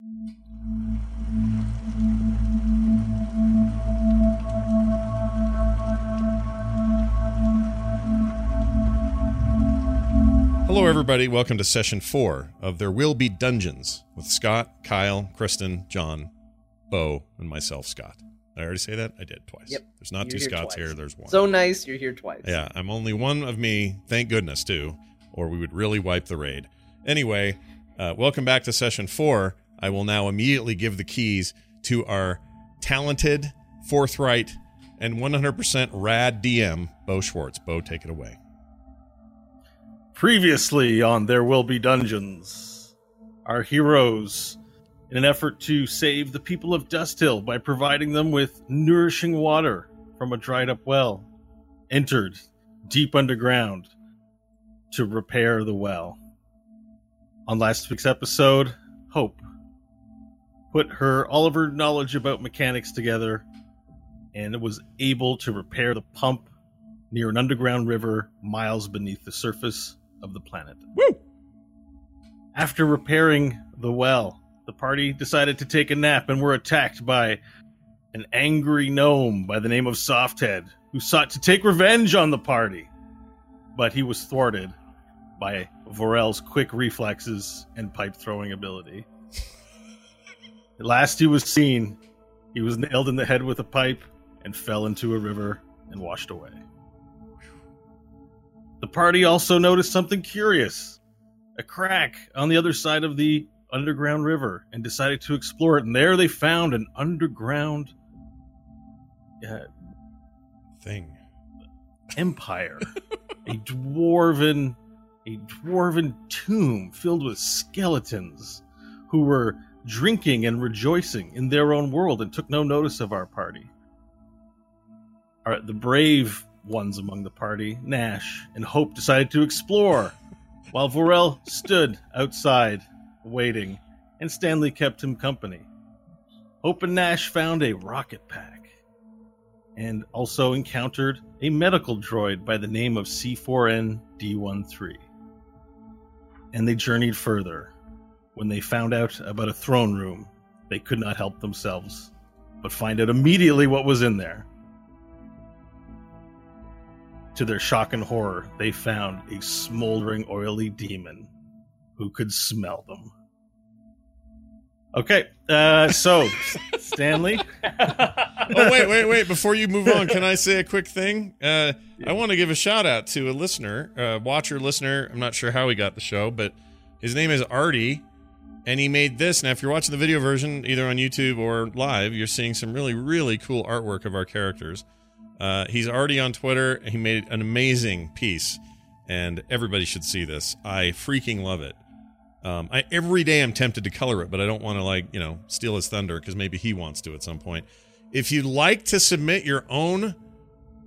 Hello, everybody. Welcome to session four of There Will Be Dungeons with Scott, Kyle, Kristen, John, Bo, and myself, Scott. Did I already say that? I did twice. Yep. There's not You're two here Scotts twice. here. There's one. So nice, you're here twice. Yeah, I'm only one of me. Thank goodness, too, or we would really wipe the raid. Anyway, uh, welcome back to session four. I will now immediately give the keys to our talented, forthright, and 100% rad DM, Bo Schwartz. Bo, take it away. Previously on There Will Be Dungeons, our heroes, in an effort to save the people of Dust Hill by providing them with nourishing water from a dried up well, entered deep underground to repair the well. On last week's episode, Hope put her all of her knowledge about mechanics together and was able to repair the pump near an underground river miles beneath the surface of the planet. Woo! After repairing the well, the party decided to take a nap and were attacked by an angry gnome by the name of Softhead, who sought to take revenge on the party. But he was thwarted by Vorel's quick reflexes and pipe throwing ability. At last he was seen. He was nailed in the head with a pipe and fell into a river and washed away. The party also noticed something curious a crack on the other side of the underground river and decided to explore it. And there they found an underground uh, Thing. empire, a dwarven, a dwarven tomb filled with skeletons who were drinking and rejoicing in their own world and took no notice of our party. The brave ones among the party, Nash and Hope, decided to explore, while Vorel stood outside waiting, and Stanley kept him company. Hope and Nash found a rocket pack and also encountered a medical droid by the name of C4N D13. And they journeyed further. When they found out about a throne room, they could not help themselves, but find out immediately what was in there. To their shock and horror, they found a smoldering, oily demon who could smell them. Okay, uh, so Stanley. oh wait, wait, wait! Before you move on, can I say a quick thing? Uh, I want to give a shout out to a listener, uh, watcher, listener. I'm not sure how he got the show, but his name is Artie, and he made this. Now, if you're watching the video version, either on YouTube or live, you're seeing some really, really cool artwork of our characters. Uh, he's already on Twitter. He made an amazing piece, and everybody should see this. I freaking love it. Um, I, every day I'm tempted to color it, but I don't want to like you know steal his thunder because maybe he wants to at some point. If you'd like to submit your own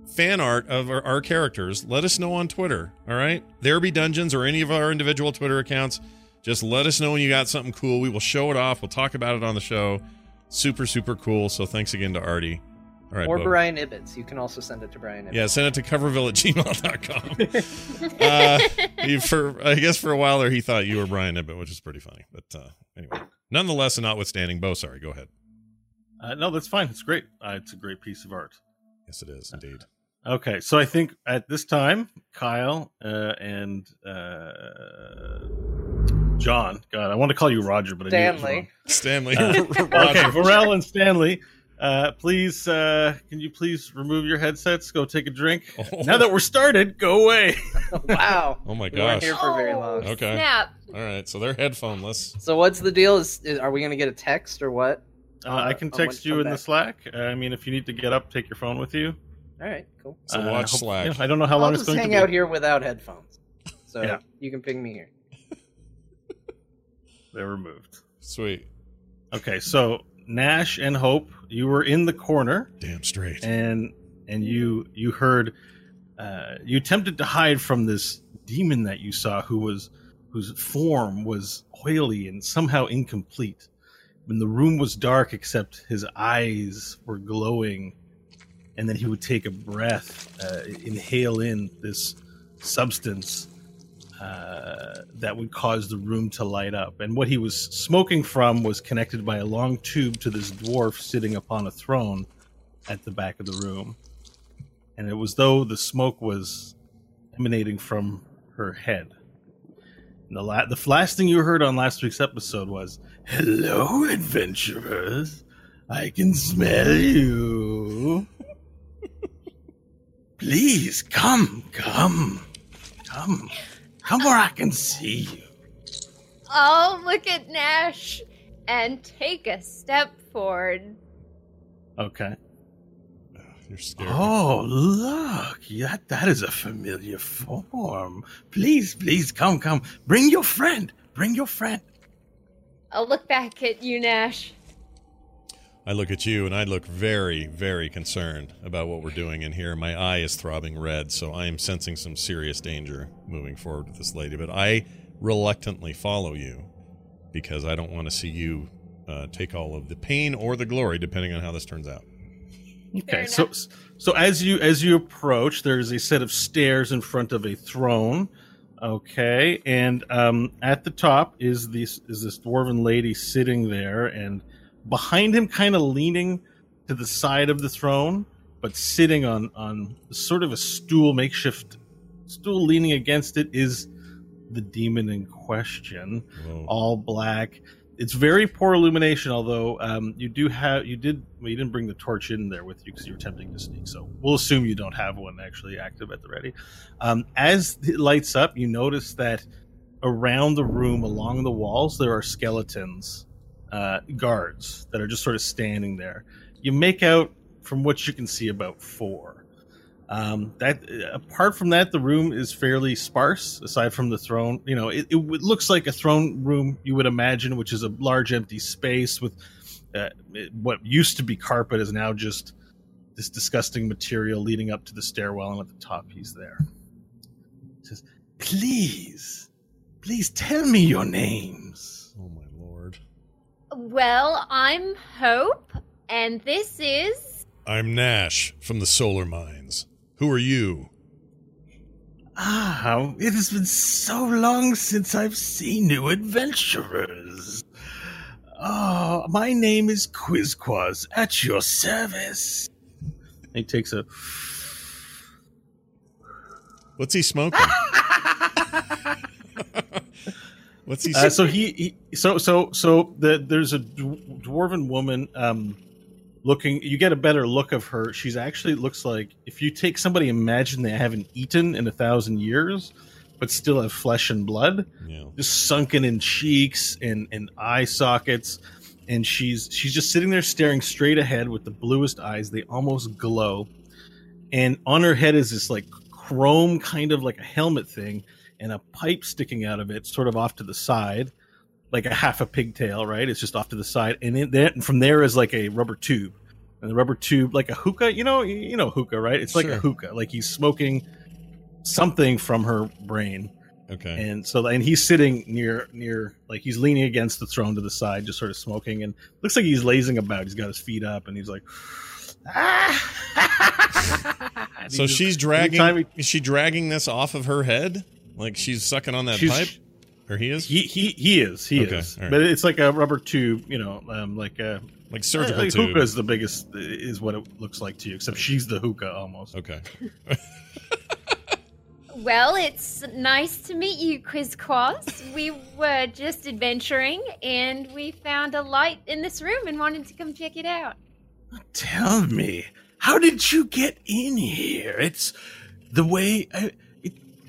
fan art of our, our characters, let us know on Twitter. All right, there be dungeons or any of our individual Twitter accounts. Just let us know when you got something cool. We will show it off. We'll talk about it on the show. Super super cool. So thanks again to Artie. All right, or Bo. Brian Ibbets. You can also send it to Brian Ibbets. Yeah, send it to coverville at gmail.com. uh, he, for I guess for a while there he thought you were Brian Ibbott, which is pretty funny. But uh, anyway, nonetheless, and notwithstanding, Bo, sorry, go ahead. Uh, no, that's fine. It's great. Uh, it's a great piece of art. Yes, it is indeed. Okay, so I think at this time, Kyle uh, and uh, John. God, I want to call you Roger, but I knew it. Stanley. Stanley, Uh, Okay, Varel and Stanley, uh, please, uh, can you please remove your headsets? Go take a drink. Oh. Now that we're started, go away. wow. Oh my gosh. We weren't here for very long. Okay. Snap. All right, so they're headphoneless. So what's the deal? Is, is are we gonna get a text or what? Uh, I can text you come in the? Slack. Uh, I mean, if you need to get up, take your phone with you. All right, cool. So Uh, watch hope- Slack. yeah, I don't know how long I'll it's just going hang to be. out here without headphones, so Yeah. you can ping me here. They're moved. Sweet. Okay, so Nash and Hope, you were in the corner, Damn straight. and and you you heard uh, you attempted to hide from this demon that you saw, who was whose form was oily and somehow incomplete. When the room was dark, except his eyes were glowing, and then he would take a breath, uh, inhale in this substance uh, that would cause the room to light up. And what he was smoking from was connected by a long tube to this dwarf sitting upon a throne at the back of the room. And it was though the smoke was emanating from her head. And the, la- the last thing you heard on last week's episode was, Hello, adventurers. I can smell you. Please come, come, come. Come where I can see you. I'll look at Nash and take a step forward. Okay. You're scared. Oh, look. That, that is a familiar form. Please, please, come, come. Bring your friend. Bring your friend. I'll look back at you, Nash. I look at you and I look very, very concerned about what we're doing in here. My eye is throbbing red, so I am sensing some serious danger moving forward with this lady. But I reluctantly follow you because I don't want to see you uh, take all of the pain or the glory, depending on how this turns out. Okay, so so as you as you approach, there's a set of stairs in front of a throne. Okay, and um, at the top is this is this dwarven lady sitting there, and behind him, kind of leaning to the side of the throne, but sitting on on sort of a stool, makeshift stool, leaning against it, is the demon in question Whoa. all black. It's very poor illumination, although um, you do have you did well, you didn't bring the torch in there with you because you were attempting to sneak. So we'll assume you don't have one actually active at the ready. Um, as it lights up, you notice that around the room, along the walls, there are skeletons, uh, guards that are just sort of standing there. You make out from what you can see about four. Um, that apart from that, the room is fairly sparse. Aside from the throne, you know, it, it w- looks like a throne room you would imagine, which is a large empty space with uh, what used to be carpet is now just this disgusting material leading up to the stairwell, and at the top, he's there. He says, "Please, please tell me your names." My lord. Well, I'm Hope, and this is. I'm Nash from the Solar Mines. Who are you? Ah, it has been so long since I've seen you adventurers. Oh, my name is Quizquaz, at your service. He takes a. What's he smoking? What's he? Uh, so he, he, so so so the, there's a dwarven woman um, looking. You get a better look of her. She's actually looks like if you take somebody, imagine they haven't eaten in a thousand years, but still have flesh and blood. yeah. just sunken in cheeks and, and eye sockets and she's she's just sitting there staring straight ahead with the bluest eyes they almost glow and on her head is this like chrome kind of like a helmet thing and a pipe sticking out of it sort of off to the side like a half a pigtail right it's just off to the side and then then from there is like a rubber tube and the rubber tube like a hookah you know you know hookah right it's like Sure. a hookah like he's smoking something from her brain Okay. and so and he's sitting near near like he's leaning against the throne to the side just sort of smoking and looks like he's lazing about he's got his feet up and he's like ah! And he so just- she's dragging. anytime Is she dragging this off of her head? Like she's sucking on that She's- pipe? Or he is? he he he is he Okay, is all right. but it's like a rubber tube you know um like a like surgical like tube. hookah is the biggest is what it looks like to you except she's the hookah almost Okay. Well, it's nice to meet you, Quizquaz. We were just adventuring, and we found a light in this room and wanted to come check it out. Tell me, how did you get in here? It's the way I, it,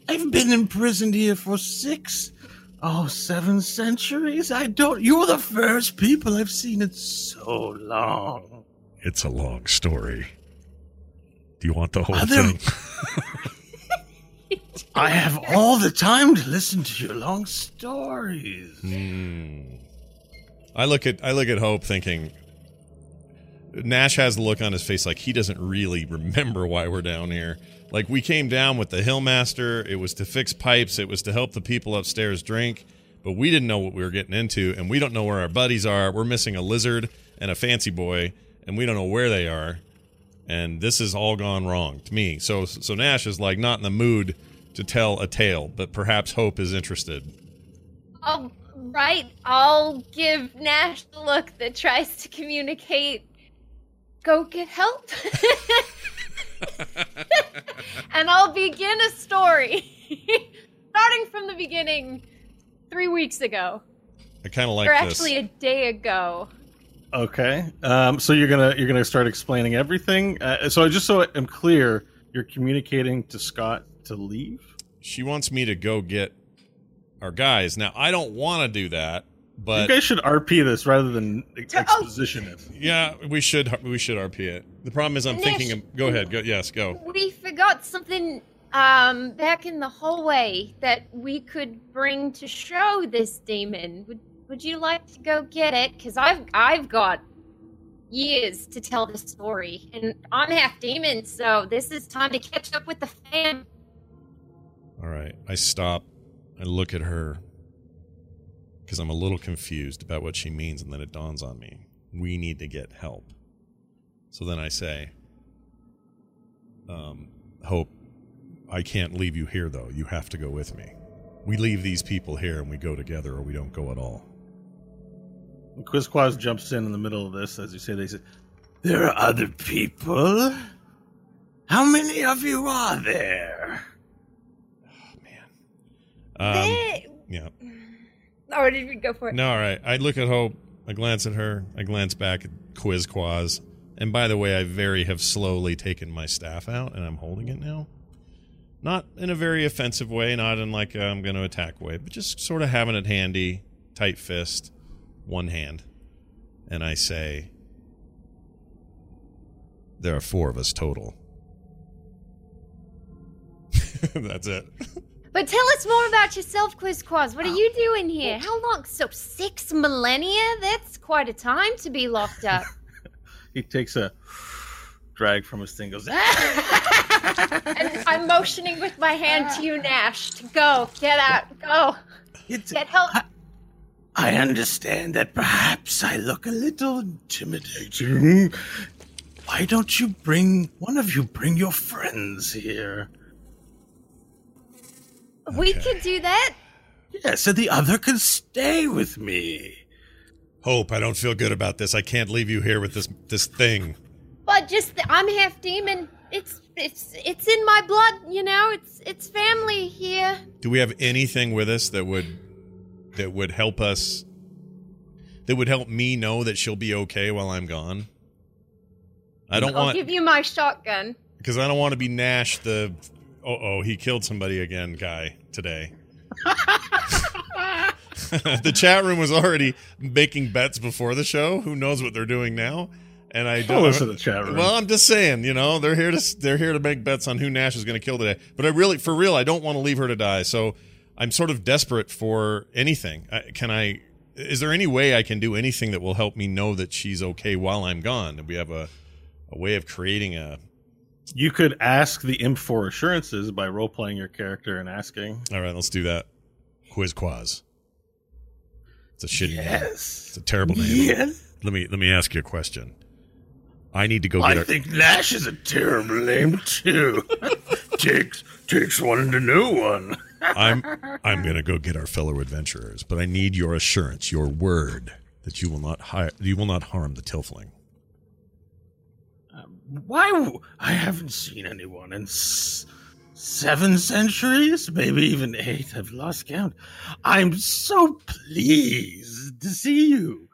I've been imprisoned here for six, oh, seven centuries. I don't. You're the first people I've seen in so long. It's a long story. Do you want the whole there- thing? I have all the time to listen to your long stories. Hmm. I look at I look at Hope thinking Nash has the look on his face like he doesn't really remember why we're down here. Like we came down with the Hillmaster, it was to fix pipes, it was to help the people upstairs drink, but we didn't know what we were getting into and we don't know where our buddies are. We're missing a lizard and a fancy boy and we don't know where they are. And this has all gone wrong to me. So so Nash is like not in the mood to tell a tale, but perhaps Hope is interested. All right, I'll give Nash the look that tries to communicate. Go get help. and I'll begin a story. Starting from the beginning three weeks ago. I kind of like or this. actually a day ago. Okay. Um, so you're gonna you're gonna start explaining everything. Uh, so I just so I'm clear, you're communicating to Scott to leave. she wants me to go get our guys. Now I don't want to do that, you but guys should RP this rather than To- oh. exposition it. yeah, we should we should RP it. The problem is I'm Nish. thinking of go ahead, go yes, go. We forgot something um back in the hallway that we could bring to show this demon. Would would you like to go get it? Cause I've I've got years to tell the story. And I'm half demon, so this is time to catch up with the fam. All right. I stop. I look at her because I'm a little confused about what she means, and then it dawns on me. We need to get help. So then I say, um, Hope, I can't leave you here, though. You have to go with me. We leave these people here and we go together, or we don't go at all. Quizquaz jumps in in the middle of this, as you say. They say, "There are other people. How many of you are there?" Um, They- yeah. Or did we go for it? No, all right. I look at Hope. I glance at her. I glance back at Quiz Quizquaz. And by the way, I very have slowly taken my staff out and I'm holding it now. Not in a very offensive way, not in like i I'm going to attack way, but just sort of having it handy, tight fist, one hand. And I say, There are four of us total. That's it. But tell us more about yourself, Quizquaz. What are you doing here? How long? So six millennia? That's quite a time to be locked up. He takes a drag from his thing. Goes, "Ah!" and I'm motioning with my hand to you, Nash, to go. Get out. Go. It's- Get help. I understand that perhaps I look a little intimidating. Why don't you bring one of you bring your friends here? We Okay. could do that. Yes, and the other can stay with me. Hope, I don't feel good about this. I can't leave you here with this this thing. But just the, I'm half demon. It's it's it's in my blood, you know. It's it's family here. Do we have anything with us that would that would help us that would help me know that she'll be okay while I'm gone? I don't want I'll want give you my shotgun. because I don't want to be Nash the oh oh he killed somebody again guy today. the chat room was already making bets before the show. Who knows what they're doing now? And I Don't listen to the chat room. Well, I'm just saying, you know, they're here to they're here to make bets on who Nash is going to kill today. But I really, for real, I don't want to leave her to die. So I'm sort of desperate for anything. I, can I? Is there any way I can do anything that will help me know that she's okay while I'm gone? Do we have a a way of creating a? You could ask the imp for assurances by role playing your character and asking. All right, let's do that. Quizquaz. It's a shitty name. It's a terrible name. Yes. Let me let me ask you a question. I need to go get I her. think Nash is a terrible name too. takes takes one to know one. I'm I'm gonna go get our fellow adventurers, but I need your assurance, your word that you will not hi- you will not harm the Tiefling. Why? w- I haven't seen anyone in s- seven centuries, maybe even eight. I've lost count. I'm so pleased to see you.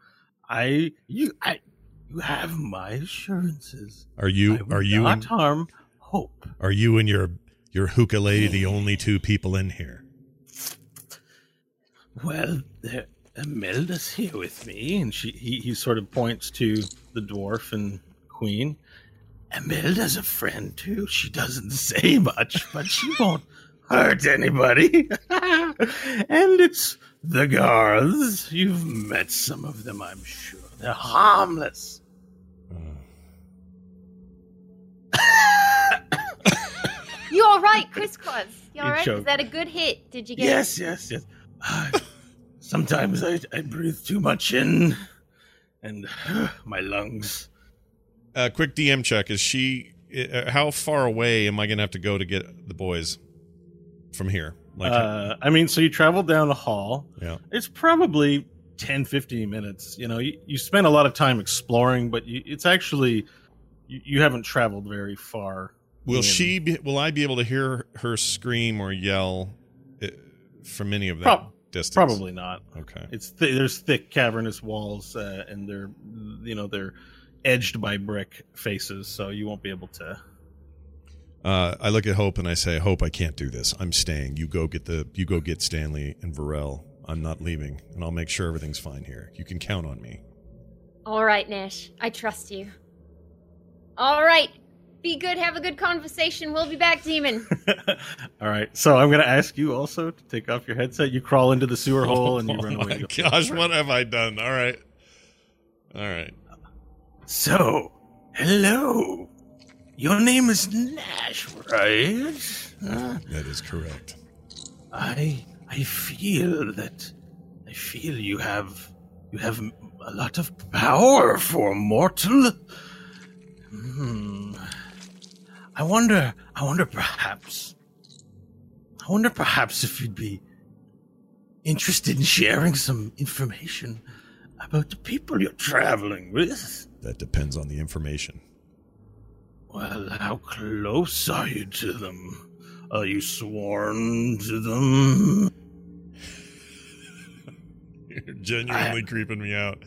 I you I you have my assurances. Are you are you not and, harm Hope? are you and your your hookah lady the only two people in here? Well, there, Imelda's here with me, and she he, he sort of points to the dwarf and queen. Imelda's a friend too. She doesn't say much, but she won't hurt anybody. and it's the guards. You've met some of them, I'm sure. They're harmless. You all right, Chris Claus? You all You right? choked. Is that a good hit? Did you get? Yes, yes, yes. Ah, sometimes I, I breathe too much in, and my lungs. Uh, quick DM check. Is she? Uh, how far away am I gonna have to go to get the boys from here? Like, uh, I mean, so you travel down the hall. yeah. It's probably 10, 15 minutes. You know, you, you spend a lot of time exploring, but you, it's actually you, you haven't traveled very far. Will in- she? Be, will I be able to hear her scream or yell uh, from any of that Prob- distance? Probably not. Okay. It's th- there's thick cavernous walls, uh, and they're you know they're edged by brick faces, so you won't be able to. Uh, I look at Hope and I say, Hope, I can't do this. I'm staying. You go get the. You go get Stanley and Varel. I'm not leaving, and I'll make sure everything's fine here. You can count on me. All right, Nash. I trust you. All right. Be good. Have a good conversation. We'll be back, demon. All right, so I'm going to ask you also to take off your headset. You crawl into the sewer hole and you oh run my away. gosh, what have I done? All right. All right. So, hello. Your name is Nash, right? Huh? That is correct. I I feel that I feel you have you have a lot of power for a mortal. Hmm. I wonder. I wonder perhaps. I wonder perhaps if you'd be interested in sharing some information about the people you're traveling with. That depends on the information. Well, how close are you to them? Are you sworn to them? You're genuinely creeping me out.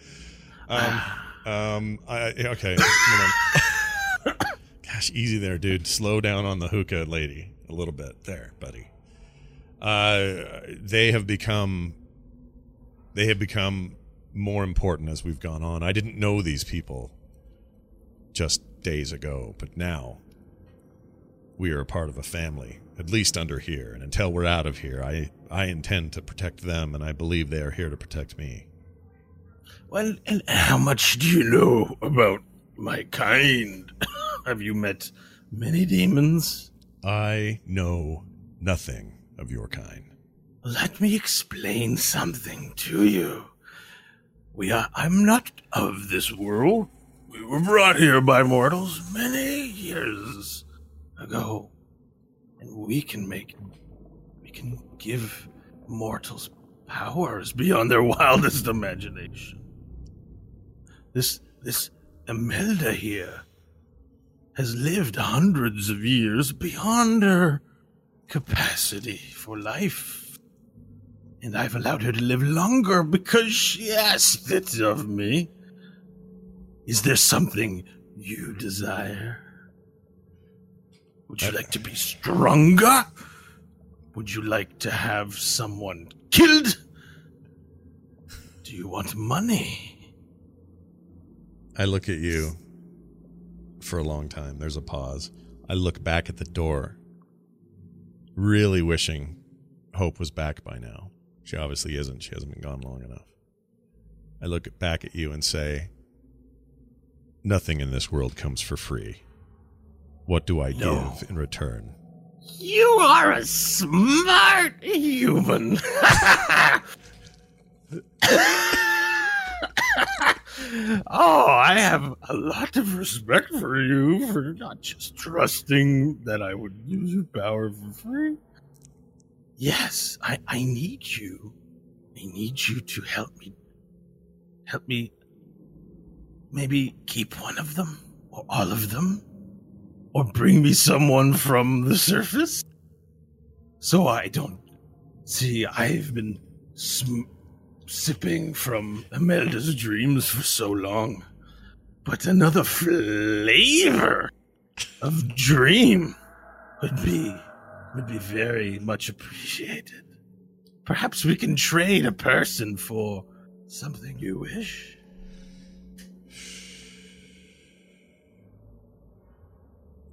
Um, um, I okay. Gosh, easy there, dude. Slow down on the hookah lady a little bit, there, buddy. Uh, they have become, they have become more important as we've gone on. I didn't know these people just days ago, but now we are a part of a family, at least under here. And until we're out of here, I I intend to protect them, and I believe they are here to protect me. Well, and how much do you know about my kind? have you met many demons? I know nothing of your kind. Let me explain something to you. We are I'm not of this world. We were brought here by mortals many years ago. And we can make we can give mortals powers beyond their wildest imagination. This this Imelda here has lived hundreds of years beyond her capacity for life. And I've allowed her to live longer because she asked it of me. Is there something you desire? Would you like to be stronger? Would you like to have someone killed? Do you want money? I look at you for a long time. There's a pause. I look back at the door, really wishing Hope was back by now. She obviously isn't. She hasn't been gone long enough. I look back at you and say, Nothing in this world comes for free. What do I No. give in return? You are a smart human. oh, I have a lot of respect for you for not just trusting that I would use your power for free. Yes, I, I need you. I need you to help me. Help me maybe keep one of them or all of them or bring me someone from the surface so I don't see. I've been sm- sipping from Imelda's dreams for so long, but another flavor of dream would be would be very much appreciated. Perhaps we can trade a person for something you wish.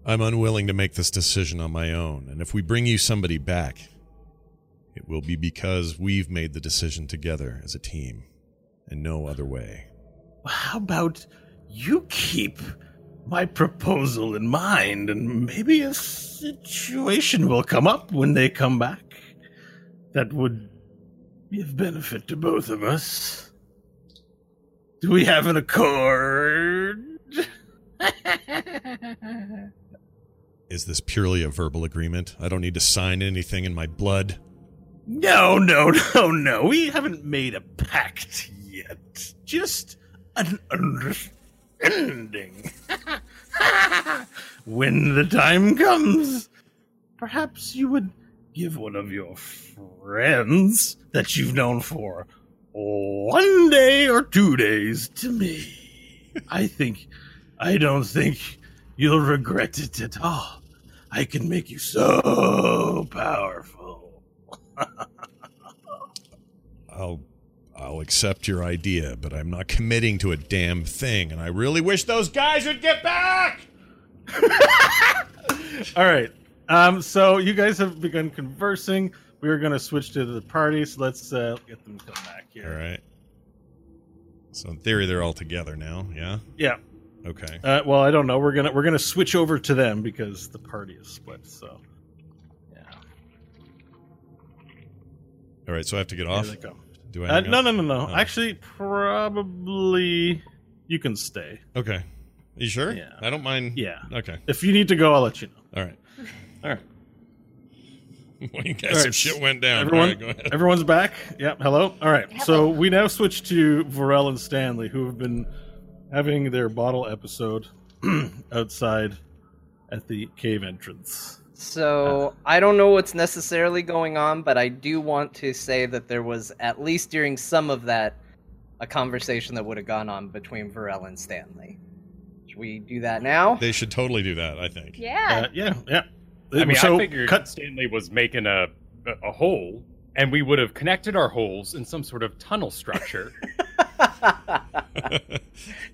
I'm unwilling to make this decision on my own, and if we bring you somebody back, it will be because we've made the decision together as a team and no other way. How about you keep my proposal in mind, and maybe a situation will come up when they come back that would be of benefit to both of us. Do we have an accord? Is this purely a verbal agreement? I don't need to sign anything in my blood. No, no, no, no. We haven't made a pact yet. Just an understanding. when the time comes, perhaps you would give one of your friends that you've known for one day or two days to me. I think, I don't think you'll regret it at all. I can make you so powerful. I'll I'll accept your idea, but I'm not committing to a damn thing, and I really wish those guys would get back. All right. Um, so you guys have begun conversing. We are going to switch to the party, so let's uh, get them to come back here. All right. So in theory, they're all together now. Yeah. Yeah. Okay. Uh, well, I don't know. We're gonna we're gonna switch over to them because the party is split. So, yeah. All right. So I have to get off. they come. Do I? Uh, no, no, no, no. Oh. Actually, probably you can stay. Okay. You sure? Yeah. I don't mind. Yeah. Okay. If you need to go, I'll let you know. All right. All right. well, you guys, All some shit went down. Everyone, All right, go ahead. everyone's back. Yep. Hello. All right. So we now switch to Varel and Stanley, who have been having their bottle episode outside at the cave entrance. So I don't know what's necessarily going on, but I do want to say that there was at least during some of that a conversation that would have gone on between Varel and Stanley. Should we do that now? They should totally do that. I think. Yeah. Uh, yeah. Yeah. I mean, so I figured cut. Stanley was making a, a a hole, and we would have connected our holes in some sort of tunnel structure.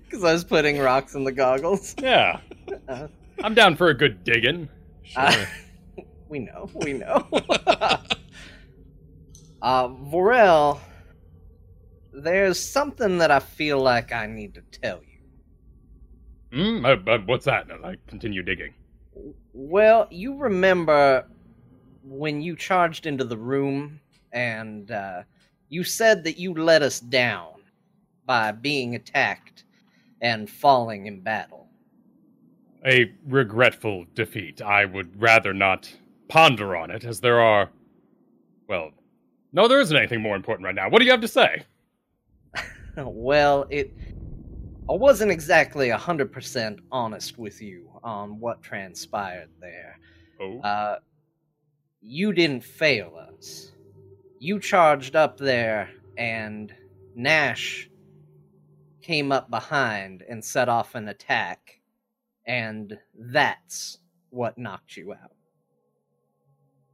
Because I was putting rocks in the goggles. yeah, Uh, I'm down for a good digging. Sure. Uh, we know, we know. uh, Vorel, there's something that I feel like I need to tell you. Mm, uh, uh, what's that? And I continue digging. Well, you remember when you charged into the room and uh, you said that you let us down by being attacked and falling in battle. A regretful defeat. I would rather not ponder on it, as there are. Well, no, there isn't anything more important right now. What do you have to say? well, it. I wasn't exactly 100% honest with you on what transpired there. Oh, Uh, you didn't fail us. You charged up there, and Nash came up behind and set off an attack, and that's what knocked you out.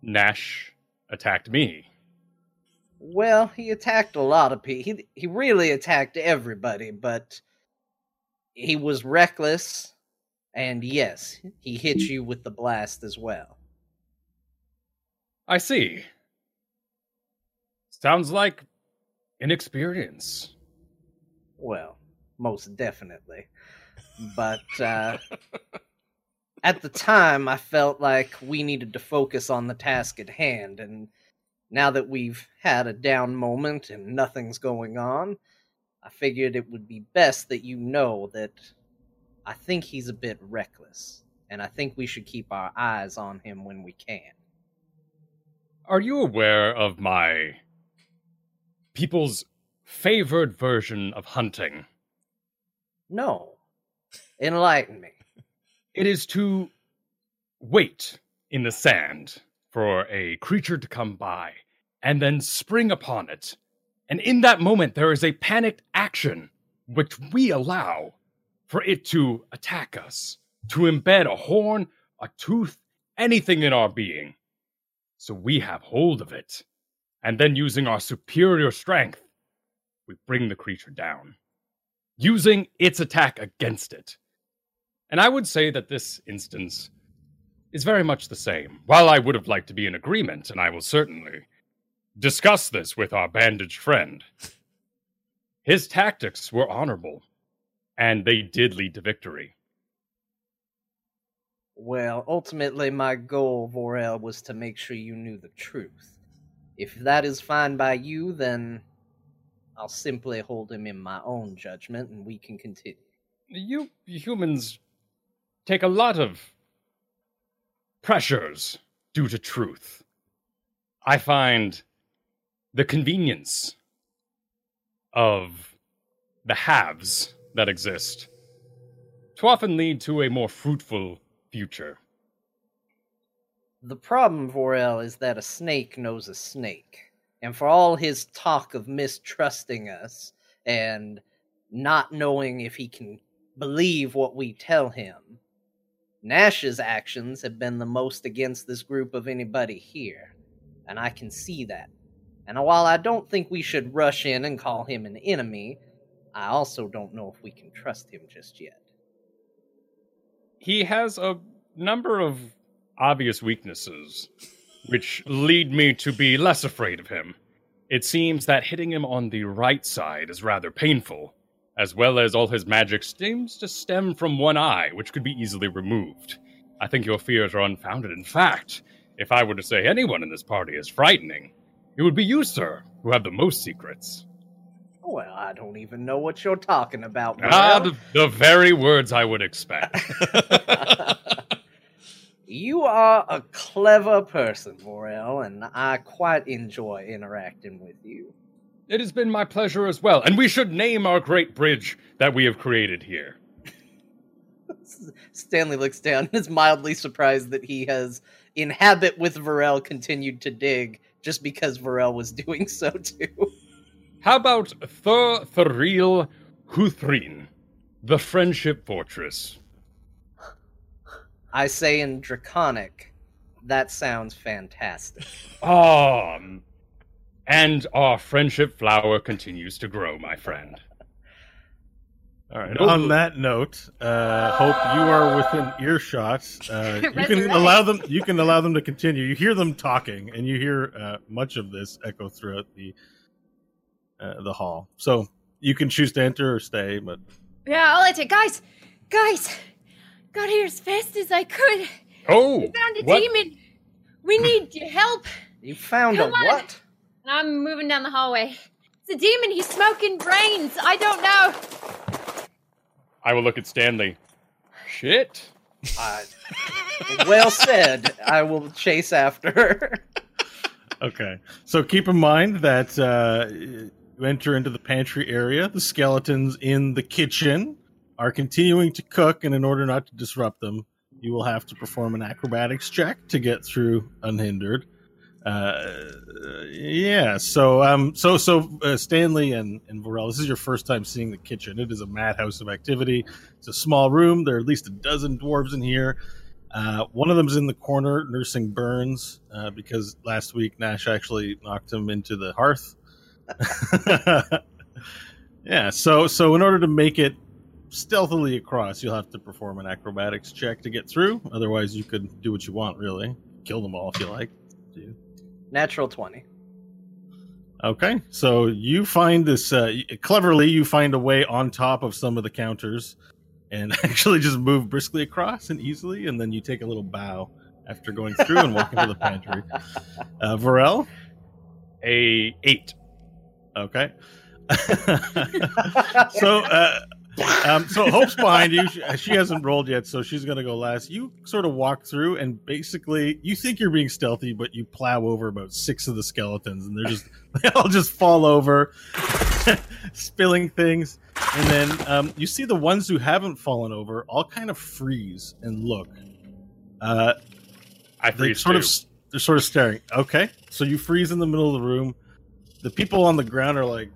Nash attacked me. Well, he attacked a lot of people. He, he really attacked everybody, but he was reckless, and yes, he hit you with the blast as well. I see. Sounds like inexperience. Well, most definitely. But uh, at the time, I felt like we needed to focus on the task at hand. And now that we've had a down moment and nothing's going on, I figured it would be best that you know that I think he's a bit reckless. And I think we should keep our eyes on him when we can. Are you aware of my people's favored version of hunting? No. Enlighten me. It is to wait in the sand for a creature to come by and then spring upon it. And in that moment, there is a panicked action which we allow for it to attack us, to embed a horn, a tooth, anything in our being. So we have hold of it. And then, using our superior strength, we bring the creature down, using its attack against it. And I would say that this instance is very much the same. While I would have liked to be in agreement, and I will certainly discuss this with our bandaged friend. His tactics were honorable, and they did lead to victory. Well, ultimately, my goal, Vorel, was to make sure you knew the truth. If that is fine by you, then I'll simply hold him in my own judgment and we can continue. You humans take a lot of pressures due to truth. I find the convenience of the halves that exist to often lead to a more fruitful future. The problem, Vorel, is that a snake knows a snake. And for all his talk of mistrusting us and not knowing if he can believe what we tell him, Nash's actions have been the most against this group of anybody here. And I can see that. And while I don't think we should rush in and call him an enemy, I also don't know if we can trust him just yet. He has a number of obvious weaknesses, which lead me to be less afraid of him. It seems that hitting him on the right side is rather painful, as well as all his magic seems to stem from one eye, which could be easily removed. I think your fears are unfounded. In fact, if I were to say anyone in this party is frightening, it would be you, sir, who have the most secrets. Well, I don't even know what you're talking about. Ah, the, the very words I would expect. You are a clever person, Morel, and I quite enjoy interacting with you. It has been my pleasure as well, and we should name our great bridge that we have created here. Stanley looks down and is mildly surprised that he has, in habit with Varel, continued to dig just because Varel was doing so too. How about Thur Thuril Huthrin, the Friendship Fortress? I say in Draconic, that sounds fantastic. Um, and our friendship flower continues to grow, my friend. All right. Noble. On that note, uh, hope you are within earshot. Uh, you can allow them. You can allow them to continue. You hear them talking, and you hear uh, much of this echo throughout the uh, the hall. So you can choose to enter or stay. But Yeah, I'll let it. Guys, guys, got here as fast as I could. Oh, we Found a what? demon. We need your help. You found Come a on. what? And I'm moving down the hallway. It's a demon. He's smoking brains. I don't know. I will look at Stanley. Shit. Uh, well said. I will chase after. Her. Okay. So keep in mind that uh, you enter into the pantry area. The skeletons in the kitchen are continuing to cook, and in order not to disrupt them, you will have to perform an acrobatics check to get through unhindered. Uh, yeah. So, um, so, so, uh, Stanley and and Varel, this is your first time seeing the kitchen. It is a madhouse of activity. It's a small room. There are at least a dozen dwarves in here. Uh, one of them's in the corner nursing burns uh, because last week Nash actually knocked him into the hearth. yeah. So, so in order to make it stealthily across, you'll have to perform an acrobatics check to get through. Otherwise, you could do what you want. Really, kill them all if you like. Do. Natural 20. Okay, so you find this uh, cleverly. You find a way on top of some of the counters, and actually just move briskly across and easily, and then you take a little bow after going through and walking to the pantry. Uh, Varel, A eight. okay. so, uh, um, so Hope's behind you. She, she hasn't rolled yet, so she's going to go last. You sort of walk through, and basically, you think you're being stealthy, but you plow over about six of the skeletons, and they're just they all just fall over, spilling things. And then um, you see the ones who haven't fallen over all kind of freeze and look. Uh, I freeze sort too. of they're sort of staring. Okay, so you freeze in the middle of the room. The people on the ground are like,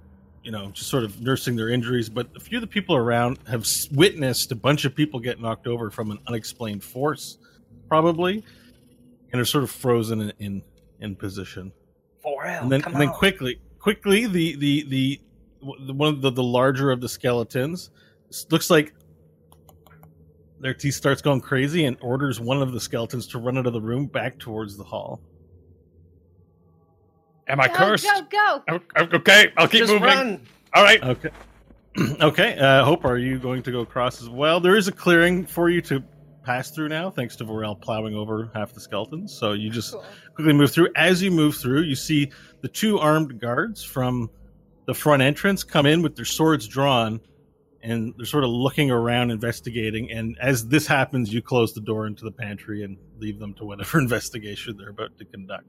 you know, just sort of nursing their injuries. But a few of the people around have witnessed a bunch of people get knocked over from an unexplained force, probably, and are sort of frozen in in, in position. Vorel, and then and then quickly, quickly, the the the the- one of the, the larger of the skeletons looks like their teeth starts going crazy and orders one of the skeletons to run out of the room back towards the hall. Am I go, cursed? Go, go. O- o- Okay, I'll keep Just moving. run. All right. Okay. okay. Uh, Hope, are you going to go across as well? There is a clearing for you to pass through now, thanks to Vorel plowing over half the skeletons. So you just Cool. quickly move through. As you move through, you see the two armed guards from the front entrance come in with their swords drawn, and they're sort of looking around, investigating. And as this happens, you close the door into the pantry and leave them to whatever investigation they're about to conduct.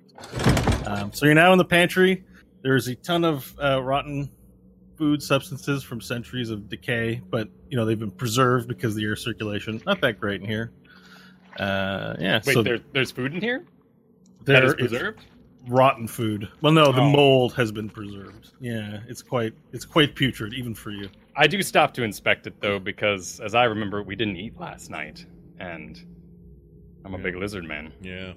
Um, so you're now in the pantry. There's a ton of uh, rotten food substances from centuries of decay, but you know they've been preserved because the air circulation not that great in here. Uh, yeah, Wait, so there, there's food in here that there is is preserved. rotten food. Well, no, the Oh. mold has been preserved. Yeah, it's quite it's quite putrid even for you. I do stop to inspect it though, because as I remember, we didn't eat last night, and I'm a Yeah. big lizard man. Yeah.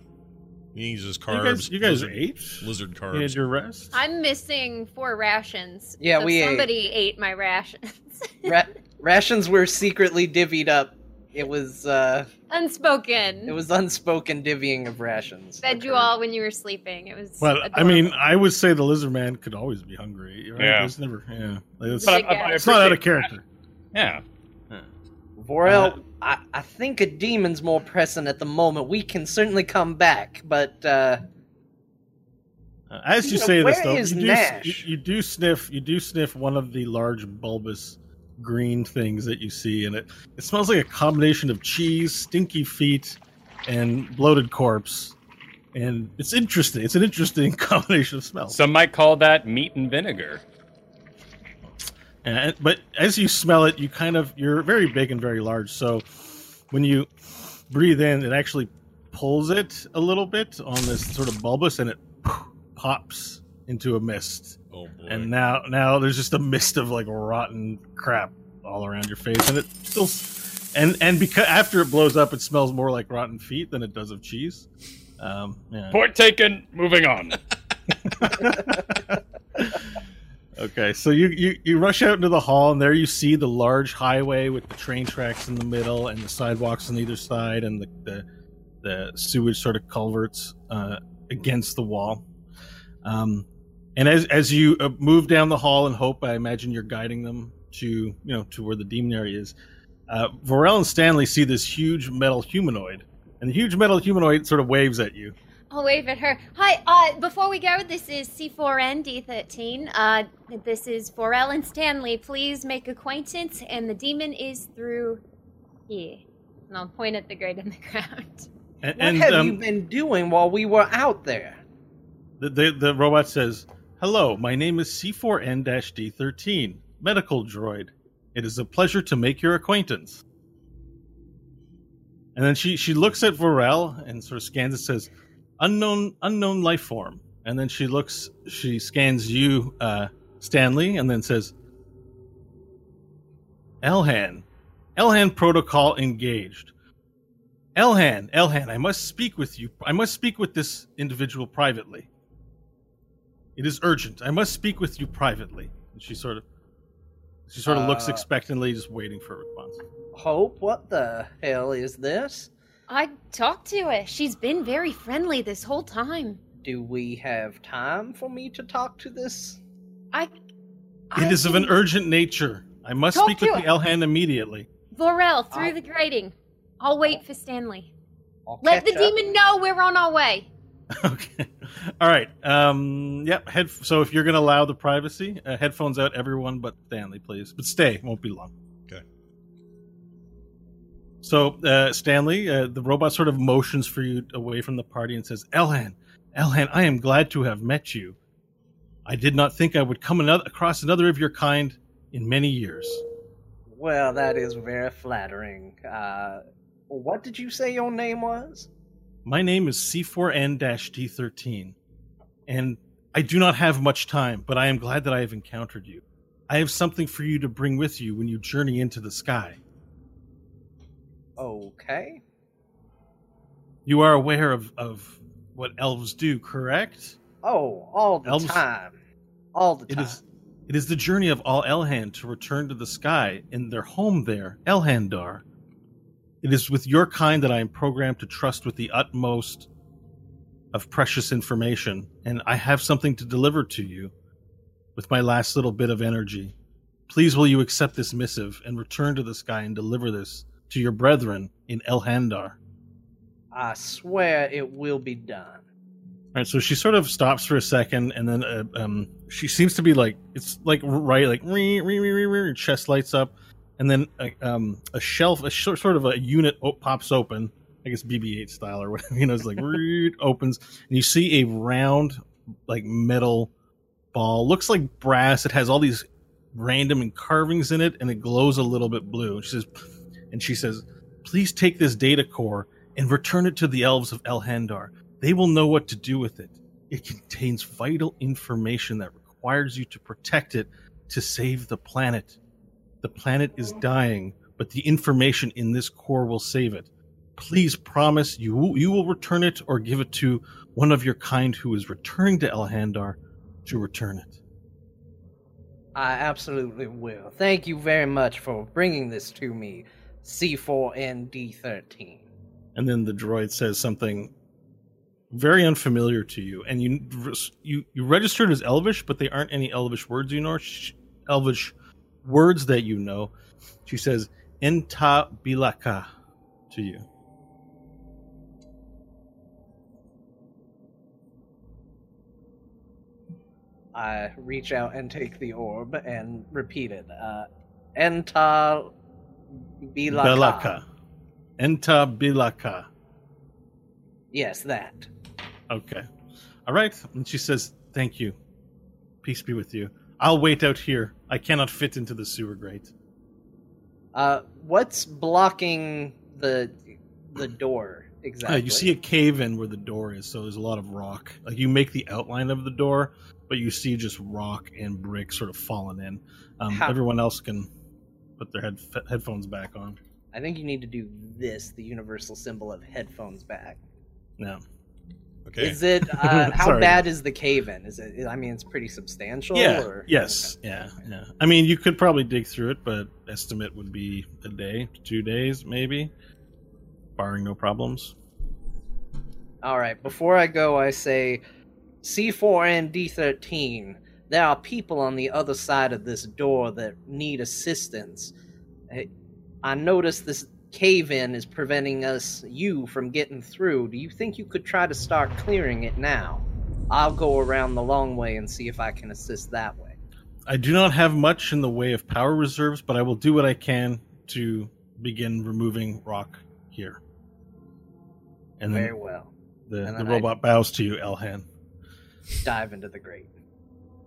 He uses You carbs. guys, you guys lizard, ate. lizard You carbs. had your rest. I'm missing four rations. Yeah, so we ate. somebody ate. my rations. Ra- rations were secretly divvied up. It was uh Unspoken. it was unspoken divvying of rations. Fed you all when you were sleeping. It was. Well, I mean. I would say the lizard man could always be hungry. Right? Yeah. it's never, yeah. Like, it's, But I- I- I it's not out of appreciate character. Yeah. Vorel, Uh, I, I think a demon's more pressing at the moment. We can certainly come back, but uh as you You know, say this, though, is you do, Nash? you, you do sniff. You do sniff one of the large bulbous green things that you see, and it it smells like a combination of cheese, stinky feet, and bloated corpse. And it's interesting. It's an interesting combination of smells. Some might call that meat and vinegar. And, but as you smell it, you kind of you're very big and very large. So when you breathe in, it actually pulls it a little bit on this sort of bulbous, and it pops into a mist. Oh boy. And now, now there's just a mist of like rotten crap all around your face, and it still, and and because after it blows up, it smells more like rotten feet than it does of cheese. Um, yeah. Point taken. Moving on. Okay, so you, you you rush out into the hall, and there you see the large highway with the train tracks in the middle, and the sidewalks on either side, and the the, the sewage sort of culverts uh, against the wall. Um, and as as you uh, move down the hall and hope, I imagine you're guiding them to you know to where the demon area is. Uh, Vorel and Stanley see this huge metal humanoid, and the huge metal humanoid sort of waves at you. I'll wave at her. Hi, uh, before we go, this is C4ND13. Uh, this is Vorel and Stanley. Please make acquaintance, and the demon is through here. And I'll point at the grate in the ground. And, what and have um, you been doing while we were out there? The, the, the robot says, Hello, my name is C4N D13, medical droid. It is a pleasure to make your acquaintance. And then she, she looks at Vorel and sort of scans it, says, Unknown unknown life form. And then she looks, she scans you, uh, Stanley, and then says, Elhan. Elhan protocol engaged. Elhan, Elhan, I must speak with you. I must speak with this individual privately. It is urgent. I must speak with you privately. And she sort of she sort of looks Uh, expectantly, just waiting for a response. Hope, what the hell is this? I talked to her. She's been very friendly this whole time. Do we have time for me to talk to this? I. I It is of an urgent nature. I must speak with to the her. Elhan immediately. Vorel, through I'll- the grating. I'll wait for Stanley. I'll Let the up. demon know we're on our way. okay. All right. Um. Yep. Head. So if you're going to allow the privacy, uh, headphones out, everyone but Stanley, please. But stay. Won't be long. Okay. So uh, Stanley, uh, the robot sort of motions for you away from the party and says, "Elhan, Elhan, I am glad to have met you. I did not think I would come another, across another of your kind in many years. Well, that is very flattering. Uh, what did you say your name was? My name is C4N-D13, and I do not have much time, but I am glad that I have encountered you. I have something for you to bring with you when you journey into the sky. Okay. You are aware of, of what elves do, correct? Oh, all the Elves- time. All the time. is it is the journey of all Elhan to return to the sky in their home there, Elhandar. It is with your kind that I am programmed to trust with the utmost of precious information, and I have something to deliver to you with my last little bit of energy. Please will you accept this missive and return to the sky and deliver this to your brethren in Elhandar. I swear it will be done. All right, so she sort of stops for a second, and then uh, um, she seems to be like it's like right, like re, re, re, re, re, her chest lights up, and then a, um, a shelf, a sh- sort of a unit op- pops open, I guess BB-8 style or whatever. You know, it's like opens, and you see a round, like metal ball, looks like brass. It has all these random carvings in it, and it glows a little bit blue. And she says, and she says, "Please take this data core and return it to the elves of Elhandar." They will know what to do with it. It contains vital information that requires you to protect it to save the planet. The planet is dying, but the information in this core will save it. Please promise you will, you will return it or give it to one of your kind who is returning to Elhandar to return it. I absolutely will. Thank you very much for bringing this to me, C4 and D13. And then the droid says something very unfamiliar to you, and you you you registered as Elvish, but they aren't any Elvish words you know. Elvish words that you know. She says "enta bilaka" to you. I reach out and take the orb and repeat it. Uh, "Enta bilaka." Bilaka. Enta bilaka. Yes, that. Okay. All right. And she says, Thank you. Peace be with you. I'll wait out here. I cannot fit into the sewer grate. Uh, what's blocking the the door exactly? Uh, you see a cave in where the door is, so there's a lot of rock. Like you make the outline of the door, but you see just rock and brick sort of falling in. Um, How- everyone else can put their head, headphones back on. I think you need to do this, the universal symbol of headphones back. now. Okay. Is it? Uh, how bad is the cave in? Is it? I mean, it's pretty substantial. Yeah. Or? Yes. Yeah. Yeah. I mean, you could probably dig through it, but estimate would be a day, two days, maybe, barring no problems. All right. Before I go, I say, C4 and D13. There are people on the other side of this door that need assistance. I noticed this cave in is preventing us, you, from getting through. Do you think you could try to start clearing it now? I'll go around the long way and see if I can assist that way. I do not have much in the way of power reserves, but I will do what I can to begin removing rock here. And Very well. the, and the then I- robot bows to you, Elhan. Dive into the grate.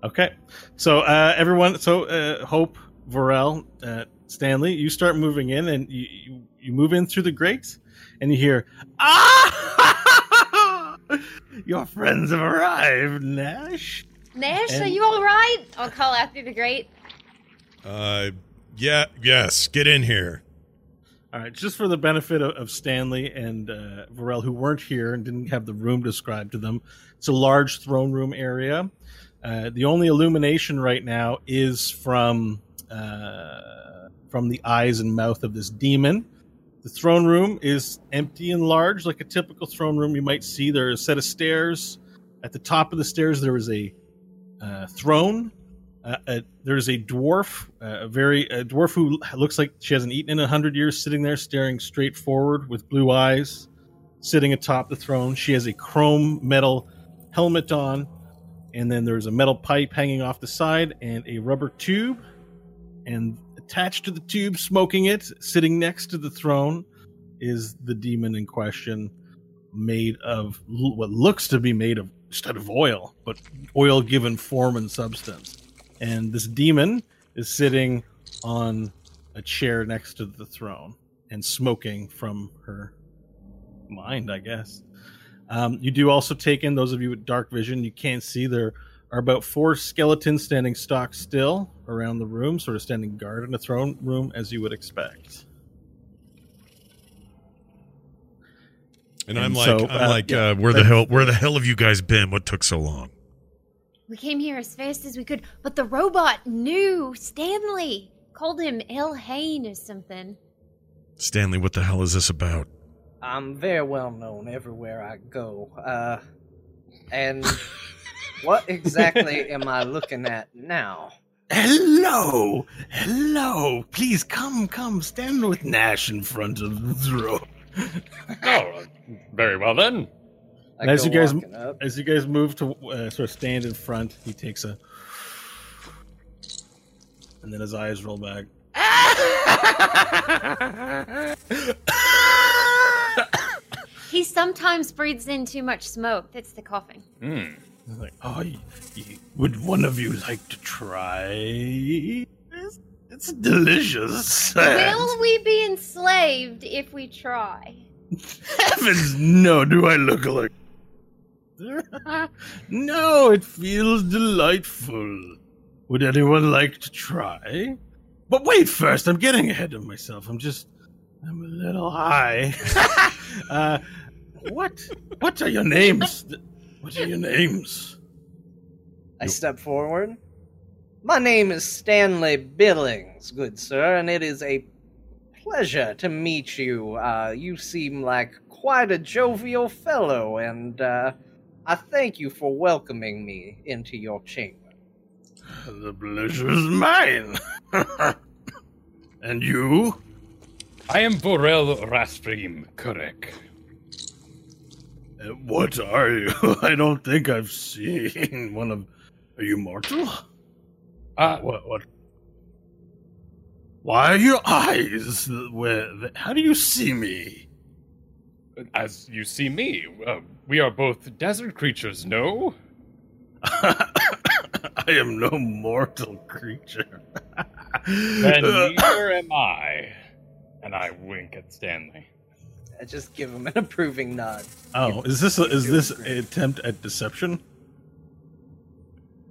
Okay, so uh, everyone, so uh, Hope, Vorel, uh, Stanley, you start moving in, and you, you you move in through the grate, and you hear ah, your friends have arrived, Nash. Nash, are you all right? I'll call out through the grate. Uh, yeah, yes. Get in here. All right, just for the benefit of, of Stanley and uh, Varel, who weren't here and didn't have the room described to them, it's a large throne room area. Uh, the only illumination right now is from uh, from the eyes and mouth of this demon. The throne room is empty and large, like a typical throne room you might see. There are a set of stairs. At the top of the stairs, there is a uh, throne. Uh, uh, there's a dwarf, uh, a very a dwarf who looks like she hasn't eaten in a hundred years, sitting there staring straight forward with blue eyes, sitting atop the throne. She has a chrome metal helmet on, and then there's a metal pipe hanging off the side and a rubber tube, and attached to the tube, smoking it, sitting next to the throne, is the demon in question, made of what looks to be made of instead of oil, but oil given form and substance and this demon is sitting on a chair next to the throne and smoking from her mind, I guess. Um, you do also take in those of you with dark vision. You can't see there are about four skeletons standing stock still around the room, sort of standing guard in the throne room, as you would expect. And, And I'm like, so, I'm uh, like, yeah, uh, where the hell, where the hell have you guys been? What took so long? We came here as fast as we could, but the robot knew Stanley. Called him El Hain or something. Stanley, what the hell is this about? I'm very well known everywhere I go. Uh, And what exactly am I looking at now? Hello, hello. Please come, come, stand with Nash in front of the throne. Oh, very well then. I as you guys- up. As you guys move to uh, sort of stand in front, he takes a, and then his eyes roll back. He sometimes breathes in too much smoke. That's the coughing. Hmm. Like, oh, y y- would one of you like to try? It's, it's delicious. Will we be enslaved if we try? Heavens, no! Do I look like? no, it feels delightful. Would anyone like to try? But wait, first, I'm getting ahead of myself. I'm just, I'm a little high. uh, what? What are your names? What are your names? I step forward. My name is Stanley Billings, good sir, and it is a pleasure to meet you. Uh, you seem like quite a jovial fellow, and uh, I thank you for welcoming me into your chamber. The pleasure is mine. and you? I am Vorel Rasprim Kurek. What are you? I don't think I've seen one of. Are you mortal? Uh, What? What? Why are your eyes? Where? How do you see me? as you see me, uh, we are both desert creatures, no? I am no mortal creature. Then Uh, neither am I. And I wink at Stanley. I just give him an approving nod. oh, is this a, is this an attempt at deception?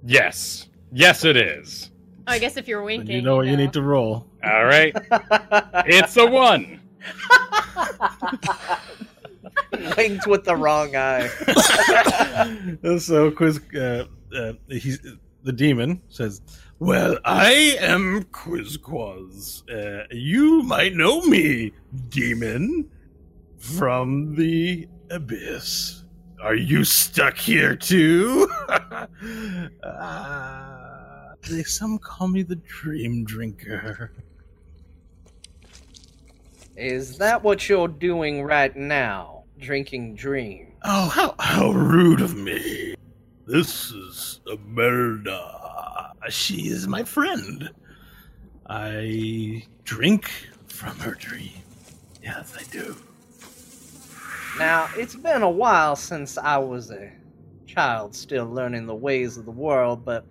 Yes. Yes, it is. I guess if you're Then winking, you know what you need to roll. All right. it's a one. Winked with the wrong eye. so quiz uh, uh, he's the demon says well i am quizquaz uh, you might know me demon from the abyss are you stuck here too uh, they some call me the dream drinker Is that what you're doing right now? Drinking dream? Oh, how, how rude of me. This is Imelda. She is my friend. I drink from her dream. Yes, I do. Now, it's been a while since I was a child still learning the ways of the world, but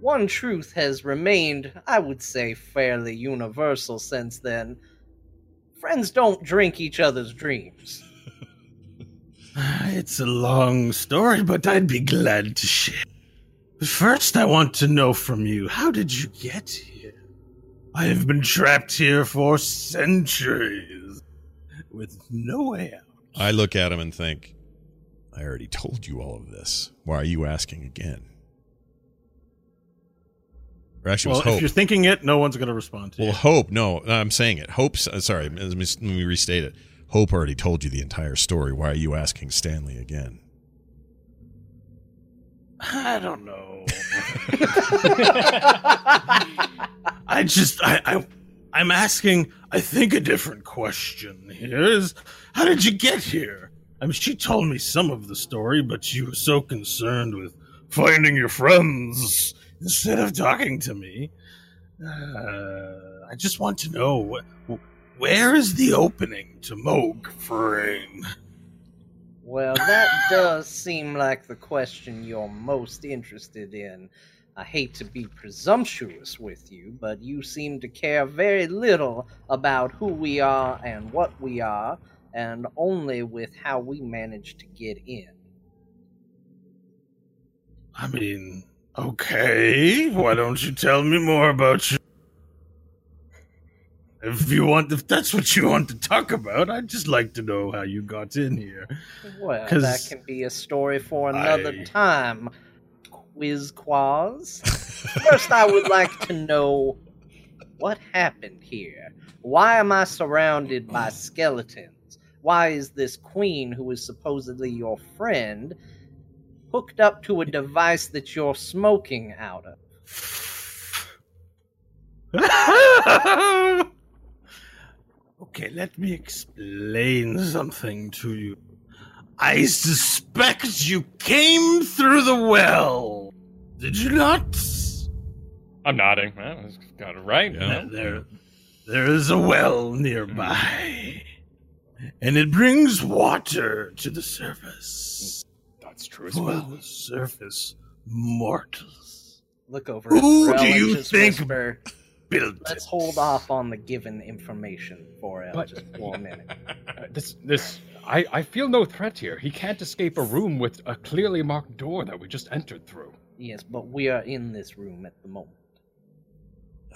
one truth has remained, I would say, fairly universal since then. Friends don't drink each other's dreams. It's a long story, but I'd be glad to share. First, I want to know from you how did you get here? I have been trapped here for centuries with no way out. I look at him and think, I already told you all of this. Why are you asking again? Or actually, Well, if you're thinking it, no one's going to respond to Well, you. Well, hope. No, I'm saying it. Hope's. Uh, sorry, let me, let me restate it. Hope already told you the entire story. Why are you asking Stanley again? I don't know. I just I, I I'm asking I think a different question here is how did you get here? I mean she told me some of the story, but she was so concerned with finding your friends instead of talking to me. Uh, I just want to know wh- where is the opening to Moog Frame? Well, that does seem like the question you're most interested in. I hate to be presumptuous with you, but you seem to care very little about who we are and what we are, and only with how we manage to get in. I mean, okay. Why don't you tell me more about you? If you want, if that's what you want to talk about, I'd just like to know how you got in here. Well, that can be a story for another I- time. Quizquaz. First, I would like to know what happened here. Why am I surrounded by skeletons? Why is this queen, who is supposedly your friend, hooked up to a device that you're smoking out of. okay, let me explain something to you. I suspect you came through the well. Did you not? I'm nodding. Well, got it right. Yeah. There, there is a well nearby, and it brings water to the surface. That's true as well. the surface mortals Look over. Who at do you think- whisper, built Let's it. hold off on the given information for El But- just one minute. Uh, this, this, I, I feel no threat here. He can't escape a room with a clearly marked door that we just entered through. Yes, but we are in this room at the moment.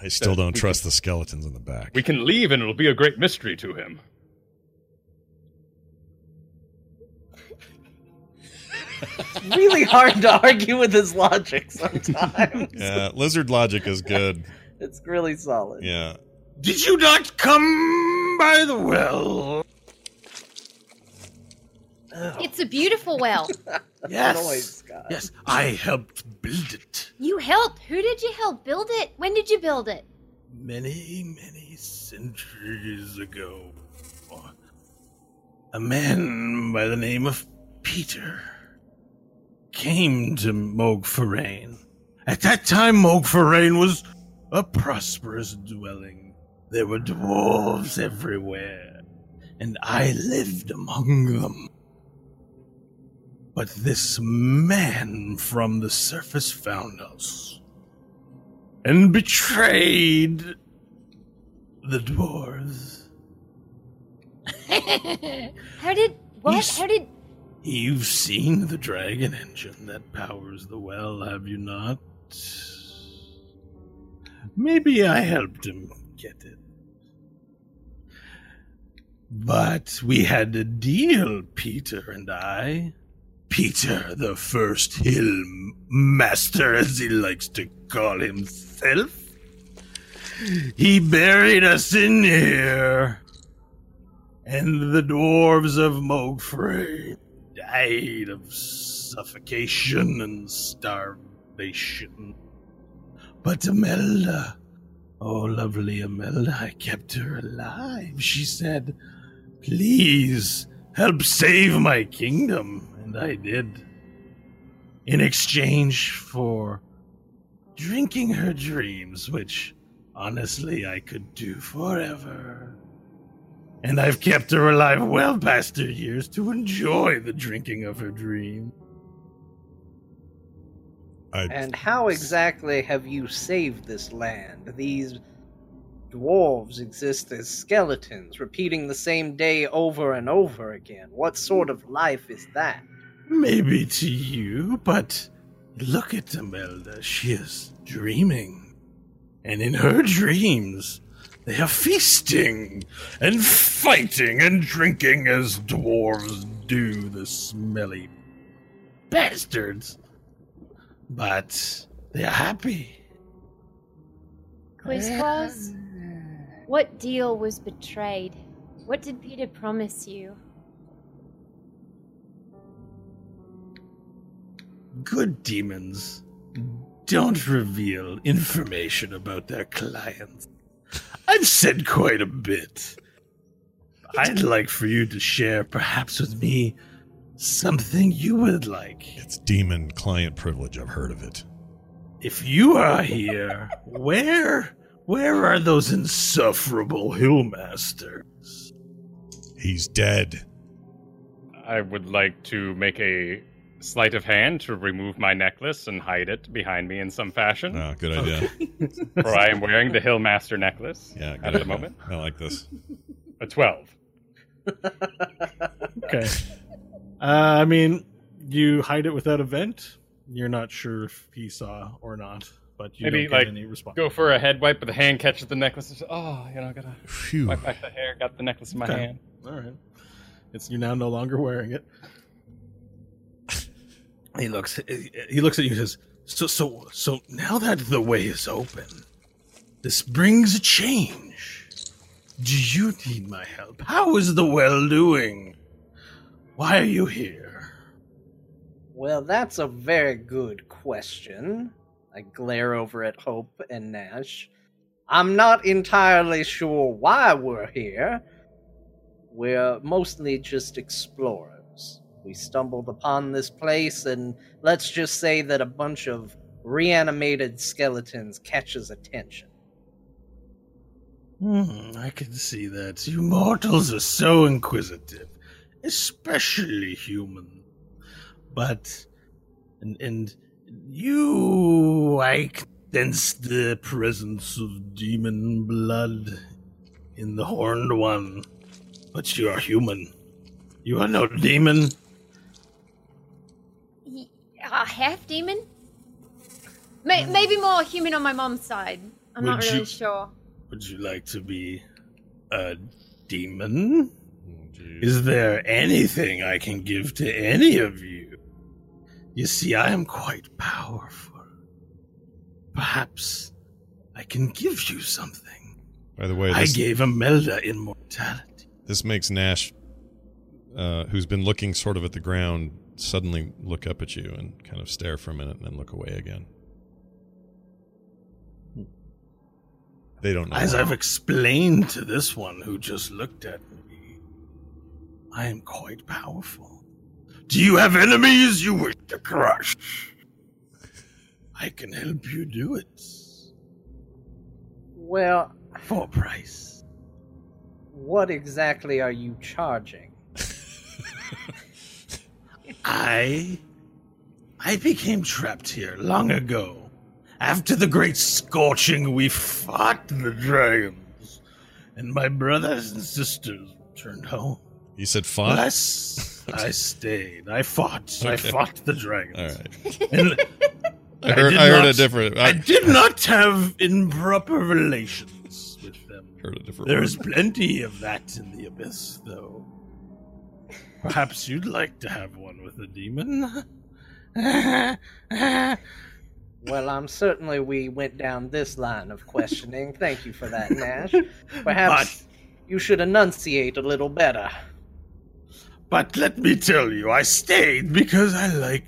I still we don't can- trust the skeletons in the back. We can leave, and it'll be a great mystery to him. It's really hard to argue with his logic sometimes. yeah, lizard logic is good. It's really solid. Yeah. Did you not come by the well? It's a beautiful well. Yes. Noise, Yes, I helped build it you helped. Who did you help build it? When did you build it? many, many centuries ago. A man by the name of Peter came to Mogfarain. At that time, Mogfarain was a prosperous dwelling. There were dwarves everywhere, and I lived among them. But this man from the surface found us and betrayed the dwarves. How did what? He's- How did? You've seen the dragon engine that powers the well, have you not? Maybe I helped him get it. But we had a deal, Peter and I. Peter, the first hill master, as he likes to call himself. He buried us in here. And the dwarves of Mogfrey died of suffocation and starvation. But Imelda, oh lovely Imelda, I kept her alive. She said, Please help save my kingdom. And I did. In exchange for drinking her dreams, which honestly I could do forever. And I've kept her alive well past her years to enjoy the drinking of her dream. I, And how exactly have you saved this land? These dwarves exist as skeletons, repeating the same day over and over again. What sort of life is that? Maybe to you, but look at Imelda. She is dreaming. And in her dreams, they are feasting and fighting and drinking as dwarves do, the smelly bastards. But they are happy. Quizquaz? What deal was betrayed? What did Peter promise you? Good demons don't reveal information about their clients. I've said quite a bit. I'd like for you to share, perhaps with me, something you would like. it's demon client privilege. I've heard of it. If you are here, where where are those insufferable hillmasters? He's dead. I would like to make a sleight of hand to remove my necklace and hide it behind me in some fashion. Oh, good idea. For I am wearing the Hillmaster necklace Yeah, good at the moment. I like this. A 12. Okay. Uh, I mean, you hide it without a vent. You're not sure if he saw or not, but you Maybe, don't get like, any response. Go for a head wipe, but the hand catches the necklace. and says, Oh, you know, I gotta Phew. wipe back the hair. Got the necklace in my Okay. hand. All right. It's you're now no longer wearing it. He looks. He looks at you and says, "So, so, so now that the way is open, this brings a change. Do you need my help? How is the well doing? Why are you here? Well, that's a very good question. I glare over at Hope and Nash. I'm not entirely sure why we're here. We're mostly just explorers. We stumbled upon this place, and let's just say that a bunch of reanimated skeletons catches attention. Hmm, I can see that. You mortals are so inquisitive, especially human. But, and, and you, I sense the presence of demon blood in the horned one. But you are human. You are no demon. He, uh, half demon? May- maybe more human on my mom's side. I'm not really you- sure. Would you like to be a demon? Oh. Is there anything I can give to any of you? You see, I am quite powerful. Perhaps I can give you something. By the way, I this, gave Imelda immortality. this makes Nash, uh, who's been looking sort of at the ground, suddenly look up at you and kind of stare for a minute and then look away again. They don't know. As I've explained to this one who just looked at me, I am quite powerful. Do you have enemies you wish to crush? I can help you do it Well, for a price. what exactly are you charging? I I became trapped here long ago. After the great scorching, we fought the dragons, and my brothers and sisters returned home. you said But Yes, I stayed. I fought. I fought the dragons. All right. I heard, did I heard a different. I I did not have improper relations with them. heard a different. There's word. plenty of that in the abyss, though. Perhaps you'd like to have one with a demon? Well, I'm certainly we went down this line of questioning. Thank you for that, Nash. Perhaps you should enunciate a little better. But let me tell you, I stayed because I like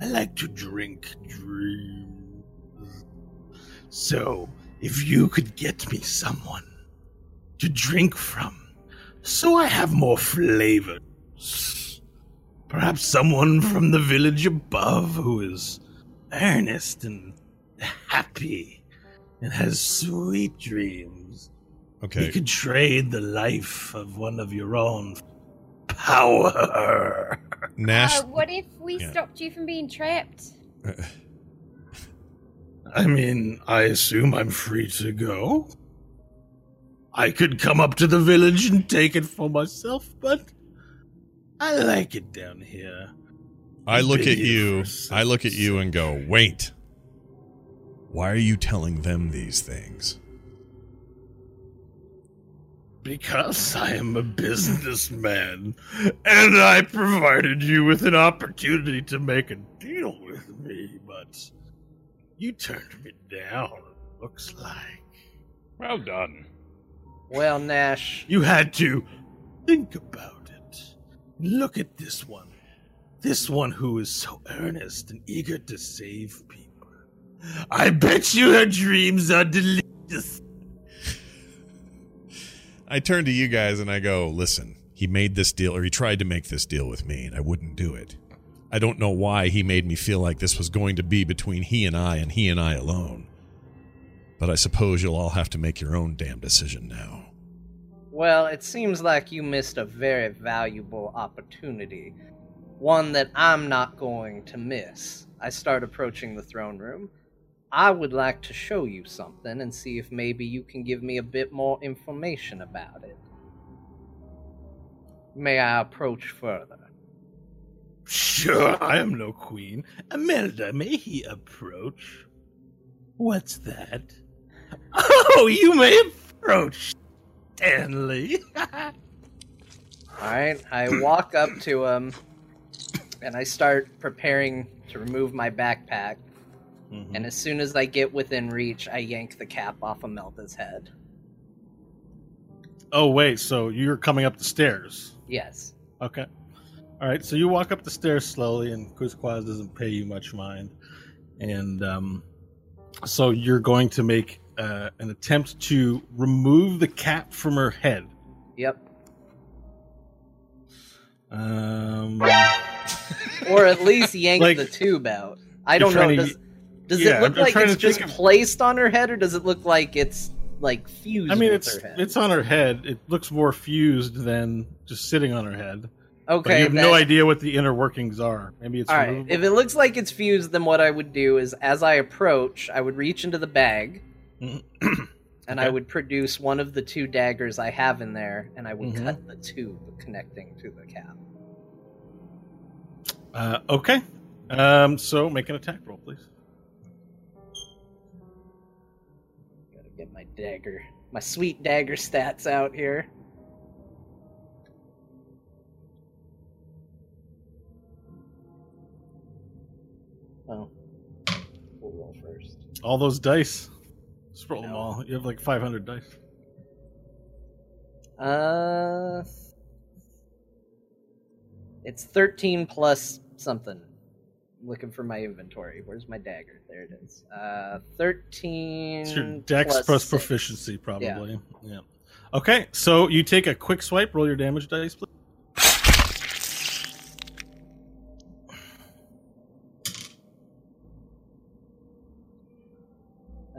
I like to drink dreams. So, if you could get me someone to drink from, so I have more flavors. Perhaps someone from the village above who is earnest and happy and has sweet dreams. You could trade the life of one of your own power. Nash. Uh, what if we Yeah. stopped you from being trapped? I mean, I assume I'm free to go. I could come up to the village and take it for myself, but I like it down here. I look been at you. I look at you and go, "Wait. Why are you telling them these things?" Because I am a businessman, and I provided you with an opportunity to make a deal with me, but you turned me down, it looks like. Well done. Well, Nash, You had to think about it. Look at this one. This one who is so earnest and eager to save people. I bet you her dreams are delicious. I turn to you guys and I go, "Listen. He made this deal, or he tried to make this deal with me, and I wouldn't do it. I don't know why he made me feel like this was going to be between he and I, and he and I alone. But I suppose you'll all have to make your own damn decision now." Well, it seems like you missed a very valuable opportunity. One that I'm not going to miss. I start approaching the throne room. I would like to show you something and see if maybe you can give me a bit more information about it. May I approach further? Sure, I am no queen. Imelda, may he approach? What's that? Oh, you may approach, Stanley. Alright, I walk up to him and I start preparing to remove my backpack. And as soon as I get within reach, I yank the cap off Imelda's head. oh, wait, so you're coming up the stairs. Yes. Okay. All right, so you walk up the stairs slowly, and Quizquaz doesn't pay you much mind, and um, so you're going to make uh, an attempt to remove the cap from her head. Yep. Um, Or at least yank Like, the tube out. I don't know. trying to Does, does Yeah, it look I'm- I'm like it's just of- placed on her head, or does it look like it's like fused I mean, it's it's on her head. It looks more fused than just sitting on her head. But okay. you have no idea what the inner workings are. Maybe it's All right. If it looks like it's fused, then what I would do is, as I approach, I would reach into the bag, And I would produce one of the two daggers I have in there, and I would Mhm. cut the tube connecting to the cap. Uh, okay. Um, so make an attack roll, please. Gotta get my dagger, my sweet dagger stats out here. Oh, we'll roll first. All those dice. Just roll them No. all. You have like 500 dice. Uh, it's thirteen plus something. I'm looking for my inventory. Where's my dagger? There it is. Uh, thirteen. It's your dex plus plus proficiency, probably. Yeah. Okay, so you take a quick swipe. Roll your damage dice, please.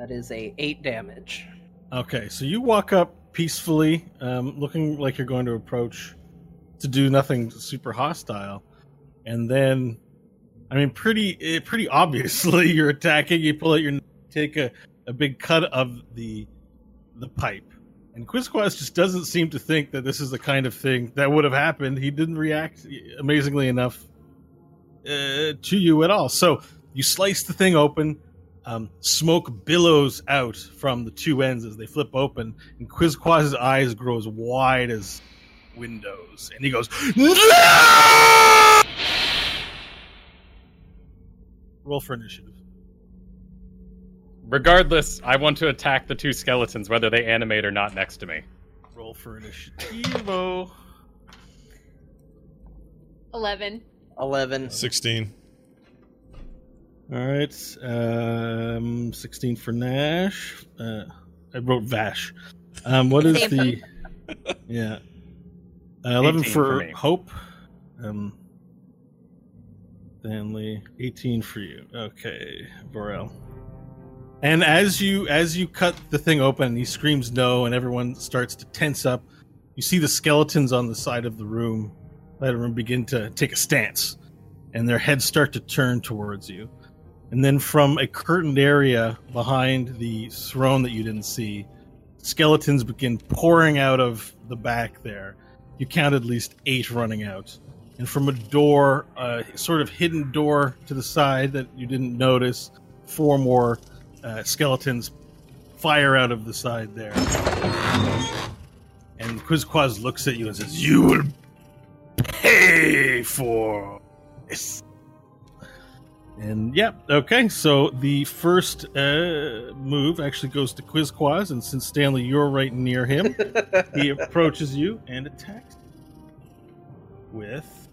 That is a eight damage. Okay, so you walk up peacefully, um, looking like you're going to approach to do nothing super hostile, and then, I mean, pretty eh, pretty obviously you're attacking. You pull out your take a, a big cut of the the pipe, and Quizquaz just doesn't seem to think that this is the kind of thing that would have happened. He didn't react amazingly enough uh, to you at all. So you slice the thing open. Um, smoke billows out from the two ends as they flip open, and Quizquaz's eyes grow as wide as windows, and he goes, "No!" Roll for initiative. Regardless, I want to attack the two skeletons, whether they animate or not, next to me. Roll for initiative. Oh. Eleven. Eleven. 16. All right, um, sixteen for Nash. Uh, I wrote Vash. Um, what is the? Yeah, uh, eleven for, for. Hope. Um, Stanley, eighteen for you. Okay, Vorel. And as you as you cut the thing open, he screams no, and everyone starts to tense up. You see the skeletons on the side of the room, let them begin to take a stance, and their heads start to turn towards you. And then from a curtained area behind the throne that you didn't see, skeletons begin pouring out of the back there. You count at least eight running out. And from a door, a sort of hidden door to the side that you didn't notice, four more uh, skeletons fire out of the side there. And Quizquaz looks at you and says, You will pay for this. And yeah, okay. So the first uh, move actually goes to Quizquaz, and since Stanley, you're right near him, he approaches you and attacks with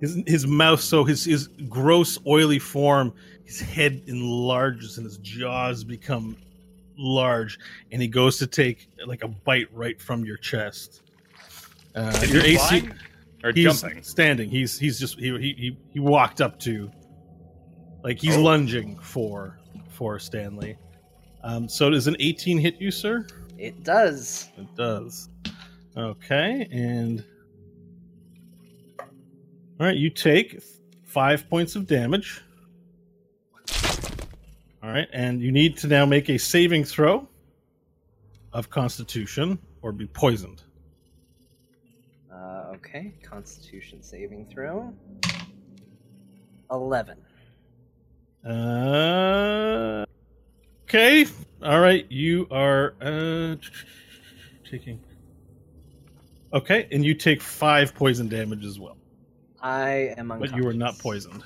his his mouth. So his his gross, oily form, his head enlarges and his jaws become large, and he goes to take like a bite right from your chest. Uh, your AC flying or he's jumping? standing. He's he's just he he he walked up to like he's Oh. lunging for for Stanley. Um, so does an 18 hit you, sir? It does. It does. Okay, and all right, you take five points of damage. All right, and you need to now make a saving throw of Constitution or be poisoned. Uh, okay. Constitution saving throw. Eleven. Uh, okay. All right. You are uh, taking. Okay, and you take five poison damage as well, I am unconscious. but you are not poisoned.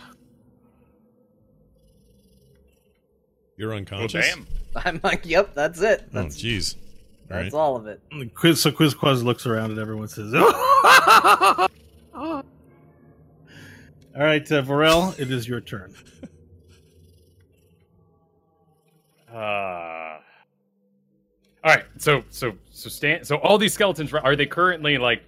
You're Oh, unconscious? damn. I'm like, yep, that's it. Oh, That's jeez. All that's right. all of it. And Quiz, so Quizquaz looks around and everyone says, All right, uh, Varel, it is your turn. Uh, all right. So so so stand. So all these skeletons are they currently like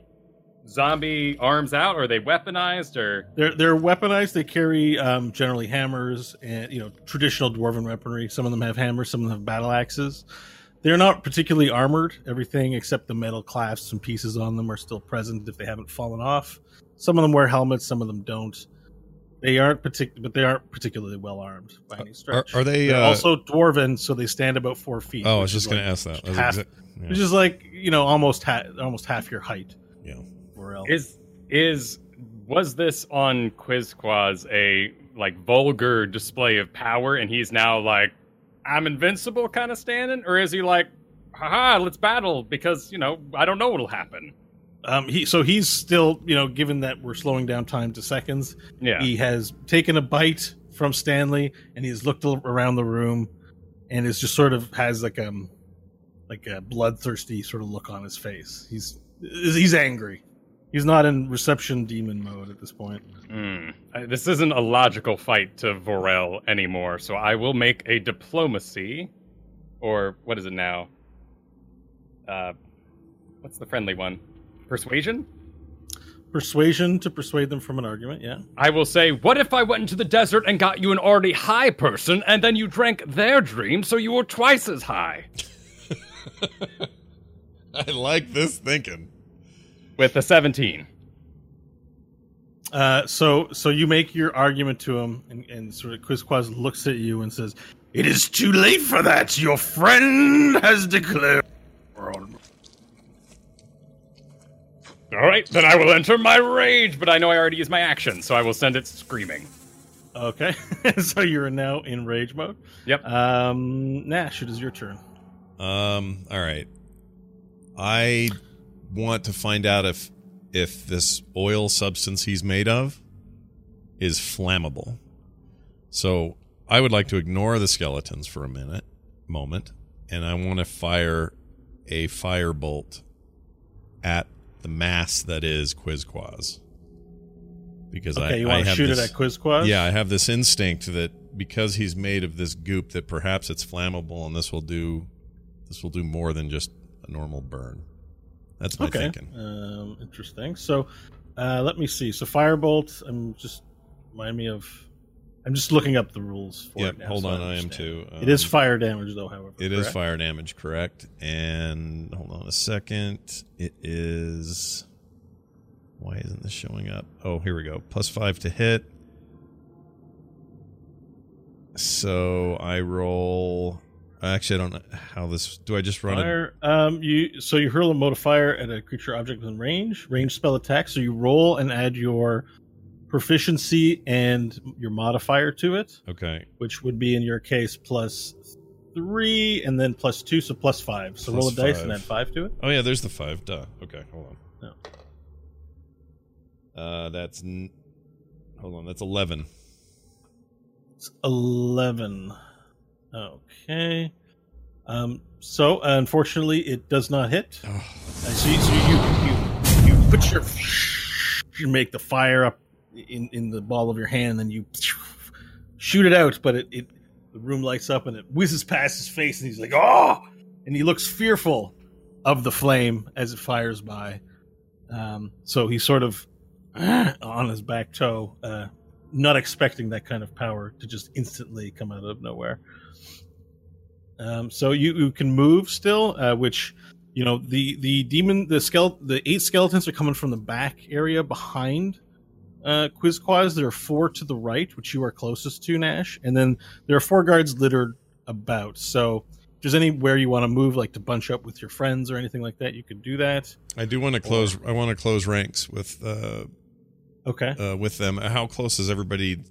zombie arms out? Or are they weaponized? Or They're they're weaponized. They carry um, generally hammers and you know traditional dwarven weaponry. Some of them have hammers. Some of them have battle axes. They're not particularly armored. Everything except the metal clasps and pieces on them are still present if they haven't fallen off. Some of them wear helmets. Some of them don't. They aren't particular, but they aren't particularly well armed by any stretch. are they They're uh, also dwarven, so they stand about four feet. Oh, I was just going like- to ask that. That's half- exact- yeah. Which is like you know almost ha- almost half your height. Yeah. Vorel. is is was this on Quizquaz a like vulgar display of power, and he's now like I'm invincible kind of standing, or is he like, haha, let's battle because you know I don't know what'll happen. Um, he so he's still you know given that we're slowing down time to seconds. Yeah. He has taken a bite from Stanley, and he's looked around the room, and is just sort of has like um like a bloodthirsty sort of look on his face. He's he's angry. He's not in reception demon mode at this point. Uh, This isn't a logical fight to Vorel anymore, so I will make a diplomacy, or what is it now? Uh, what's the friendly one? Persuasion. Persuasion to persuade them from an argument. Yeah. I will say, what if I went into the desert and got you an already high person, and then you drank their dream, so you were twice as high? I like this thinking. With a 17. Uh, so so you make your argument to him, and, and sort of Quizquaz looks at you and says, "It is too late for that. Your friend has declared." All right, then I will enter my rage, but I know I already used my action, so I will send it screaming. Okay, so you're now in rage mode. Yep. Um, Nash, it is your turn. Um. All right. I want to find out if if this oil substance he's made of is flammable. So I would like to ignore the skeletons for a minute, moment, and I want to fire a firebolt at the mass that is Quizquaz. Because Okay, I, you want to have shoot this, it at Quizquaz? yeah, I have this instinct that because he's made of this goop that perhaps it's flammable and this will do this will do more than just a normal burn. That's my Okay. thinking. Um, interesting. So, uh, let me see. So, firebolt. I'm just remind me of. I'm just looking up the rules for Yep, it. Now, hold so on, I am understand. too. it is Um, fire damage, though. However, It is correct? fire damage, correct? And hold on a second. It is. Why isn't this showing up? Oh, here we go. Plus five to hit. So I roll. Actually, I don't know how this. Do I just run it? Fire. Um, you so you hurl a mode of fire at a creature object within range, range spell attack. So you roll and add your proficiency and your modifier to it, Okay. which would be in your case plus three and then plus two, so plus five. So Plus roll a dice and add five to it. Oh yeah, there's the five. Duh. Okay, hold on. No. Uh, that's n- hold on. That's eleven. It's eleven. Okay. Um. So unfortunately, it does not hit. Oh, Uh, so, you, so you, you you put your you make the fire up in in the ball of your hand, and then you shoot it out. But it, it the room lights up and it whizzes past his face, and he's like, "Oh!" And he looks fearful of the flame as it fires by. Um, so he's sort of on his back toe, uh, not expecting that kind of power to just instantly come out of nowhere. Um, so you, you can move still, uh, which you know the the demon the skeleton the eight skeletons are coming from the back area behind uh quizquaz there are four to the right which you are closest to nash and then there are four guards littered about so if there's anywhere you want to move like to bunch up with your friends or anything like that you could do that I do want to close. I want to close ranks with uh, okay uh with them. How close is everybody?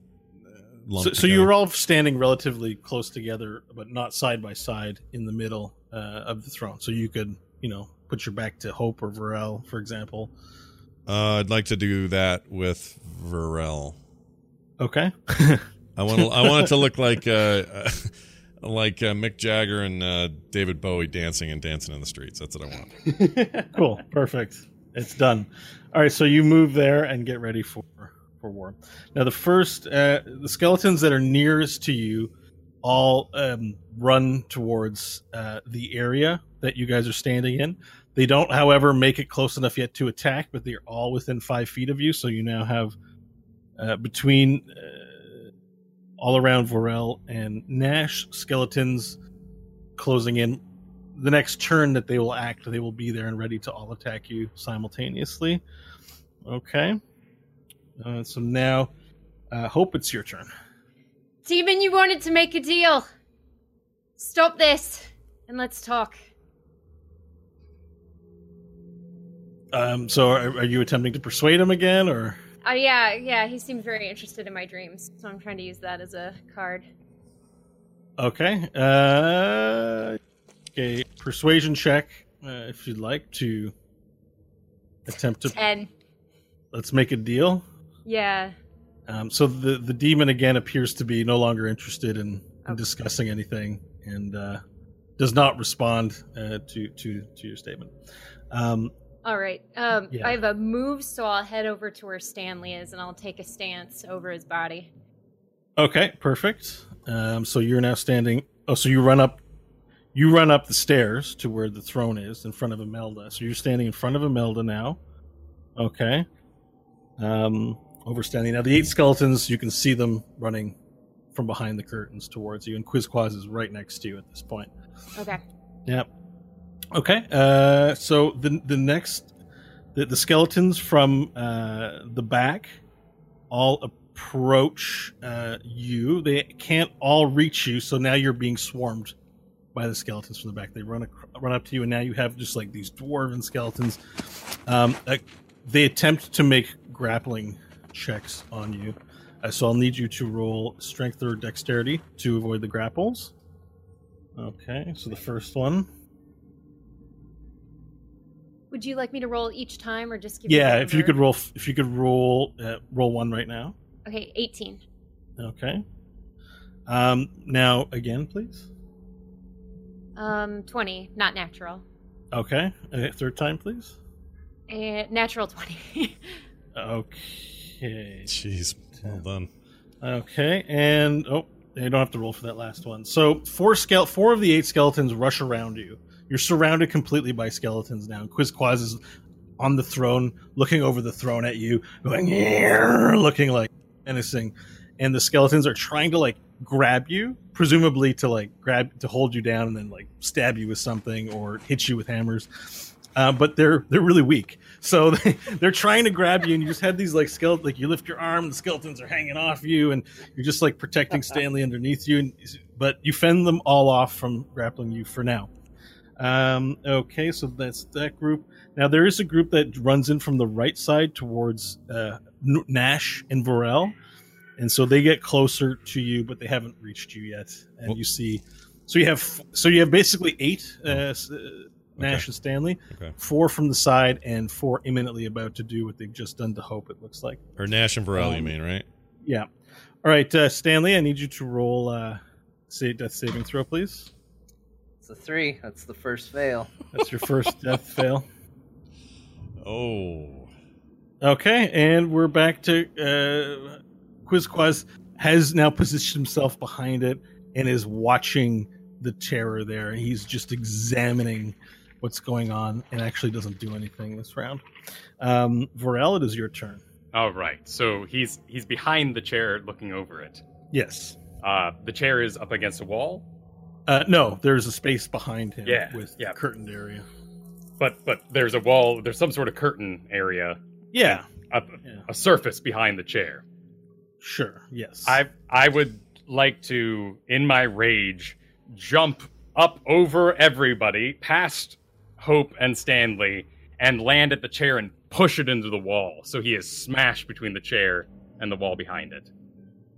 uh, so, so you were all standing relatively close together but not side by side in the middle uh, of the throne so you could you know put your back to hope or vorel for example Uh, I'd like to do that with Vorel. okay I want. To, I want it to look like uh, like uh, Mick Jagger and uh, David Bowie dancing and dancing in the streets. That's what I want. cool perfect it's done all right so you move there and get ready for for for war. Now, the first, uh, the skeletons that are nearest to you all um, run towards uh, the area that you guys are standing in. They don't, however, make it close enough yet to attack, but they're all within five feet of you. So you now have uh, between uh, all around Vorel and Nash skeletons closing in. The next turn that they will act, they will be there and ready to all attack you simultaneously. Okay. Uh, so now, uh, Hope, it's your turn. Demon, you wanted to make a deal. Stop this and let's talk. Um, so are, are you attempting to persuade him again, or Oh yeah, yeah, he seems very interested in my dreams, so I'm trying to use that as a card. okay? Uh, okay, persuasion check uh, if you'd like to attempt to. Ten. Let's make a deal. Yeah. Um, so the the demon again appears to be no longer interested in, in Okay. discussing anything and uh, does not respond uh, to to to your statement. Um, All right. Um, Yeah. I have a move, so I'll head over to where Stanley is, and I'll take a stance over his body. Okay, perfect. Um, so you're now standing. Oh, so you run up, you run up the stairs to where the throne is in front of Imelda. So you're standing in front of Imelda now. Okay. Um, overstanding now. The eight skeletons, you can see them running from behind the curtains towards you, and Quizquaz is right next to you at this point. Okay. Yep. Okay. Uh, so the the next the, the skeletons from uh, the back all approach uh, you. They can't all reach you, so now you're being swarmed by the skeletons from the back. They run ac- run up to you, and now you have just like these dwarven skeletons. Um, uh, they attempt to make grappling checks on you. Uh, so I'll need you to roll strength or dexterity to avoid the grapples. Okay, so the first one. Would you like me to roll each time, or just give? me a Yeah, if you could roll, if you could roll, uh, roll one right now. Okay, eighteen. Okay. Um, now again, please. Um, twenty, not natural. Okay. Uh, third time, please. And natural twenty. Okay. Jeez, well done. Okay, and oh, you don't have to roll for that last one. So four skele- four of the eight skeletons rush around you. You're surrounded completely by skeletons now. Quizquaz is on the throne, looking over the throne at you, going looking like menacing, and the skeletons are trying to like grab you, presumably to like grab to hold you down and then like stab you with something or hit you with hammers. Uh, but they're they're really weak, so they, they're trying to grab you, and you just have these like skeleton like you lift your arm, the skeletons are hanging off you, and you're just like protecting Stanley underneath you, and, but you fend them all off from grappling you for now. Um, okay, so that's that group. Now there is a group that runs in from the right side towards uh, Nash and Vorel, and so they get closer to you, but they haven't reached you yet. And Well- you see, so you have so you have basically eight uh, s- uh, Nash and Stanley, Okay. four from the side, and four imminently about to do what they've just done to Hope. It looks like. Or Nash and Vorel, you Um, mean, right? Yeah. All right, uh, Stanley, I need you to roll uh, say death saving throw, please. It's a three. That's the first fail. That's your first death fail. Oh. Okay, and we're back to uh, Quizquaz has now positioned himself behind it and is watching the terror there. He's just examining what's going on and actually doesn't do anything this round. Um, Vorel, it is your turn. All right. So he's he's behind the chair, looking over it. Yes. Uh, the chair is up against a wall, Uh, no, there's a space behind him Yeah, with yeah. curtained area. but but there's a wall. There's some sort of curtain area, Yeah, a, Yeah. a surface behind the chair. sure. Yes. I I would like to, in my rage, jump up over everybody, past Hope and Stanley, and land at the chair and push it into the wall. So he is smashed between the chair and the wall behind it.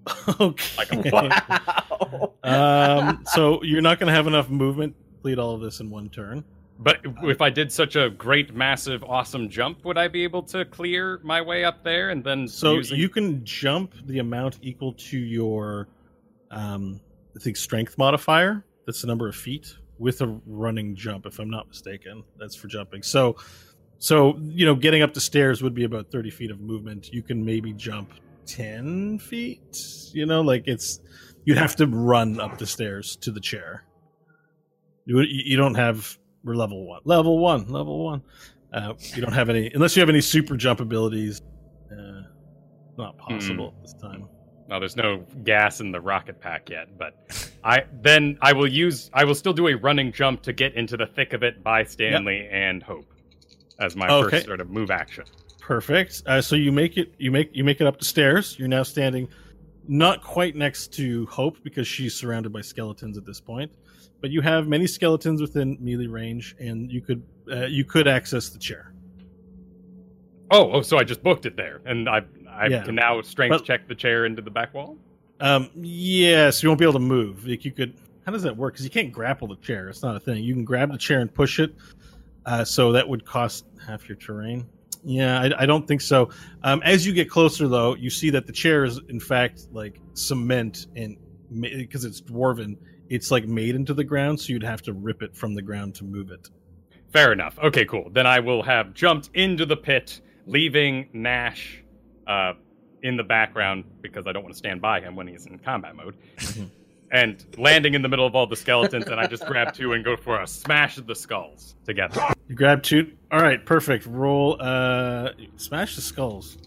okay. Like Wow. um, so you're not going to have enough movement. to Complete all of this in one turn. But if I did such a great, massive, awesome jump, would I be able to clear my way up there and then So using- you can jump the amount equal to your, um, I think strength modifier. That's the number of feet with a running jump, if I'm not mistaken. That's for jumping. So, so you know, getting up the stairs would be about 30 feet of movement. You can maybe jump ten feet. You know, like it's you'd have to run up the stairs to the chair. You you don't have we're level one, level one, level one. Uh, you don't have any unless you have any super jump abilities. Uh, not possible at this time. No, there's no gas in the rocket pack yet, but I then I will use I will still do a running jump to get into the thick of it by Stanley and Hope as my Okay. first sort of move action. Perfect. Uh, so you make it. You make you make it up the stairs. You're now standing, not quite next to Hope because she's surrounded by skeletons at this point. But you have many skeletons within melee range, and you could uh, you could access the chair. Oh, oh, so I just booked it there, and I I Yeah. can now strength But- check the chair into the back wall. Um, yes, you won't be able to move. Like you could. How does that work? Because you can't grapple the chair. It's not a thing. You can grab the chair and push it. Uh, so that would cost half your terrain. Yeah, I, I don't think so. Um, as you get closer, though, you see that the chair is in fact like cement, and because it's dwarven, it's like made into the ground. So you'd have to rip it from the ground to move it. Fair enough. Okay, cool. Then I will have jumped into the pit, leaving Nash uh, in the background because I don't want to stand by him when he's in combat mode. and landing in the middle of all the skeletons, and I just grab two and go for a smash of the skulls together. You grab two. All right, perfect. Roll. Uh, smash the skulls.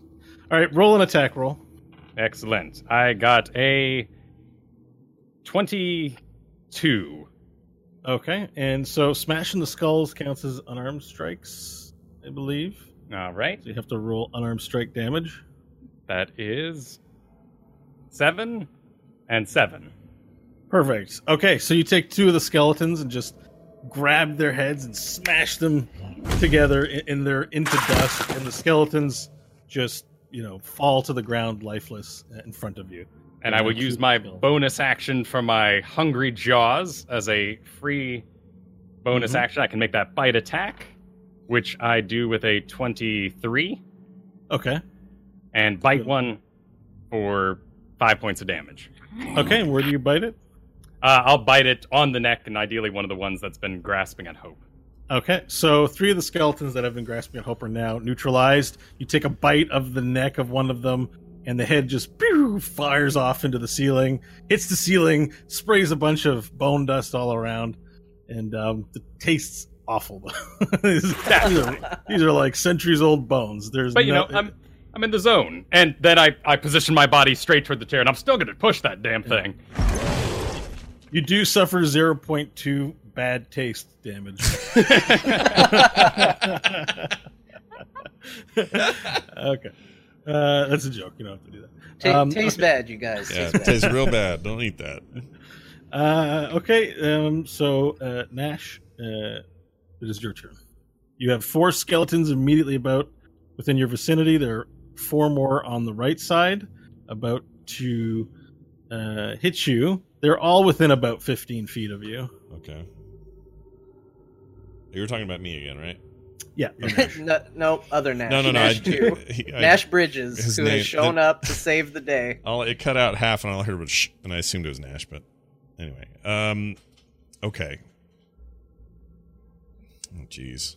All right, roll an attack roll. Excellent. I got a 22. Okay, and so smashing the skulls counts as unarmed strikes, I believe. All right. So you have to roll unarmed strike damage. That is seven and seven. Perfect. Okay, so you take two of the skeletons and just grab their heads and smash them together, in, and they're into dust, and the skeletons just you know fall to the ground lifeless in front of you. And I will use my bonus action for my hungry jaws as a free bonus Mhm. action. I can make that bite attack, which I do with a 23, Okay. and bite one for five points of damage. Okay, where do you bite it? Uh, I'll bite it on the neck, and ideally one of the ones that's been grasping at hope. Okay, so three of the skeletons that have been grasping at Hope are now neutralized. You take a bite of the neck of one of them, and the head just pew, fires off into the ceiling, hits the ceiling, sprays a bunch of bone dust all around, and um, the tastes awful. these, are, these are like centuries old bones. There's But you no, know, I'm I'm in the zone, and then I I position my body straight toward the chair, and I'm still going to push that damn thing. You do suffer 0.2 bad taste damage. okay. Uh, that's a joke. You don't have to do that. Ta- Um, tastes okay. bad, you guys. Yeah, Tastes bad. tastes real bad. Don't eat that. Uh, okay, um, so uh, Nash, uh, it is your turn. You have four skeletons immediately about within your vicinity. There are four more on the right side about to uh, hit you. They're all within about 15 feet of you. Okay. You were talking about me again, right? Yeah. no, no, other Nash. No, no, no. Nash I, two. he- I- Nash Bridges, his who name- has shown the- up to save the day. all it cut out half, and all I heard was shh, and I assumed it was Nash. But anyway, um, okay. Oh, jeez.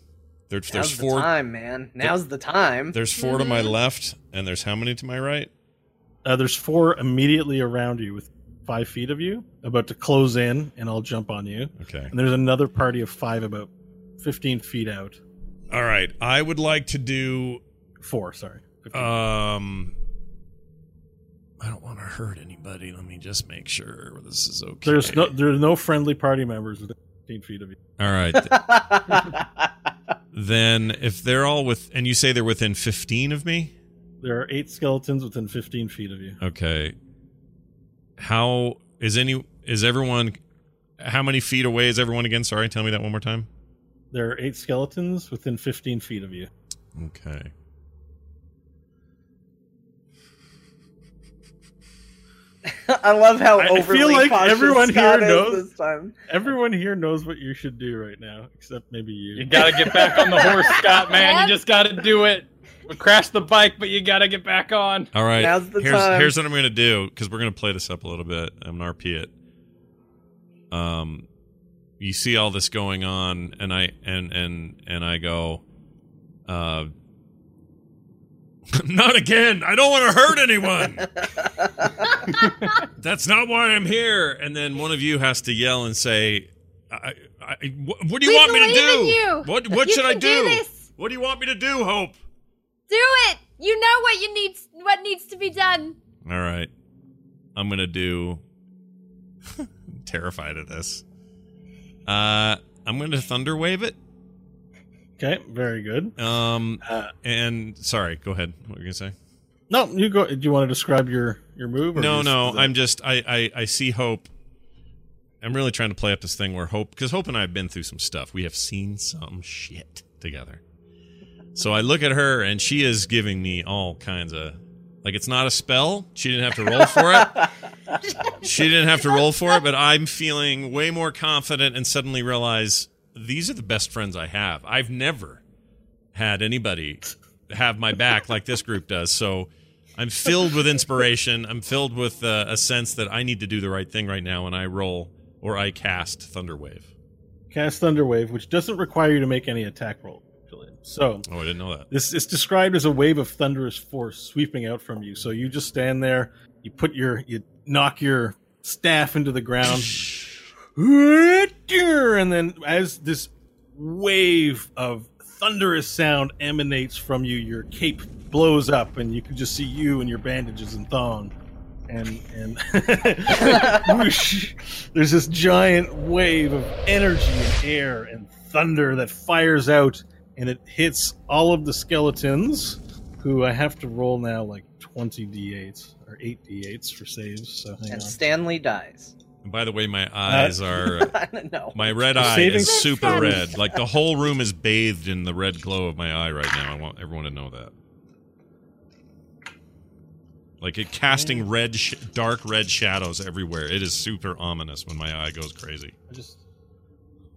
There, Now's there's the four. time, man. Now's the time. There's 4 to my left, and there's how many to my right? Uh, there's four immediately around you with five feet of you, about to close in, and I'll jump on you. Okay. And there's another party of five about 15 feet out. All right. I would like to do. Four, sorry. 15. Um. I don't want to hurt anybody. Let me just make sure this is okay. there's no there's no friendly party members within 15 feet of you. All right. then, if they're all with, and you say they're within 15 of me, There are eight skeletons within 15 feet of you. okay. How is any? Is everyone? How many feet away is everyone again? Sorry, tell me that one more time. There are eight skeletons within 15 feet of you. Okay. I love how I- I feel like everyone Scott here is knows- this time. Everyone here knows what you should do right now, except maybe you. You got to get back on the horse, Scott. Man, you just got to do it. We crashed the bike, but you got to get back on. All right. Now's the here's time. here's what I'm going to do because we're going to play this up a little bit. I'm going to RP it. Um, you see all this going on, and I and and and I go, uh, Not again. I don't want to hurt anyone. That's not why I'm here. And then one of you has to yell and say, I, I, what, what do you We want me to do? you. What what You should I do? do this. What do you want me to do, Hope? Do it. You know what you need. What needs to be done. All right. I'm going to do I'm terrified of this. Uh I'm going to thunder wave it. Okay, very good. Um Uh, and sorry, go ahead. What were you going to say? no, you go. Do you want to describe your your move? No, just- no. that- I'm just I, I I see Hope. I'm really trying to play up this thing where Hope because Hope and I have been through some stuff. We have seen some shit together. So I look at her and she is giving me all kinds of like it's not a spell. She didn't have to roll for it. she didn't have to roll for it, but I'm feeling way more confident and suddenly realize these are the best friends I have. I've never had anybody have my back like this group does. So I'm filled with inspiration. I'm filled with uh, a sense that I need to do the right thing right now, and I roll or I cast Thunderwave. cast Thunderwave, which doesn't require you to make any attack roll. So Oh, I didn't know that. this is described as a wave of thunderous force sweeping out from you. So you just stand there, you put your, you knock your staff into the ground, and then as this wave of thunderous sound emanates from you, your cape blows up, and you can just see you and your bandages and thong. And and whoosh, there's this giant wave of energy and air and thunder that fires out, and it hits all of the skeletons, who I have to roll now like 20 d8s or 8 d8s for saves. So hang and on. Stanley dies. And by the way, my uh, eyes are I don't know. my red The eye saving- is super Red red. Like the whole room is bathed in the red glow of my eye right now. I want everyone to know that. Like it casting mm. red, sh- dark red shadows everywhere. It is super ominous when my eye goes crazy. I just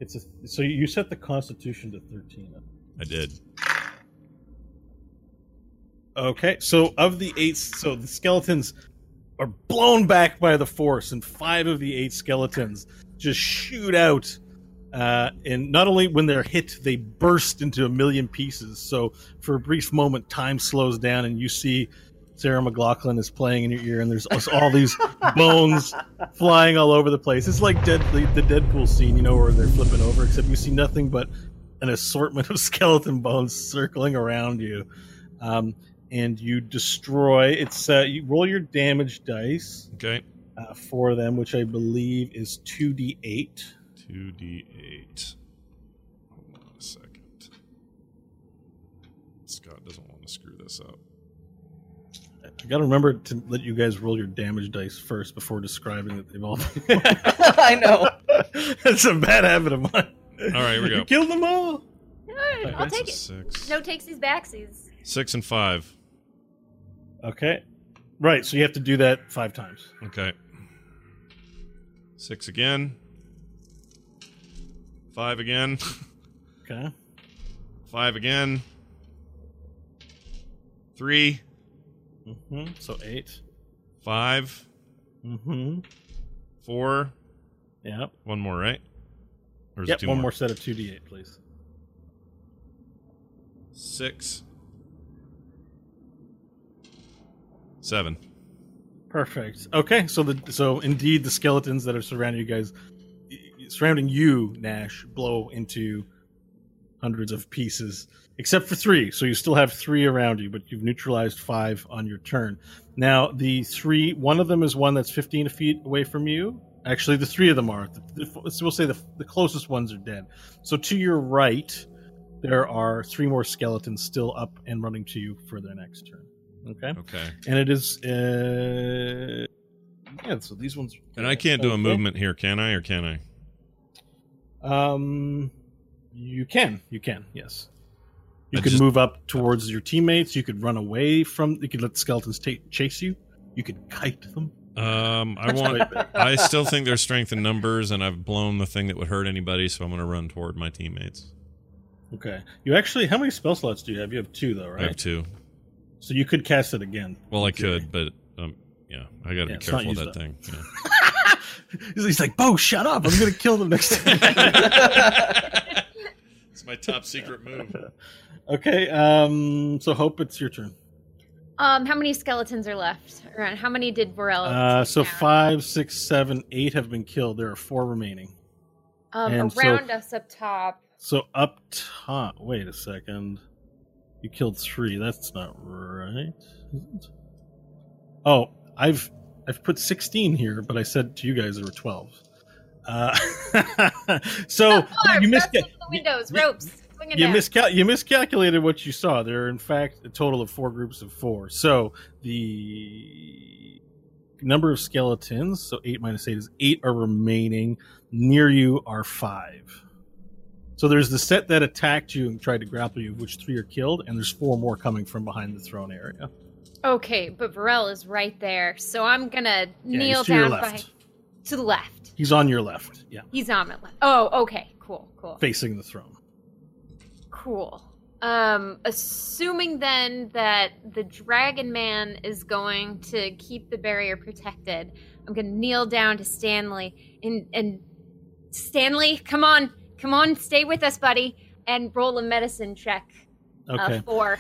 it's a so you set the Constitution to 13. I did. Okay, so of the eight, so the skeletons are blown back by the force, and five of the eight skeletons just shoot out. Uh, and not only when they're hit, they burst into a million pieces. So for a brief moment, time slows down, and you see Sarah McLachlan is playing in your ear, and there's all these bones flying all over the place. It's like Dead, the, the Deadpool scene, you know, where they're flipping over, except you see nothing but an assortment of skeleton bones circling around you. Um, and you destroy. It's uh, you roll your damage dice Okay. uh, for them, which I believe is two d eight. Two D eight. Hold on a second. Scott doesn't want to screw this up. I got to remember to let you guys roll your damage dice first before describing that they've all. I know. That's a bad habit of mine. All right, here we go. You killed them all. Alright, I'll That's take it. Six. No takesies backsies. Six and five. Okay. Right, so you have to do that five times. Okay. Six again. Five again. Okay. Five again. Three. hmm So eight. Five. hmm Four. Yep. One more, right? Or is Yep. it two One more? more set of two d eight, please. Six. Seven. Perfect. Okay, so the so indeed the skeletons that are surrounding you guys, surrounding you, Nash, blow into hundreds of pieces, except for three. So you still have three around you, but you've neutralized five on your turn. Now the three, one of them is one that's fifteen feet away from you. Actually, the three of them are. So we'll say the the closest ones are dead. So to your right, there are three more skeletons still up and running to you for their next turn. Okay Okay. and it is uh yeah so these ones And I can't do a movement here, can I? Or can I? um you can you can yes you I could just- move up towards your teammates you could run away from you could let the skeletons chase you you could kite them Um, I want. I still think there's strength in numbers, and I've blown the thing that would hurt anybody, so I'm going to run toward my teammates. okay you actually how many spell slots do you have you have two though right? I have two. so you could cast it again Well, I could, but um, yeah, I got to Yeah, be careful with that up. thing. Yeah. he's like bo shut up i'm gonna kill them next time it's my top secret move. okay um so hope it's your turn Um, how many skeletons are left? Around how many did Vorel? Uh, so down? five, six, seven, eight have been killed. There are four remaining. Um, and so- around us up top. So up top. Wait a second. You killed three. That's not right. Oh, I've I've put sixteen here, but I said to you guys there were twelve. Uh, so Up far, you, missed windows, you- ropes. Swinging you, down. miscal- you miscalculated what you saw. There are in fact a total of four groups of four. So the number of skeletons, so eight minus eight is eight are remaining. Near you are five. So there's the set that attacked you and tried to grapple you, which three are killed, and there's four more coming from behind the throne area. Okay, but Vorel is right there, so I'm gonna Yeah, kneel he's to your down left. behind to the left. He's on your left, yeah, He's on my left. Oh, okay, cool, cool, facing the throne. Cool. Um, assuming then that the Dragon Man is going to keep the barrier protected, I'm gonna kneel down to Stanley and and Stanley, come on, come on, stay with us, buddy, and roll a medicine check. Okay. Uh, four.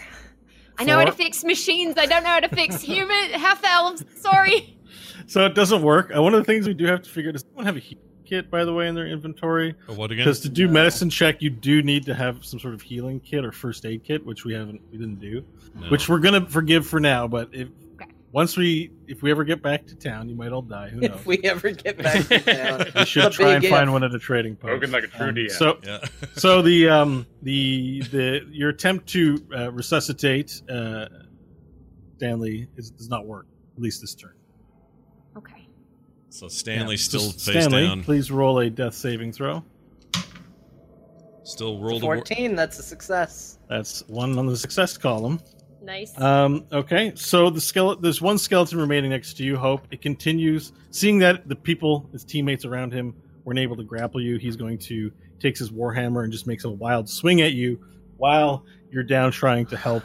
I know how to fix machines. I don't know how to fix human half elves. Sorry. So it doesn't work. Uh, one of the things we do have to figure out is someone have a heal kit, by the way, in their inventory. Oh, what again? Because to do medicine check, you do need to have some sort of healing kit or first aid kit, which we haven't, we didn't do. No. Which we're gonna forgive for now. But if once we, if we ever get back to town, you might all die. Who knows? If we ever get back to town, we should try and big find one at a trading post. Spoken like a true Um, DM. So, yeah. so the um the the your attempt to uh, resuscitate uh, Stanley is, does not work. At least this turn. Okay. so Stanley Yeah. still So face Stanley, down. please roll a death saving throw. Still rolled a wor- 14, that's a success. That's one on the success column. Nice. Um, okay, so the skeleton, there's one skeleton remaining next to you. Hope it continues. Seeing that the people, his teammates around him, weren't able to grapple you, he's going to takes his warhammer and just makes a wild swing at you while you're down trying to help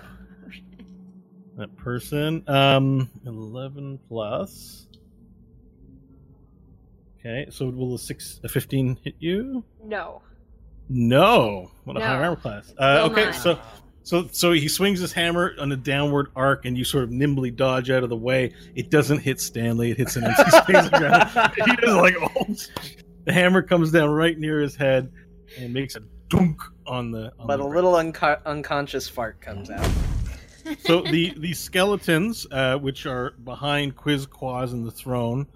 that person. Um, eleven plus. Okay, so will a six, a fifteen hit you? no. No. What a No. high armor class. Uh, okay, not. so so so he swings his hammer on a downward arc, and you sort of nimbly dodge out of the way. It doesn't hit Stanley; it hits an empty space. the ground. He is like, oh! The hammer comes down right near his head and makes a dunk on the. On But the a ground. little unco- unconscious fart comes out. so the the skeletons, uh, which are behind Quizquaz and the throne,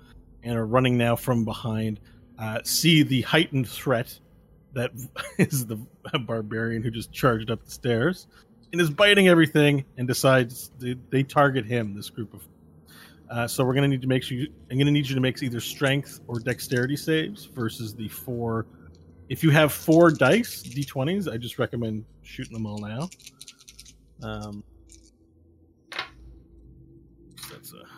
and are running now from behind, uh, see the heightened threat that is the barbarian who just charged up the stairs and is biting everything and decides they, they target him. This group of. Uh, so we're gonna need to make sure you, I'm gonna need you to make either strength or dexterity saves versus the four. If you have four dice, d20s, I just recommend shooting them all now. Um, that's a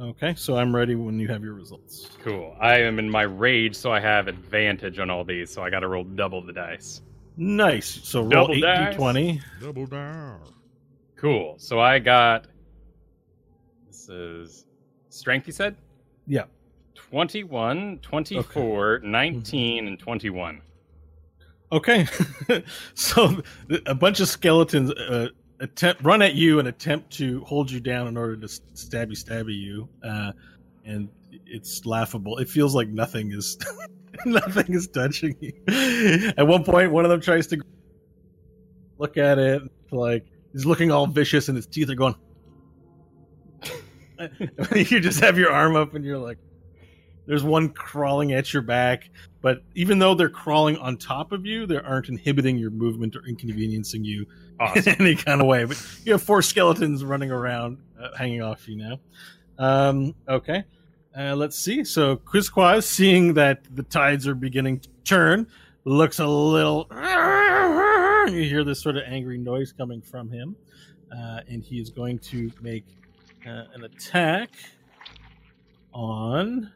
Okay, so I'm ready when you have your results. Cool. I am in my rage, so I have advantage on all these, so I got to roll double the dice. Nice. So roll Double eight dice. d20. Double down. Cool. So I got. This is strength, you said? Yeah. 21, 24, 19, and 21. Okay. so a bunch of skeletons uh, attempt run at you and attempt to hold you down in order to stabby stabby you, uh, and it's laughable. It feels like nothing is nothing is touching you. At one point, one of them tries to look at it like he's looking all vicious, and his teeth are going. you just have your arm up, and you're like. There's one crawling at your back, but even though they're crawling on top of you, they aren't inhibiting your movement or inconveniencing you Awesome. in any kind of way. But you have four skeletons running around, uh, hanging off you now. Um, okay, uh, let's see. So Quizquaz, seeing that the tides are beginning to turn, looks a little. You hear this sort of angry noise coming from him, uh, and he is going to make uh, an attack on.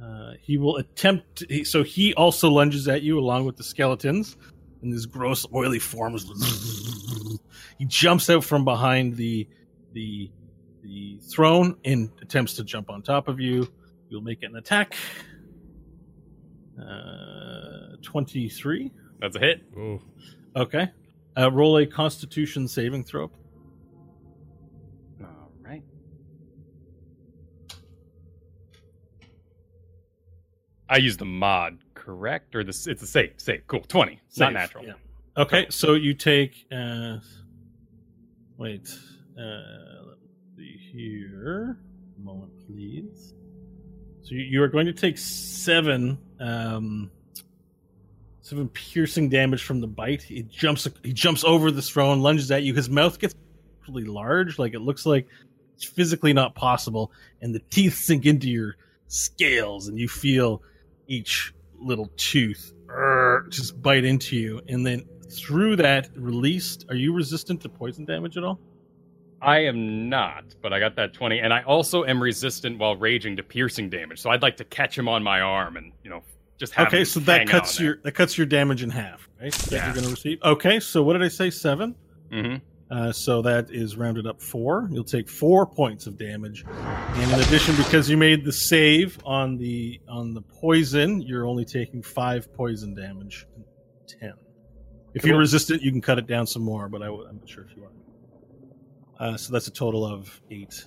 Uh, he will attempt. he- So he also lunges at you along with the skeletons, and his gross, oily form is. He jumps out from behind the the the throne and attempts to jump on top of you. You'll make an attack. Uh, Twenty-three. That's a hit. Oh, Okay. Uh, roll a Constitution saving throw. I use the mod, correct? Or this? it's a save. Save. Cool. Twenty. It's not natural. yeah. Okay, so you take. Uh, wait. Uh, let me see here. A moment, please. So you, you are going to take seven. Um, seven piercing damage from the bite. He jumps. He jumps over the throne, lunges at you. His mouth gets really large, like it looks like it's physically not possible, and the teeth sink into your scales, and you feel each little tooth just bite into you, and then through that released. Are you resistant to poison damage at all? I am not, but I got that 20. And I also am resistant while raging to piercing damage. So I'd like to catch him on my arm and, you know, just have okay, so that cuts your that cuts your damage in half, right? That Yeah. you're going to receive. Okay, so what did I say? Seven. there. Uh, so that is rounded up four. You'll take four points of damage, and in addition, because you made the save on the on the poison, you're only taking five poison damage. Ten. If you're resistant, you can cut it down some more, but I, am not sure if you are. Uh, so that's a total of eight,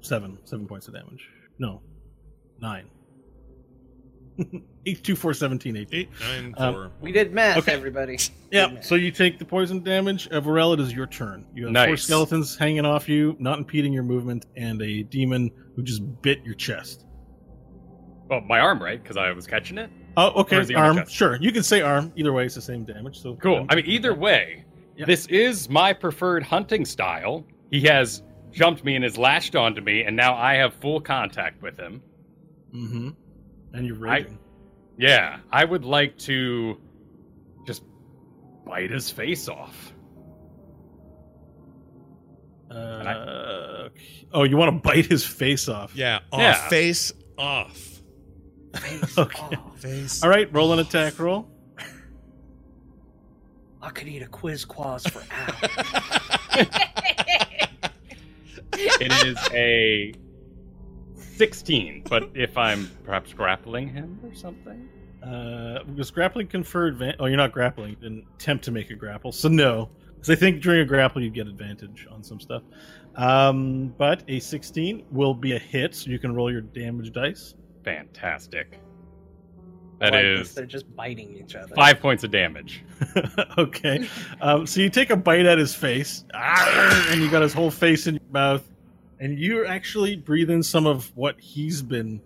seven, seven points of damage. No, nine. Eight, two, four, seventeen, eight. Eight, nine, Um, four. We did math, Okay. everybody. Yeah, so you take the poison damage. Uh, Vorel, it is your turn. You have four Nice. skeletons hanging off you, not impeding your movement, and a demon who just bit your chest. Well, my arm, right? Because I was catching it. Oh, okay. Or is he on my Arm. chest? Sure. You can say arm. Either way, it's the same damage. So Cool. I mean, either way, Yeah. this is my preferred hunting style. He has jumped me and has lashed onto me, and now I have full contact with him. Mm-hmm. And you're I- Yeah, I would like to just bite his face off. Uh, okay. Oh, you want to bite his face off? Yeah, off. Yeah. Face off. Face Okay. off. Face. All right. Roll an attack roll. I could eat a Quizquaz for hours. It is a 16, but if I'm perhaps grappling him or something? Uh, because grappling conferred? advantage. Oh, you're not grappling. You didn't attempt to make a grapple, so no. Because I think during a grapple you get advantage on some stuff. Um, but a 16 will be a hit, so you can roll your damage dice. Fantastic. That Like is They're just biting each other. five points of damage. okay. Um, so you take a bite at his face, and you got his whole face in your mouth, and you're actually breathing some of what he's been.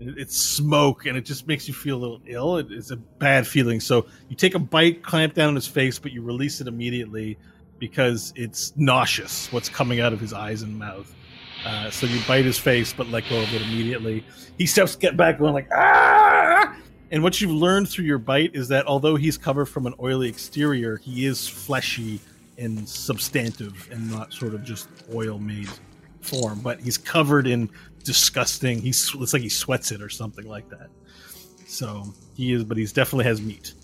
It's smoke, and it just makes you feel a little ill. It- It's a bad feeling. So you take a bite, clamp down on his face, but you release it immediately because it's nauseous what's coming out of his eyes and mouth. Uh, so you bite his face, but let go of it immediately. He steps get back, going like ah. And what you've learned through your bite is that although he's covered from an oily exterior, he is fleshy and substantive, and not sort of just oil-made form. But he's covered in disgusting. He's it's like he sweats it or something like that. So he is, but he's definitely has meat.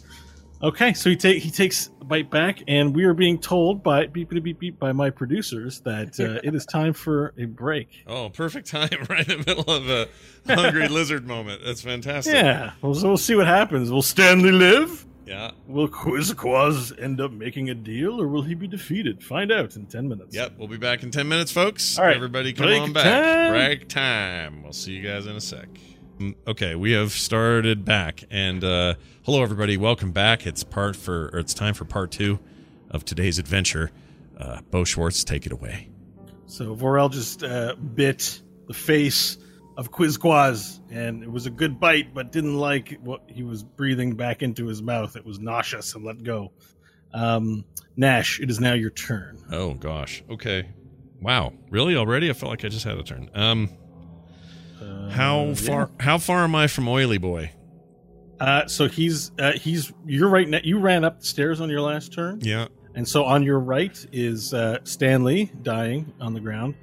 Okay, so he take he takes a bite back, and we are being told by beep beep beep, beep by my producers that uh, it is time for a break. Oh, perfect time right in the middle of a hungry lizard moment. That's fantastic. Yeah, well, so we'll see what happens. Will Stanley live? Yeah. Will Quizquaz end up making a deal, or will he be defeated? Find out in ten minutes. Yep. We'll be back in 10 minutes, folks. All right. Everybody come Break on back. time. Break time. We'll see you guys in a sec. Mm, Okay, we have started back. And uh, hello, everybody. Welcome back. It's part for, or it's time for part two of today's adventure. Uh, Bo Schwartz, take it away. So Vorel just uh, bit the face of Quizquaz, and it was a good bite, but didn't like what he was breathing back into his mouth. It was nauseous and let go. Um, Nash, it is now your turn. Oh, gosh. Okay. Wow. Really? Already? I felt like I just had a turn. Um, Uh, how yeah. far? How far am I from Oily Boy? Uh, so he's uh, he's you're right. Now, you ran up the stairs on your last turn. Yeah. And so on your right is uh, Stanley dying on the ground,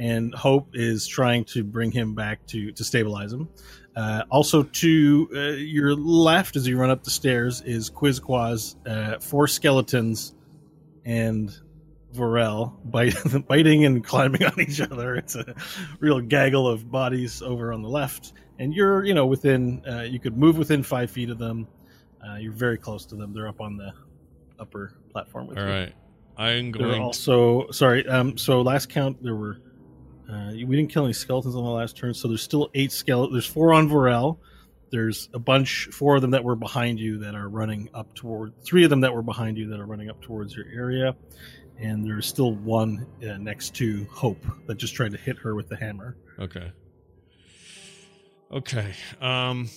and Hope is trying to bring him back to to stabilize him. Uh, also to uh, your left, as you run up the stairs, is Quizquaz, uh, four skeletons, and Vorel bite, biting and climbing on each other. It's a real gaggle of bodies over on the left, and you're you know within uh, you could move within five feet of them. Uh, you're very close to them. They're up on the upper platform with All you. right. I'm going. also sorry. Um, so last count there were. Uh, we didn't kill any skeletons on the last turn, so there's still eight skeletons. There's four on Vorel. There's a bunch, four of them that were behind you that are running up toward. Three of them that were behind you that are running up towards your area, and there's still one uh, next to Hope that just tried to hit her with the hammer. Okay. Okay. Um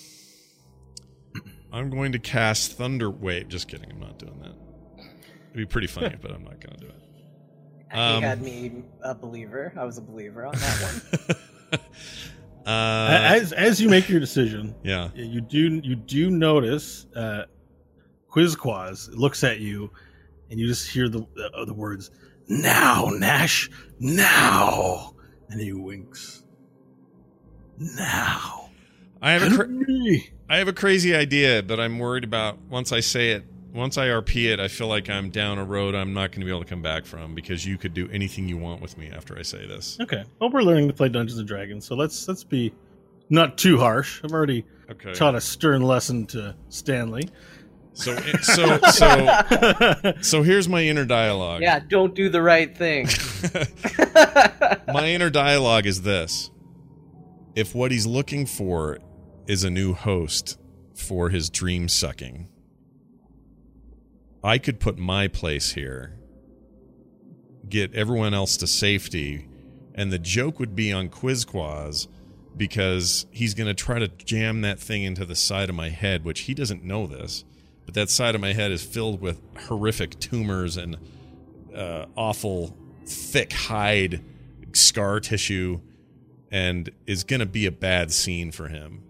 I'm going to cast Thunder Wave. Just kidding, I'm not doing that. It'd be pretty funny, but I'm not gonna do it. Um, he had me a believer. I was a believer on that one. uh as as you make your decision, yeah. you do you do notice uh, Quizquaz looks at you, and you just hear the uh, the words "Now, Nash, now," and he winks. Now, I have a cra- I have a crazy idea, but I'm worried about once I say it, once I RP it, I feel like I'm down a road I'm not going to be able to come back from because you could do anything you want with me after I say this. Okay, well, we're learning to play Dungeons and Dragons, so let's let's be not too harsh. I've already Okay. taught a stern lesson to Stanley. So so so so here's my inner dialogue. yeah, don't do the right thing. my inner dialogue is this. If what he's looking for is a new host for his dream sucking, I could put my place here, get everyone else to safety, and the joke would be on Quizquaz because he's going to try to jam that thing into the side of my head, which he doesn't know this, but that side of my head is filled with horrific tumors and uh, awful thick hide scar tissue and is going to be a bad scene for him.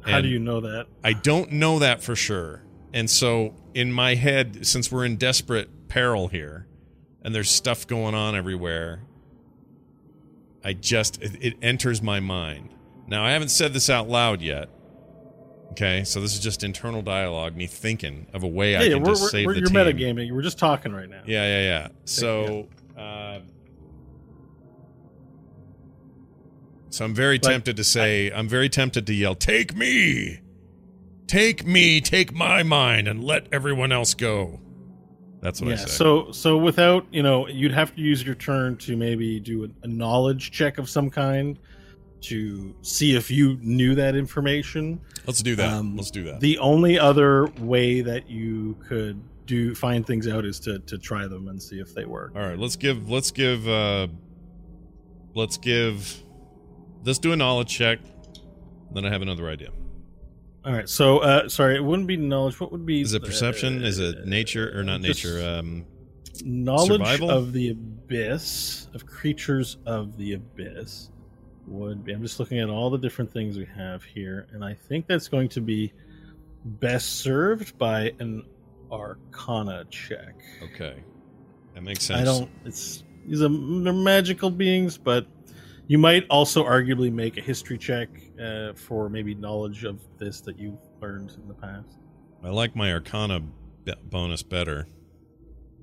How do you know that? I don't know that for sure. And so in my head, since we're in desperate peril here and there's stuff going on everywhere, I just, it, it enters my mind. Now, I haven't said this out loud yet. Okay, so this is just internal dialogue, me thinking of a way I yeah, can we're, just we're, save we're, the you're team. metagaming. We're just talking right now. Yeah, yeah, yeah. So, uh, so I'm very But tempted to say, I'm very tempted to yell, "Take me, take me, take my mind, and let everyone else go." That's what I yeah. said. So so without you know, you'd have to use your turn to maybe do a, a knowledge check of some kind to see if you knew that information. Let's do that. um, Let's do that. The only other way that you could do find things out is to to try them and see if they work. All right, let's give, let's give, uh, let's give, let's do a knowledge check. Then I have another idea. All right. So uh sorry, it wouldn't be knowledge. What would be Is it perception? Is it nature or not nature? Um, knowledge survival? of the abyss of creatures of the abyss would be i'm just looking at all the different things we have here and i think that's going to be best served by an arcana check okay, that makes sense. i don't it's these are they're magical beings but you might also arguably make a history check uh, for maybe knowledge of this that you've learned in the past I like my Arcana b- bonus better.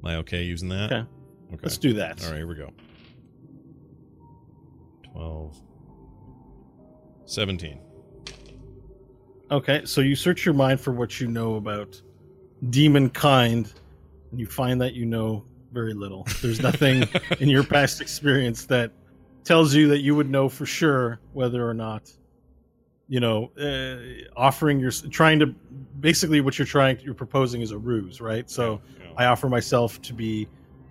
Am I okay using that? Okay. Okay. let's do that All right, here we go. 12. 17. Okay, so you search your mind for what you know about demon kind, and you find that you know very little. There's nothing in your past experience that tells you that you would know for sure whether or not, you know, uh, offering your trying to basically what you're trying you're proposing is a ruse, right? So Yeah. I offer myself to be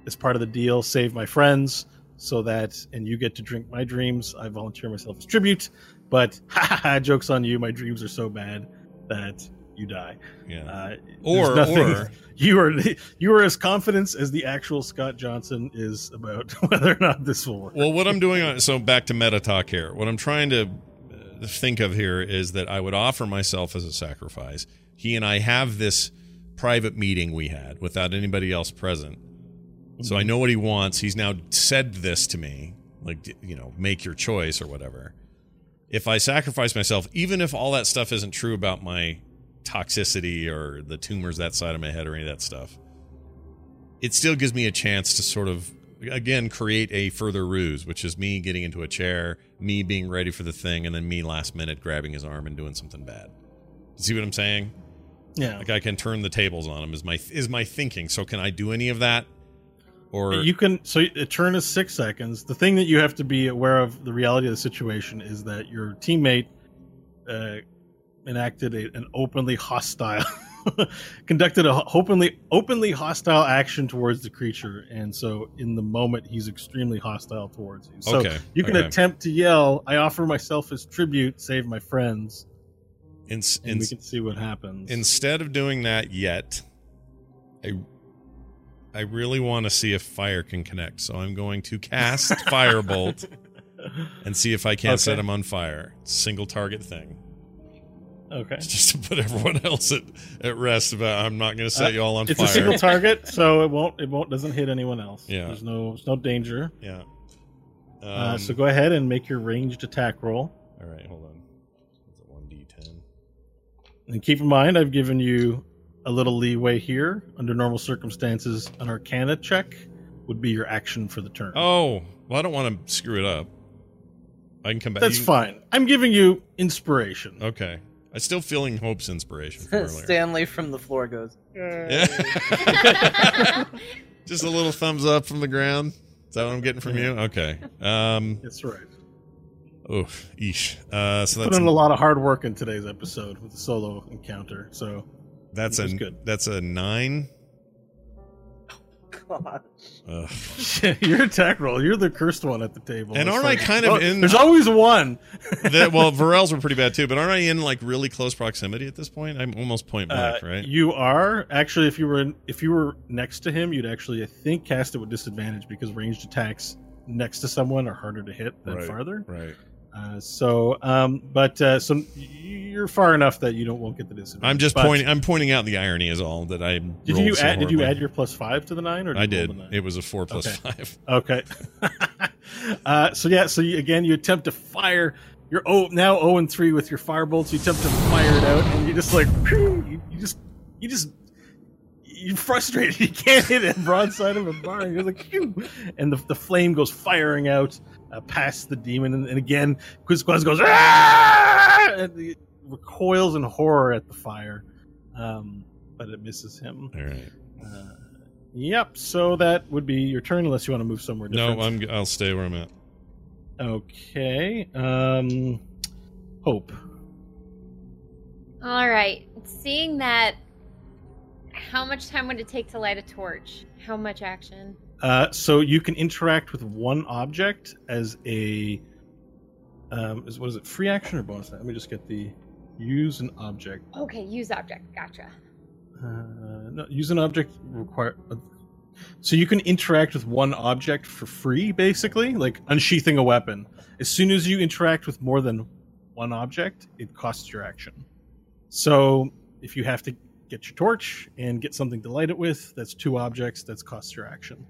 as part of the deal, save my friends, so that and you get to drink my dreams. I volunteer myself as tribute, but ha ha ha, jokes on you. My dreams are so bad that you die. yeah. Uh, Or- nothing- or- you are you are as confident as the actual Scott Johnson is about whether or not this will work. Well, what I'm doing, on, so back to meta talk here. What I'm trying to uh, think of here is that I would offer myself as a sacrifice. He and I have this private meeting we had without anybody else present. So I know what he wants. He's now said this to me, like, you know, make your choice or whatever. If I sacrifice myself, even if all that stuff isn't true about my toxicity or the tumors that side of my head or any of that stuff, it still gives me a chance to sort of again create a further ruse, which is me getting into a chair, me being ready for the thing, and then me last minute grabbing his arm and doing something bad. You see what I'm saying? Yeah. Like I can turn the tables on him. Is my is my thinking? So can I do any of that? Or you can so a turn is six seconds. The thing that you have to be aware of the reality of the situation is that your teammate uh, enacted a, an openly hostile, conducted a openly openly hostile action towards the creature, and so in the moment he's extremely hostile towards you. So okay, you can okay. attempt to yell, "I offer myself as tribute, save my friends," Ins- and we can see what happens. instead of doing that yet, I I really want to see if fire can connect. So I'm going to cast firebolt and see if I can't set him on fire. Single target thing. Okay. It's just to put everyone else at, at rest about I'm not going to set Uh, you all on It's fire. It's a single target, so it won't it won't doesn't hit anyone else. Yeah. There's no there's no danger. yeah. Um, uh, so go ahead and make your ranged attack roll. All right, hold on. It's a 1d10. And keep in mind, I've given you a little leeway here. Under normal circumstances, an Arcana check would be your action for the turn. Oh, well, I don't want to screw it up. I can come back. That's fine. I'm giving you inspiration. Okay. I'm still feeling Hope's inspiration from earlier. Stanley from the floor goes. Yeah. Just a little thumbs up from the ground. Is that what I'm getting from you? Okay. Um. That's right. Oh, eesh. Uh. So Put that's in a lot of hard work in today's episode with the solo encounter. So that's a good. that's a nine. Oh, God. Ugh. your attack roll, you're the cursed one at the table. And It's aren't I kind of Oh, in- There's always one. That- well, Vorel's were pretty bad too, but aren't I in like really close proximity at this point? I'm almost point blank, Uh, right? You are actually, if you were in, if you were next to him, you'd actually, I think, cast it with disadvantage because ranged attacks next to someone are harder to hit than Right. farther. right. Uh, so, um, but uh, so you're far enough that you don't won't get the disadvantage. I'm just But pointing. I'm pointing out the irony is all that I. Did you add? Did you add your plus five to the nine? Or I did. It was a four plus Okay. five. Okay. uh, so yeah, so you, again, you attempt to fire. You're oh now zero and three with your firebolts. You attempt to fire it out, and you just like you, you just you just you're frustrated. You can't hit it broadside of a barn. You're like phew, and the the flame goes firing out uh, past the demon, and, and again, Quizquaz goes ah! and he recoils in horror at the fire, um, but it misses him. All right. Uh, yep. So that would be your turn, unless you want to move somewhere different. No, I'm. I'll stay where I'm at. Okay. Um, Hope. All right. Seeing that, how much time would it take to light a torch? How much action? Uh, so you can interact with one object as a. Um, is what is it? Free action or bonus? Let me just get the use an object. Okay, use object. Gotcha. Uh, no, use an object require. uh, So you can interact with one object for free, basically, like unsheathing a weapon. As soon as you interact with more than one object, it costs your action. So if you have to get your torch and get something to light it with, that's two objects. That's costs your action.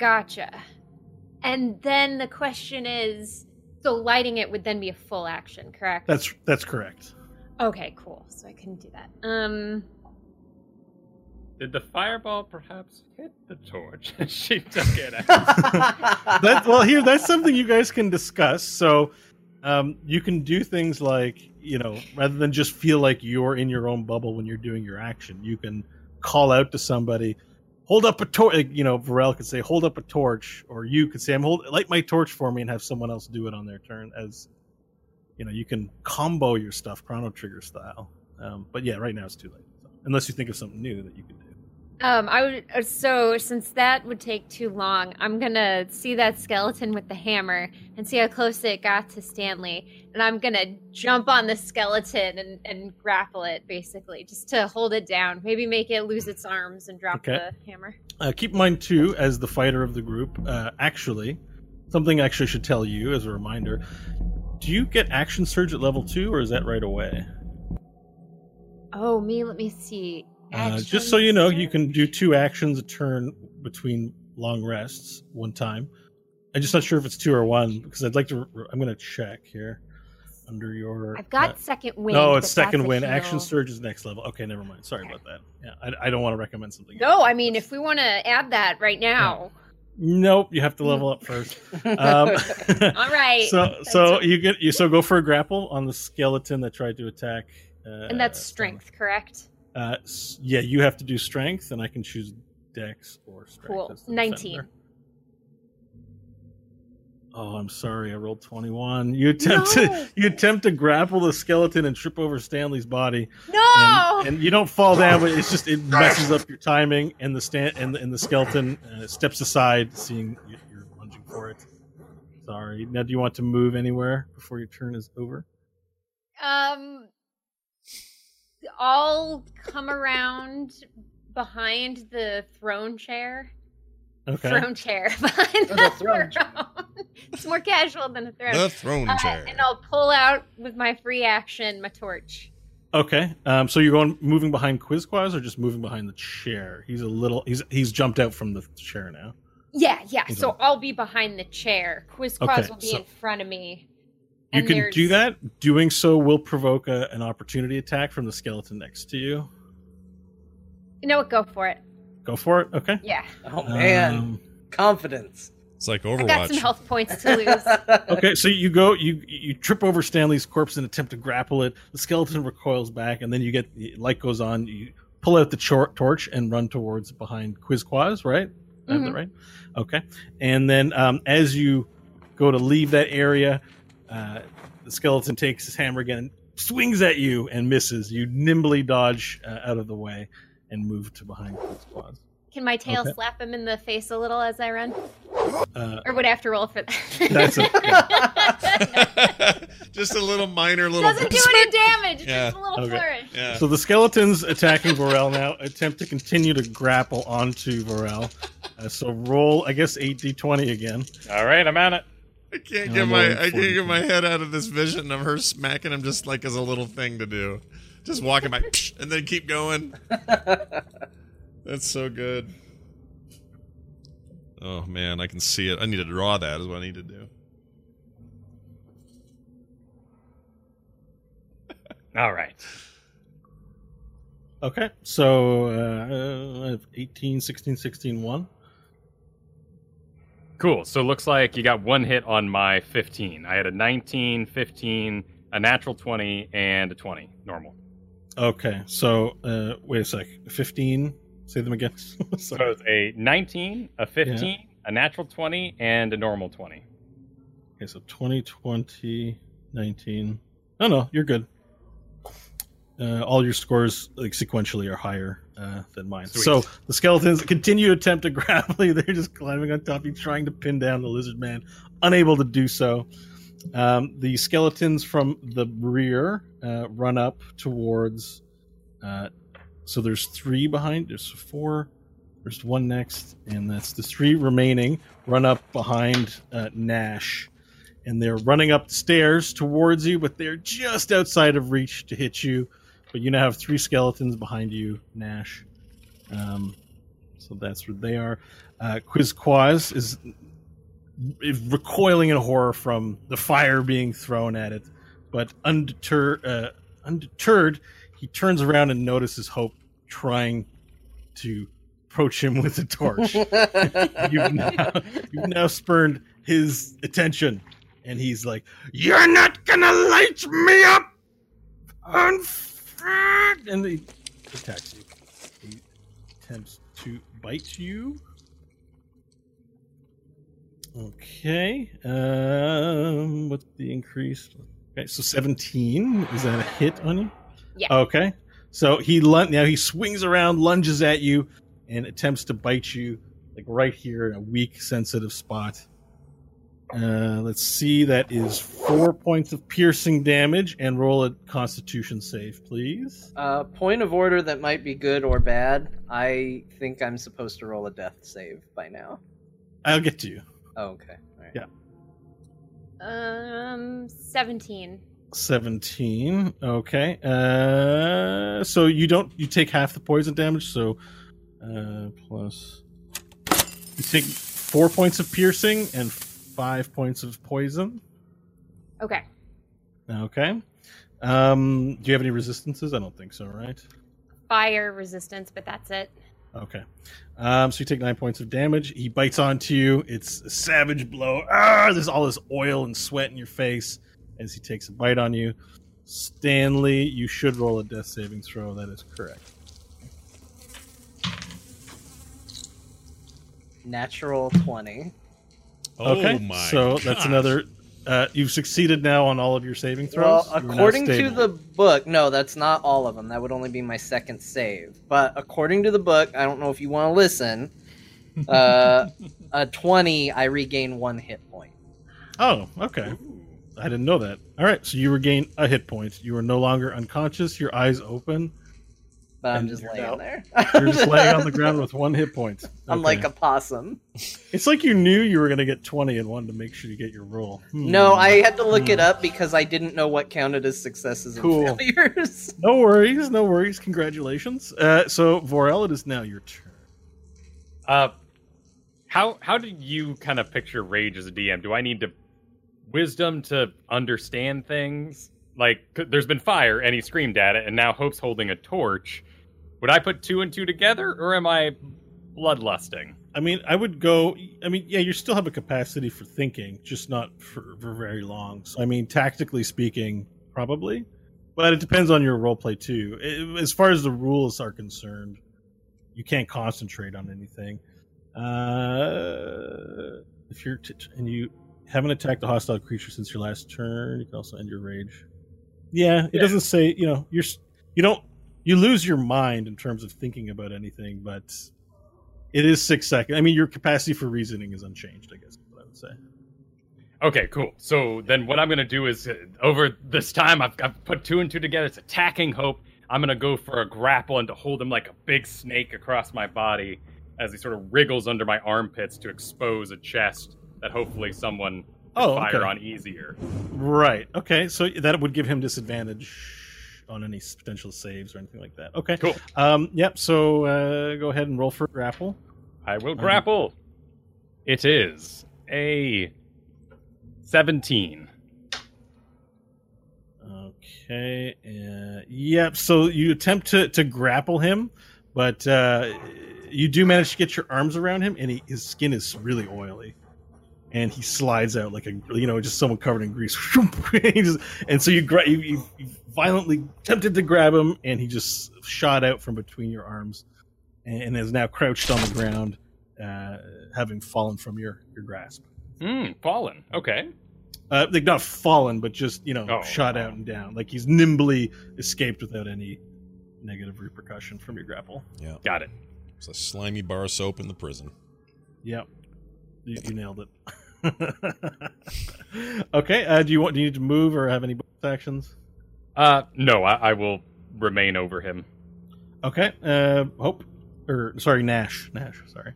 Gotcha. And then the question is so lighting it would then be a full action, correct? That's that's correct. Okay, cool. So I couldn't do that. Um Did the fireball perhaps hit the torch? she took it out. that well here that's something you guys can discuss so um, you can do things like you know rather than just feel like you're in your own bubble when you're doing your action you can call out to somebody hold up a torch you know Vorel could say hold up a torch or you could say i'm hold light my torch for me and have someone else do it on their turn as you know you can combo your stuff chrono trigger style. Um, but yeah right now it's too late so, unless you think of something new that you can do um I would uh, so since that would take too long, I'm going to see that skeleton with the hammer and see how close it got to Stanley and I'm going to jump on the skeleton and and grapple it basically just to hold it down. Maybe make it lose its arms and drop Okay. the hammer. Uh, keep in mind too, as the fighter of the group, uh, actually, something I actually should tell you as a reminder. Do you get action surge at level two, or is that right away? Oh, me, let me see. Uh, just so you know, you can do two actions a turn between long rests one time. I'm just not sure if it's two or one because I'd like to. I'm going to check here under your. I've got uh, second wind. no, it's second that's a win. Action surge is next level. Okay, never mind. Sorry Okay. about that. Yeah, I, I don't want to recommend something. No, I mean, if we want to add that right now. Nope, you have to level up first. Um, All right. so so you get you so go for a grapple on the skeleton that tried to attack uh, and that's strength, correct? Uh, yeah, you have to do strength, and I can choose dex or strength. Cool. 19. defender. Oh, I'm sorry. I rolled 21. You attempt No. to you attempt to grapple the skeleton and trip over Stanley's body, No. and, and you don't fall down, but it's just it messes up your timing, and the stand and, the- and the skeleton uh, steps aside, seeing you- you're lunging for it. Sorry. Now, do you want to move anywhere before your turn is over? Um, I'll come around behind the throne chair. Okay. Throne chair behind Oh, the, the throne throne. it's more casual than a throne. The throne Uh, chair. and I'll pull out with my free action my torch. Okay. Um, so you're going moving behind Quizquaz or just moving behind the chair? He's a little. He's he's jumped out from the chair now. Yeah, yeah. So Okay. I'll be behind the chair. Quizquaz Okay, will be so- in front of me. You And can there's- do that. Doing so will provoke a, an opportunity attack from the skeleton next to you. You know what? Go for it. Go for it. Okay. Yeah. Oh man, Um, confidence. it's like Overwatch. I got some Overwatch. health points to lose. okay. So you go. You you trip over Stanley's corpse and attempt to grapple it. The skeleton recoils back, and then you get the light goes on. You pull out the chor- torch and run towards behind Quizquaz. Right. I have that Mhm. right? Okay. And then um, as you go to leave that area, uh, the skeleton takes his hammer again and swings at you and misses. You nimbly dodge uh, out of the way and move to behind Quizquaz. Can my tail Okay. slap him in the face a little as I run? Uh, Or would I have to roll for that? That's Just a little minor little. Doesn't do any damage. Yeah. Just a little Okay. flourish. Yeah. so the skeletons attacking Vorel now attempt to continue to grapple onto Vorel. Uh, so roll, I guess, 8d20 again. All right, I'm at it. I can't I'm get my I can't get my head out of this vision of her smacking him just like as a little thing to do. Just walking by and then keep going. That's so good. Oh man, I can see it. I need to draw that is what I need to do. All right. Okay, so uh, I have 18, 16, 16, 1. Cool. So it looks like you got one hit on my 15. I had a 19, 15, a natural 20, and a 20. Normal. Okay, so uh, wait a sec. 15, say them again. So it's a 19, a 15, a natural 20, and a normal 20. Okay, so 20, 20, 19. No, no, you're good. Uh, all your scores, like sequentially, are higher uh, than mine. Sweet. So the skeletons continue to attempt to grapple you. They're just climbing on top of you, trying to pin down the lizard man, unable to do so. Um, the skeletons from the rear uh, run up towards. Uh, so there's three behind. There's four. There's one next, and that's the three remaining. Run up behind uh, Nash, and they're running up the stairs towards you, but they're just outside of reach to hit you. But you now have three skeletons behind you, Nash. Um, so that's where they are. Uh, Quizquaz is is recoiling in horror from the fire being thrown at it, but undeterred, uh, undeterred, he turns around and notices Hope trying to approach him with a torch. you've, now, you've now spurned his attention, and he's like, "You're not gonna light me up!" and he attacks you. He attempts to bite you. Okay. Um, what's the increase? Okay, so seventeen. Is that a hit on you? Yeah. Okay. So he lun- now he swings around, lunges at you, and attempts to bite you like right here in a weak, sensitive spot. Uh, let's see. That is four points of piercing damage, and roll a Constitution save, please. Uh, point of order that might be good or bad. I think I'm supposed to roll a death save by now. I'll get to you. Oh, okay. All right. Yeah. Um, 17. 17 okay uh so you don't you take half the poison damage so uh plus you take four points of piercing and five points of poison. Okay. Okay. Um, do you have any resistances? I don't think so, right? Fire resistance, but that's it. Okay. Um, so you take nine points of damage. He bites onto you. It's a savage blow. Ah, there's all this oil and sweat in your face as he takes a bite on you. Stanley, you should roll a death saving throw. That is correct. Natural 20. Oh okay, my! so that's another. Uh, you've succeeded now on all of your saving throws. You're according to the book, no, that's not all of them. That would only be my second save. But according to the book, I don't know if you want to listen. Uh, a 20, I regain one hit point. Oh, okay. I didn't know that. All right, so you regain a hit point. You are no longer unconscious. Your eyes open. But I'm just laying now- there. You're just laying on the ground with one hit point. I'm like a possum. It's like you knew you were going to get 20 and wanted to make sure you get your roll. Hmm. No, I had to look it up because I didn't know what counted as successes and Cool. failures. No worries, no worries. Congratulations. Uh, so, Vorel, it is now your turn. Uh, how how do you kind of picture rage as a DM? Do I need to wisdom to understand things? Like, there's been fire, and he screamed at it, and now Hope's holding a torch. Would I put two and two together, or am I bloodlusting? I mean, I would go. I mean, yeah, you still have a capacity for thinking, just not for, for very long. So, I mean, tactically speaking, probably, but it depends on your roleplay too. It- as far as the rules are concerned, you can't concentrate on anything. Uh, if you're t- and you haven't attacked a hostile creature since your last turn, you can also end your rage. Yeah, it Yeah. doesn't say. You know, you're you don't you lose your mind in terms of thinking about anything, but it is six seconds. I mean, your capacity for reasoning is unchanged. I guess is what I would say. Okay, cool. So then what I'm going to do is uh, over this time, I've, I've put two and two together. It's attacking Hope. I'm going to go for a grapple and to hold him like a big snake across my body as he sort of wriggles under my armpits to expose a chest that hopefully someone Oh, fire okay. on easier. Right. Okay. So that would give him disadvantage on any potential saves or anything like that. Okay. Cool. Um. Yep. So uh, go ahead and roll for grapple. I will Um, grapple. It is a 17. Okay. Uh, yep. So you attempt to, to grapple him, but uh, you do manage to get your arms around him, and he, his skin is really oily, and he slides out like a you know just someone covered in grease. And so you, gra- you, you you violently tempted to grab him, and he just shot out from between your arms, and, and is now crouched on the ground, uh, having fallen from your your grasp. Hmm, fallen. Okay. Uh, like not fallen, but just you know Oh. shot out and down. Like he's nimbly escaped without any negative repercussion from your grapple. Yeah, Got it. it's a slimy bar of soap in the prison. Yep, you, you nailed it. okay, uh, do you want? Do you need to move or have any actions? Uh, no, I, I will remain over him. Okay, uh, Hope or sorry, Nash. Nash, sorry.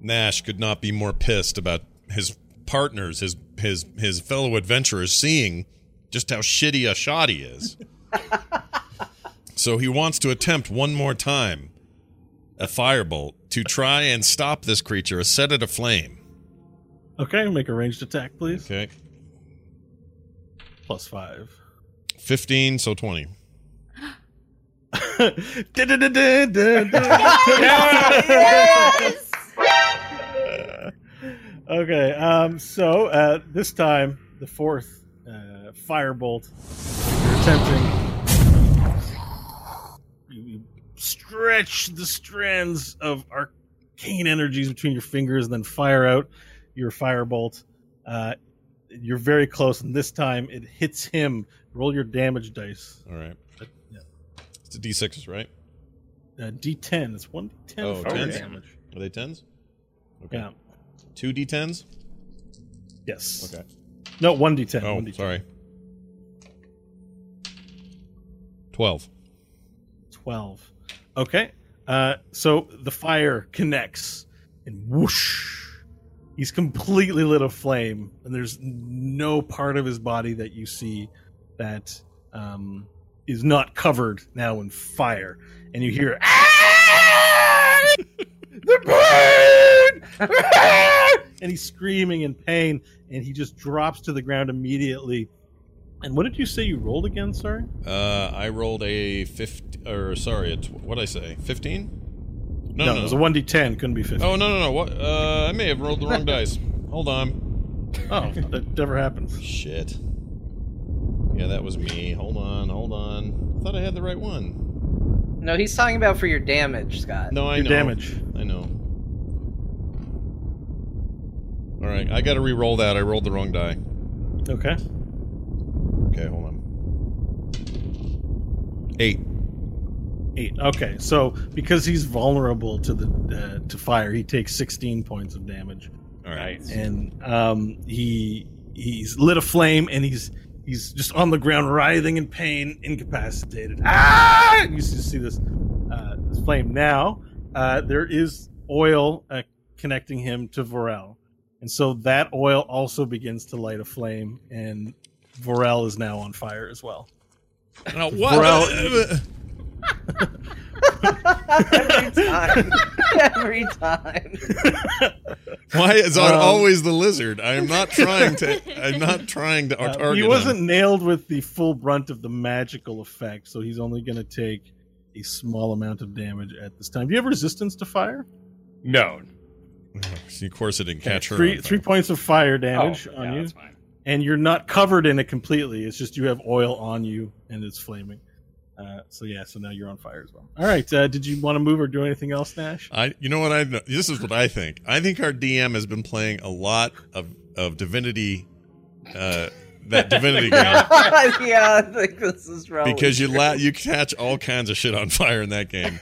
Nash could not be more pissed about his partners, his his his fellow adventurers, seeing just how shitty a shot he is. so he wants to attempt one more time a firebolt to try and stop this creature, set it aflame. Okay, make a ranged attack, please. Okay, Plus five. fifteen, so twenty. Yes! okay, um, so uh, this time the fourth uh, firebolt you're attempting. You, you stretch the strands of arcane energies between your fingers, and then fire out your firebolt. Uh, you're very close, and this time it hits him. Roll your damage dice. All right, yeah. it's a D sixes, right? Uh, D10. It's one D10 Oh, fire tens? damage. Are they tens? Okay, Yeah. two D tens. Yes. Okay. No, one D10. Oh, one D10. sorry. Twelve. 12. Okay. Uh, so the fire connects and whoosh. He's completely lit aflame, and there's no part of his body that you see that um, is not covered now in fire. And you hear, "Ah! the burn! Ah!" and he's screaming in pain, and he just drops to the ground immediately. And what did you say you rolled again? Sorry. Uh, I rolled a fifty, or sorry, a tw- what I say? Fifteen? No, no, it was a one d10. Couldn't be fifty. Oh no, no, no! What? Uh, I may have rolled the wrong dice. Hold on. Oh, that never happens. Shit. Yeah, that was me. Hold on, hold on. I thought I had the right one. No, he's talking about for your damage, Scott. No, I Your know. damage. I know. All right, I got to re-roll that. I rolled the wrong die. Okay. Okay, hold on. Eight. Eight. Okay, so because he's vulnerable to the uh, to fire, he takes 16 points of damage, All right. And um, he he's lit a flame, and he's he's just on the ground, writhing in pain, incapacitated. Ah! You see, see this uh, this flame now. Uh, there is oil uh, connecting him to Vorel, and so that oil also begins to light a flame, and Vorel is now on fire as well. Now, what? Vorel- Every time. Every time. Why is it Um, always the lizard? I am not trying to. I'm not trying to Uh, target he wasn't nailed with the full brunt of the magical effect, so he's only going to take a small amount of damage at this time. Do you have resistance to fire? No. See, of course, it didn't catch her. three on three points of fire Oh, damage yeah, on you, that's fine. and you're not covered in it completely. It's just you have oil on you, and it's flaming. Uh, so yeah, so now you're on fire as well. All right, uh, did you want to move or do anything else, Nash? I, you know what I? know- This is what I think. I think our DM has been playing a lot of of Divinity, uh, that Divinity game, yeah, I think this is wrong. because you la- you catch all kinds of shit on fire in that game.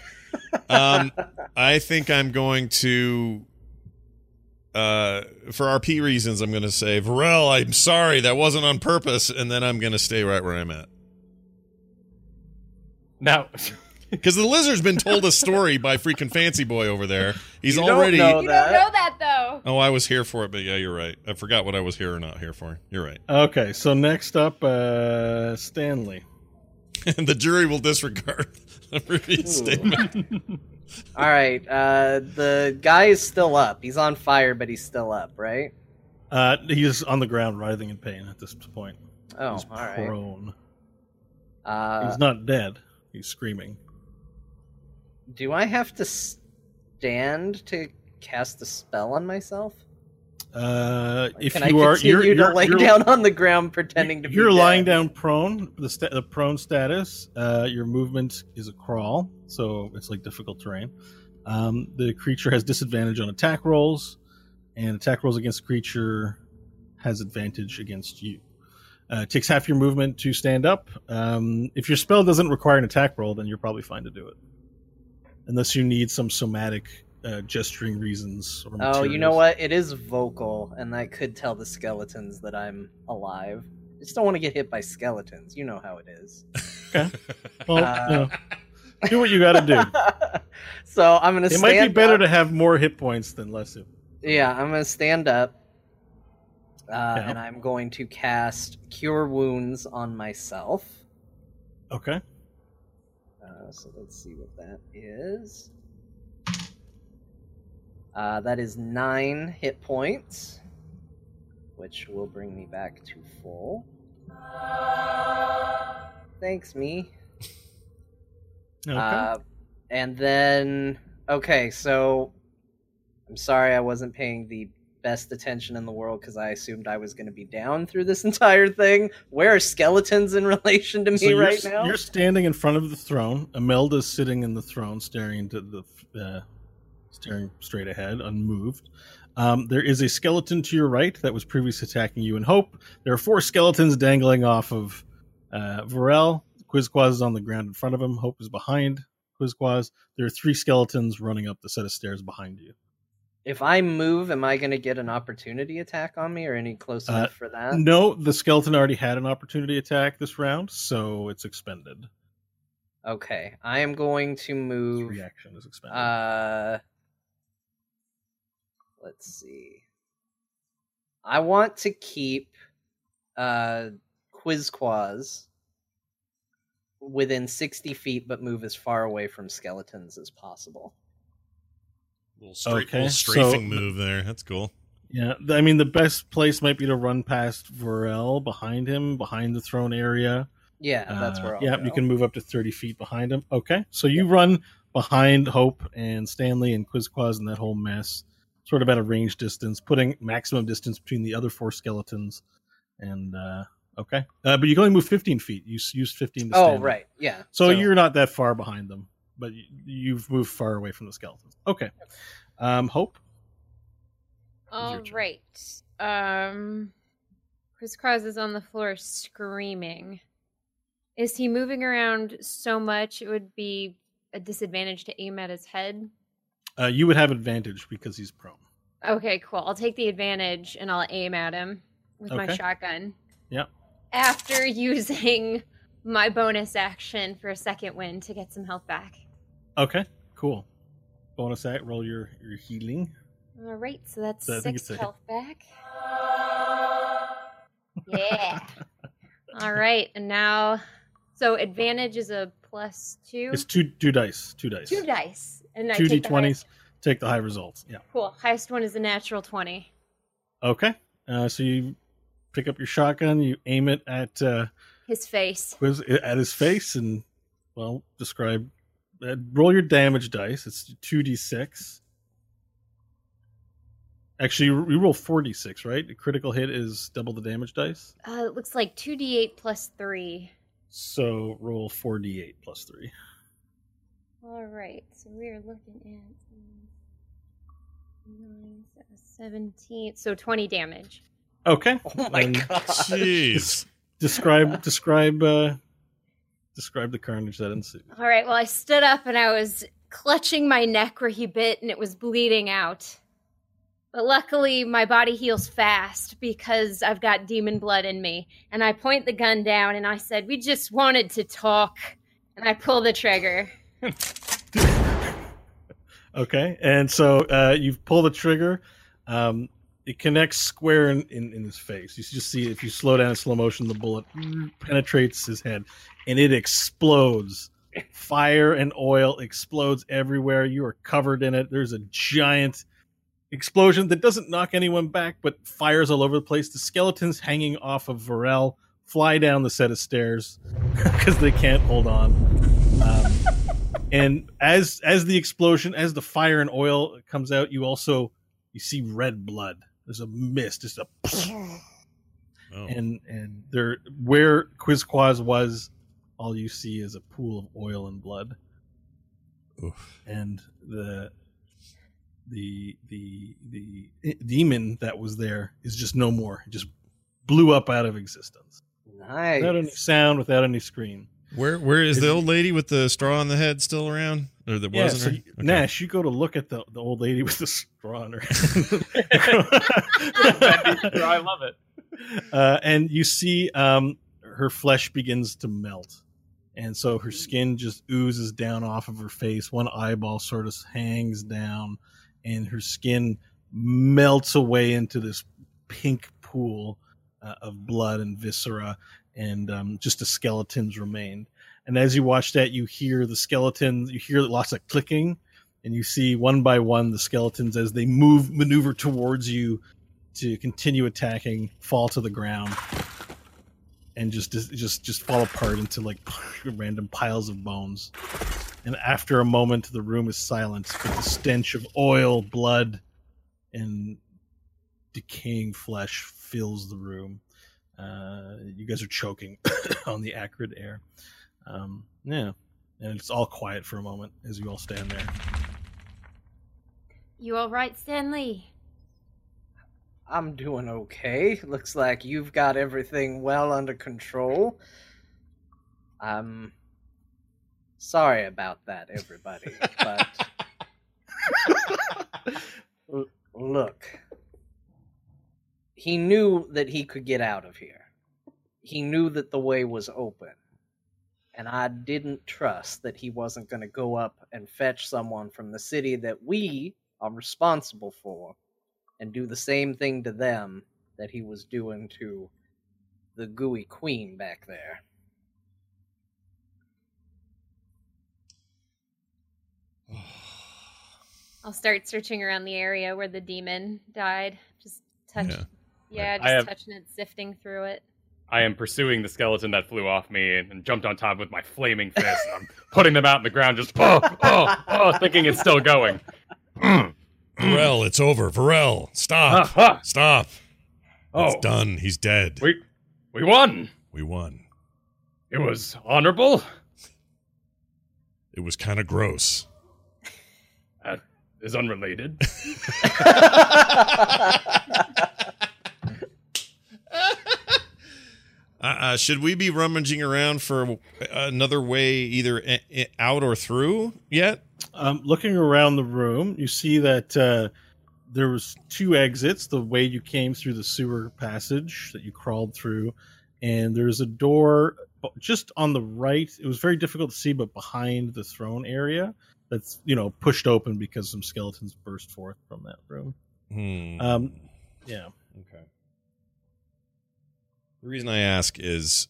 Um, I think I'm going to, uh, for RP reasons, I'm going to say, Vorel, I'm sorry, that wasn't on purpose, and then I'm going to stay right where I'm at. Now, Because the lizard's been told a story by freaking Fancy Boy over there. He's You don't already. know You that. don't know that though. Oh, I was here for it, but yeah, you're right. I forgot what I was here or not here for. You're right. Okay, so next up, uh, Stanley. And the jury will disregard the previous Ooh. statement. All right, uh, the guy is still up. He's on fire, but he's still up, right? Uh, he's on the ground, writhing in pain at this point. Oh, he's all right. prone. Uh, he's not dead. He's screaming. do I have to stand to cast a spell on myself? Uh, if Can you I are, you're, you're, to lay you're- down on the ground pretending to be You're lying dead? down prone. The, sta- the prone status. Uh, your movement is a crawl, so it's like difficult terrain. Um, the creature has disadvantage on attack rolls, and attack rolls against creature has advantage against you. Uh, takes half your movement to stand up. Um, if your spell doesn't require an attack roll, then you're probably fine to do it, unless you need some somatic uh, gesturing reasons. Or Oh, you know what? It is vocal, and I could tell the skeletons that I'm alive. I just don't want to get hit by skeletons. You know how it is. okay. Well, Uh, do what you got to do. so I'm gonna. It might be better up. to have more hit points than less. hit- Yeah, I'm gonna stand up, uh, Yeah. and I'm going to cast Cure Wounds on myself. Okay. Uh, so let's see what that is. Uh, that is nine hit points, which will bring me back to full. Thanks, me. Okay. Uh, and then, okay, so I'm sorry I wasn't paying the best attention in the world because I assumed I was going to be down through this entire thing. Where are skeletons in relation to me so right now? you're standing in front of the throne. Imelda's sitting in the throne, staring into the, uh, staring straight ahead, unmoved. Um, there is a skeleton to your right that was previously attacking you in Hope. There are four skeletons dangling off of uh, Vorel. Quizquaz is on the ground in front of him. Hope is behind Quizquaz. There are three skeletons running up the set of stairs behind you. If I move, am I going to get an opportunity attack on me or any close Uh, enough for that? No, the skeleton already had an opportunity attack this round, so it's expended. Okay, I am going to move. reaction is expended. Uh, let's see. I want to keep uh, Quizquaz within 60 feet, but move as far away from skeletons as possible. Little, straight, Okay, little so- move there. That's cool. Yeah, I mean the best place might be to run past Vorel behind him, behind the throne area. Yeah, that's Uh, where I'll yeah, go. you can move up to thirty feet behind him. Okay, so you run behind Hope and Stanley and Quizquaz and that whole mess, sort of at a range distance, putting maximum distance between the other four skeletons. And uh, okay, uh, but you can only move fifteen feet. You s- used fifteen. To Oh, stand up. right. Yeah. So, you're not that far behind them, but you've moved far away from the skeletons. Okay, um, Hope. All turn. right. Um, Quizquaz is on the floor screaming. Is he moving around so much it would be a disadvantage to aim at his head? Uh, you would have advantage because he's prone. Okay, cool. I'll take the advantage and I'll aim at him with my Okay. shotgun. Yep. After using my bonus action for a second wind to get some health back. Okay, cool. Bonus act, roll your your healing. All right, so that's So six a- health back. Yeah. All right, and now, so advantage is a plus two. It's two two dice, two dice, two dice, and two d take the twenties. Take the high results. Yeah. Cool. Highest one is a natural twenty. Okay. Uh, so you pick up your shotgun, you aim it at uh, His face. Quiz at his face, and well, describe. Uh, roll your damage dice. It's two d six. Actually, you you roll four d six, right? A critical hit is double the damage dice. Uh, it looks like two d eight plus three. So roll four d eight plus three. All right, so we are looking at nine, seventeen, so twenty damage. Okay. Oh my And god. Jeez. Describe describe uh describe the carnage that ensued. All right, well, I stood up and I was clutching my neck where he bit and it was bleeding out. But luckily, my body heals fast because I've got demon blood in me. And I point the gun down and I said, We just wanted to talk. And I pull the trigger. Okay, and so uh, you pull the trigger. Um, it connects square in, in, in his face. You just see if you slow down in slow motion, the bullet penetrates his head, and it explodes. Fire and oil explodes everywhere. You are covered in it. There's a giant explosion that doesn't knock anyone back, but fires all over the place. The skeletons hanging off of Vorel fly down the set of stairs because they can't hold on. Um, and as as the explosion as the fire and oil comes out you also you see red blood there's a mist just a Oh. and and there where quizquaz was all you see is a pool of oil and blood Oof. and the the the the demon that was there is just no more it just blew up out of existence Nice. without any sound without any scream Where where is Is the old lady with the straw on the head still around? Or that Yeah, wasn't so her? you- Okay. Nash, you go to look at the, the old lady with the straw on her I love it. uh, and you see um, her flesh begins to melt. And so her skin just oozes down off of her face. One eyeball sort of hangs down, and her skin melts away into this pink pool uh, of blood and viscera, and um, just the skeletons remained. And as you watch that, you hear the skeletons, you hear lots of clicking, and you see one by one the skeletons as they move, maneuver towards you to continue attacking, fall to the ground, and just just just fall apart into like random piles of bones. And after a moment, the room is silent, but the stench of oil, blood, and decaying flesh fills the room. Uh, you guys are choking on the acrid air. Um, yeah, and it's all quiet for a moment as you all stand there. You all right, Stanley? I'm doing okay. Looks like you've got everything well under control. I'm sorry about that, everybody. but look, he knew that he could get out of here. He knew that the way was open. And I didn't trust that he wasn't going to go up and fetch someone from the city that we are responsible for and do the same thing to them that he was doing to the gooey queen back there. I'll start searching around the area where the demon died. Just touch. Yeah. Yeah, just I have- touching it, sifting through it. I am pursuing the skeleton that flew off me and, and jumped on top with my flaming fist. I'm putting them out in the ground, just oh, oh, oh, thinking it's still going. Vorel, it's over. Vorel, stop. ah. Stop. Oh, It's done. He's dead. we we won. We won. It was honorable. It was kind of gross. is unrelated. Uh, uh, should we be rummaging around for another way, either out or through yet? Um, looking around the room, you see that uh, there was two exits. The way you came through the sewer passage that you crawled through, and there's a door just on the right. It was very difficult to see, but behind the throne area, that's you know pushed open because some skeletons burst forth from that room. Hmm. Um, Yeah. Okay. The reason I ask is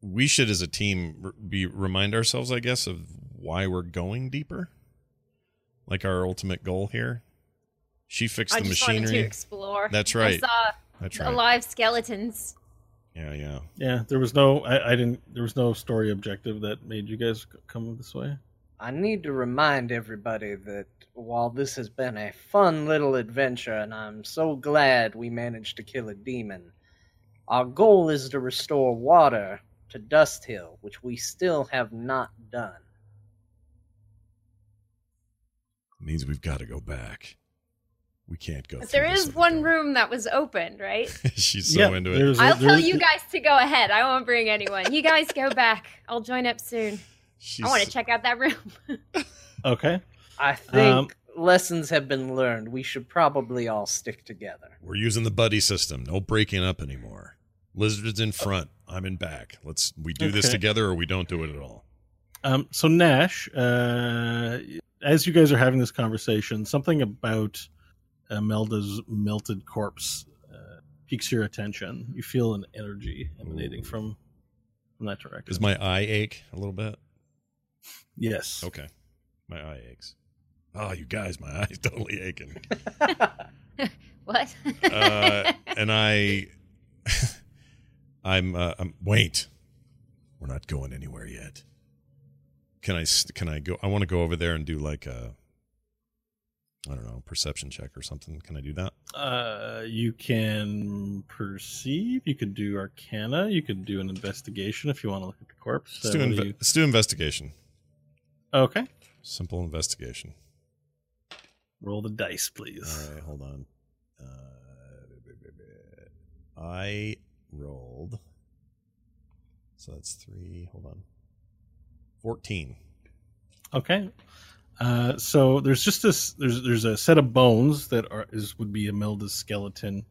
we should, as a team, be remind ourselves, I guess, of why we're going deeper. Like our ultimate goal here. She fixed I the just wanted to explore. That's right. I saw That's right. alive skeletons. Yeah, yeah. Yeah, there was no. I, I didn't. There was no story objective that made you guys come this way. I need to remind everybody that while this has been a fun little adventure, and I'm so glad we managed to kill a demon, our goal is to restore water to Dust Hill, which we still have not done. means we've got to go back. We can't go. But through there this is if we one don't. room that was opened, right? She's so Yeah, into it. there's a- I'll tell you guys to go ahead. I won't bring anyone. You guys go back. I'll join up soon. She's, I want to check out that room. Okay. I think Um, lessons have been learned. We should probably all stick together. We're using the buddy system. No breaking up anymore. Lizard's in front. I'm in back. Let's we do this together or we don't do it at all. Um, so Nash, uh, as you guys are having this conversation, something about uh, Melda's melted corpse uh, piques your attention. You feel an energy emanating from from that direction. Does my eye ache a little bit? yes. Okay. My eye aches. Oh, you guys, my eye's totally aching. what? Uh, and I, I'm, uh, I'm. Wait, we're not going anywhere yet. Can I? Can I go? I want to go over there and do like a, I don't know, perception check or something. Can I do that? Uh, you can perceive. You could do Arcana. You could do an investigation if you want to look at the corpse. Let's do, inve- you- let's do investigation. Okay. Simple investigation. Roll the dice, please. All right, hold on. Uh, I rolled. So that's three. Hold on. 14. Okay. Uh, so there's just this. There's there's a set of bones that are is would be Imelda's skeleton,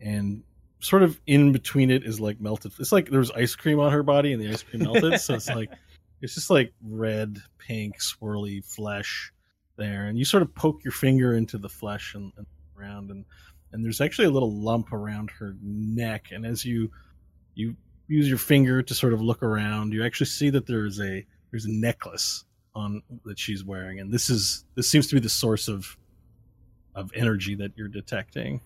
and sort of in between it is like melted. It's like there was ice cream on her body, and the ice cream melted. so it's like it's just like red, pink, swirly flesh there, and you sort of poke your finger into the flesh and, and around, and and there's actually a little lump around her neck, and as you you use your finger to sort of look around, you actually see that there's a there's a necklace on that she's wearing, and this is this seems to be the source of of energy that you're detecting.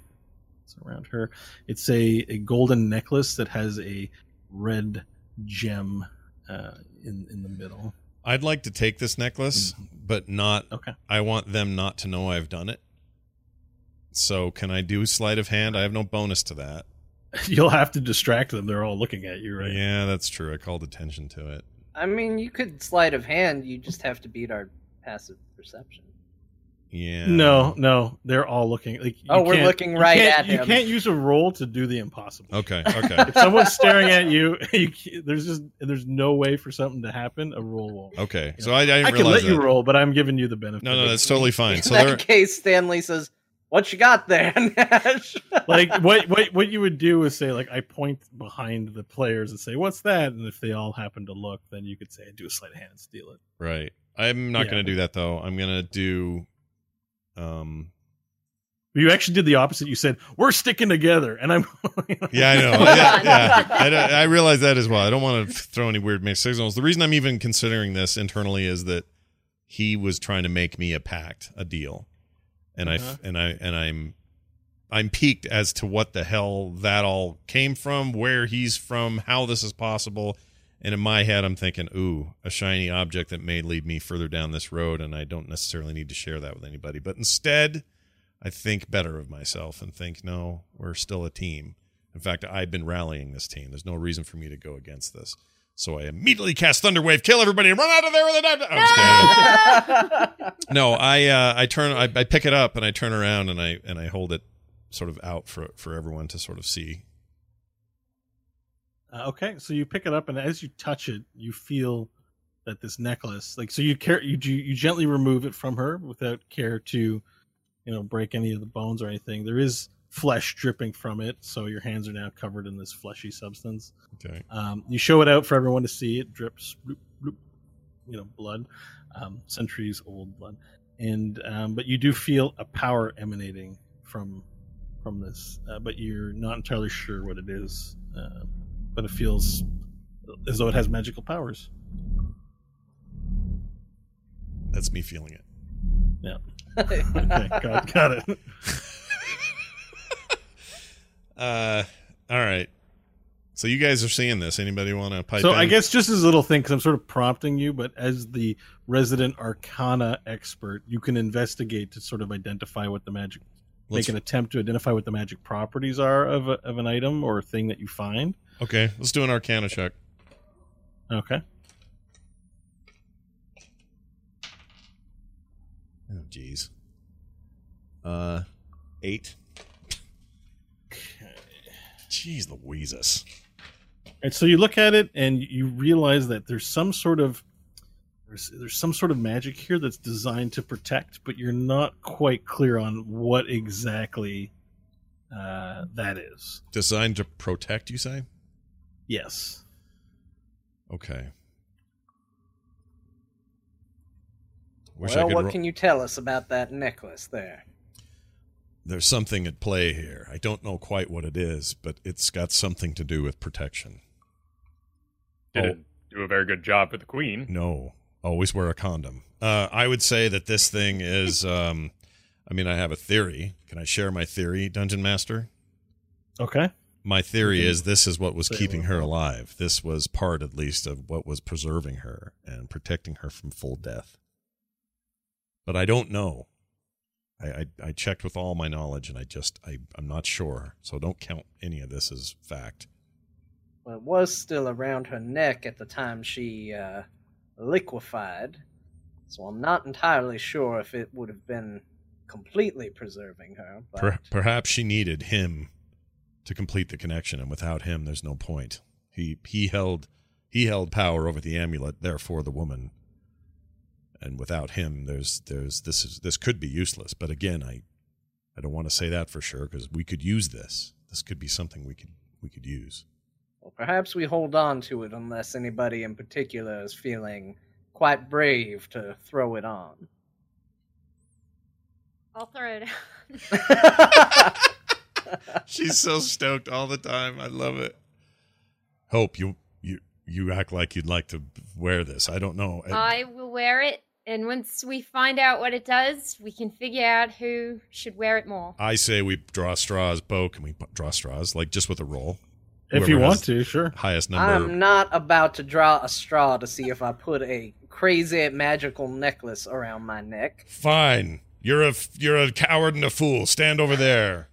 It's around her. It's a, a golden necklace that has a red gem uh, in in the middle. I'd like to take this necklace, but not. Okay. I want them not to know I've done it. So can I do sleight of hand? I have no bonus to that. You'll have to distract them. They're all looking at you, right? Yeah, that's true. I called attention to it. I mean, you could sleight of hand. You just have to beat our passive perception. Yeah. No, no, they're all looking. Like, you Oh, we're looking right can't- at You can't use a roll to do the impossible. Okay. Okay. if someone's staring at you, you there's just there's no way for something to happen. A roll won't. Okay. So I, I didn't I can realize let you roll, but I'm giving you the benefit. No, no, of that's totally fine. In So that there, case, Stanley says, "What you got there, Nash?" like what what what you would do is say like I point behind the players and say what's that, and if they all happen to look, then you could say do a sleight of hand and steal it. right. I'm not Yeah. going to do that though. I'm going to do. Um. You actually did the opposite. You said we're sticking together, and I'm. Yeah, I know. Yeah, yeah. I, I realize that as well. I don't want to throw any weird mixed signals. The reason I'm even considering this internally is that he was trying to make me a pact, a deal, and Uh-huh. I and I and I'm I'm piqued as to what the hell that all came from, where he's from, how this is possible. And in my head, I'm thinking, ooh, a shiny object that may lead me further down this road, and I don't necessarily need to share that with anybody. But instead, I think better of myself and think, no, we're still a team. In fact, I've been rallying this team. There's no reason for me to go against this. So I immediately cast Thunderwave, kill everybody, and run out of there with a knife. Oh, I'm just kidding. No, I uh, I turn I, I pick it up and I turn around and I and I hold it sort of out for for everyone to sort of see. Uh, okay, so you pick it up, and as you touch it, you feel that this necklace, like, so you care, you you you gently remove it from her without care to, you know, break any of the bones or anything. There is flesh dripping from it, so your hands are now covered in this fleshy substance. Okay. Um, you show it out for everyone to see. It drips, bloop, bloop, you know, blood, um, centuries old blood, and um, but you do feel a power emanating from from this, uh, but you're not entirely sure what it is. Uh, but it feels as though it has magical powers. That's me feeling it. Yeah. Okay, got, got it. Uh, all right. So you guys are seeing this. Anybody want to pipe So in? I guess just as a little thing, because I'm sort of prompting you, but as the resident Arcana expert, you can investigate to sort of identify what the magic, Let's- make an attempt to identify what the magic properties are of a, of an item or thing that you find. Okay, let's do an Arcana check. Okay. Oh, jeez. Uh, eight. Jeez Louises. And so you look at it and you realize that there's some sort of there's, there's some sort of magic here that's designed to protect, but you're not quite clear on what exactly uh, that is. Designed to protect, you say? Yes. Okay. Wish well, what ro- can you tell us about that necklace there? There's something at play here. I don't know quite what it is, but it's got something to do with protection. Did Oh. it do a very good job for the queen? No, always wear a condom. Uh, I would say that this thing is. Um, I mean, I have a theory. Can I share my theory, Dungeon Master? Okay. My theory is this is what was Say keeping her alive. This was part, at least, of what was preserving her and protecting her from full death. But I don't know. I, I, I checked with all my knowledge, and I just I, I'm not sure. So don't count any of this as fact. Well, it was still around her neck at the time she uh, liquefied, so I'm not entirely sure if it would have been completely preserving her. But Per- perhaps she needed him to complete the connection, and without him, there's no point. He he held he held power over the amulet, therefore the woman. And without him, there's there's this is this could be useless. But again, I I don't want to say that for sure because we could use this. This could be something we could we could use. well, perhaps we hold on to it unless anybody in particular is feeling quite brave to throw it on. I'll throw it out. She's so stoked all the time. I love it. Hope you you you act like you'd like to wear this. I don't know. I will wear it, and once we find out what it does, we can figure out who should wear it more. I say we draw straws. Bo, can we draw straws? Like just with a roll? If you want to, sure. Highest number. I'm not about to draw a straw to see if I put a crazy magical necklace around my neck. Fine. You're a f- you're a coward and a fool. Stand over there.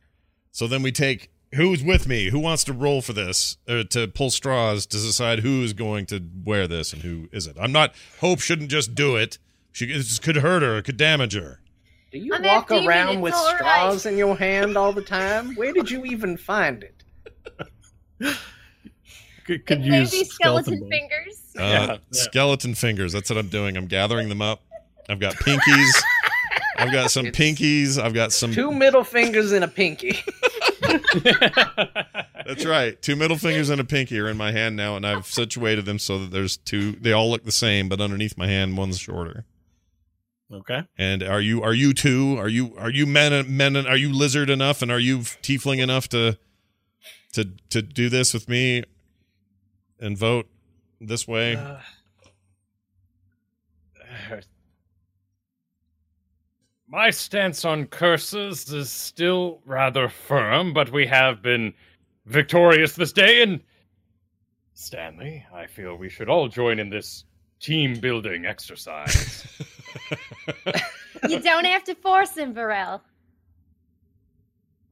So then we take who's with me. Who wants to roll for this? Uh, to pull straws to decide who's going to wear this and who isn't. I'm not. Hope shouldn't just do it. She this could hurt her. It could damage her. Do you I'm walk around it's with all right. straws in your hand all the time? Where did you even find it? Could, could It use may skeleton fingers. Uh, Yeah. Skeleton fingers. That's what I'm doing. I'm gathering them up. I've got pinkies. I've got some It's- pinkies. I've got some. Two middle fingers and a pinky. That's right. Two middle fingers and a pinky are in my hand now, and I've situated them so that there's two. They all look the same, but underneath my hand, one's shorter. Okay. And are you are you two? Are you are you men men? Are you lizard enough? And are you tiefling enough to to to do this with me and vote this way? Uh, My stance on curses is still rather firm, but we have been victorious this day, and Stanley, I feel we should all join in this team building exercise. you don't have to force him, Vorel.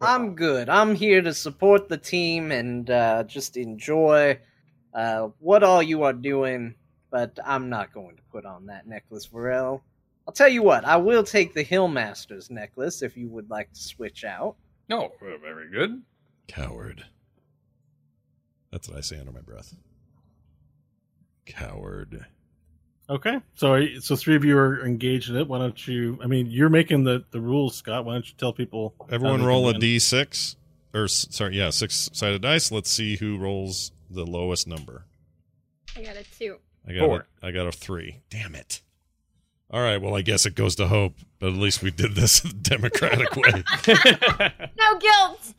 I'm good. I'm here to support the team and uh, just enjoy uh, what all you are doing, but I'm not going to put on that necklace, Vorel. I'll tell you what, I will take the Hillmaster's necklace if you would like to switch out. Oh, uh, very good. Coward. That's what I say under my breath. Coward. Okay, so so three of you are engaged in it. Why don't you? I mean, you're making the the rules, Scott. Why don't you tell people? Everyone roll a can win? d6 or sorry, yeah, six-sided dice. Let's see who rolls the lowest number. I got a two. I got Four. A, I got a 3. Damn it. All right, well, I guess it goes to Hope, but at least we did this the democratic way. No guilt.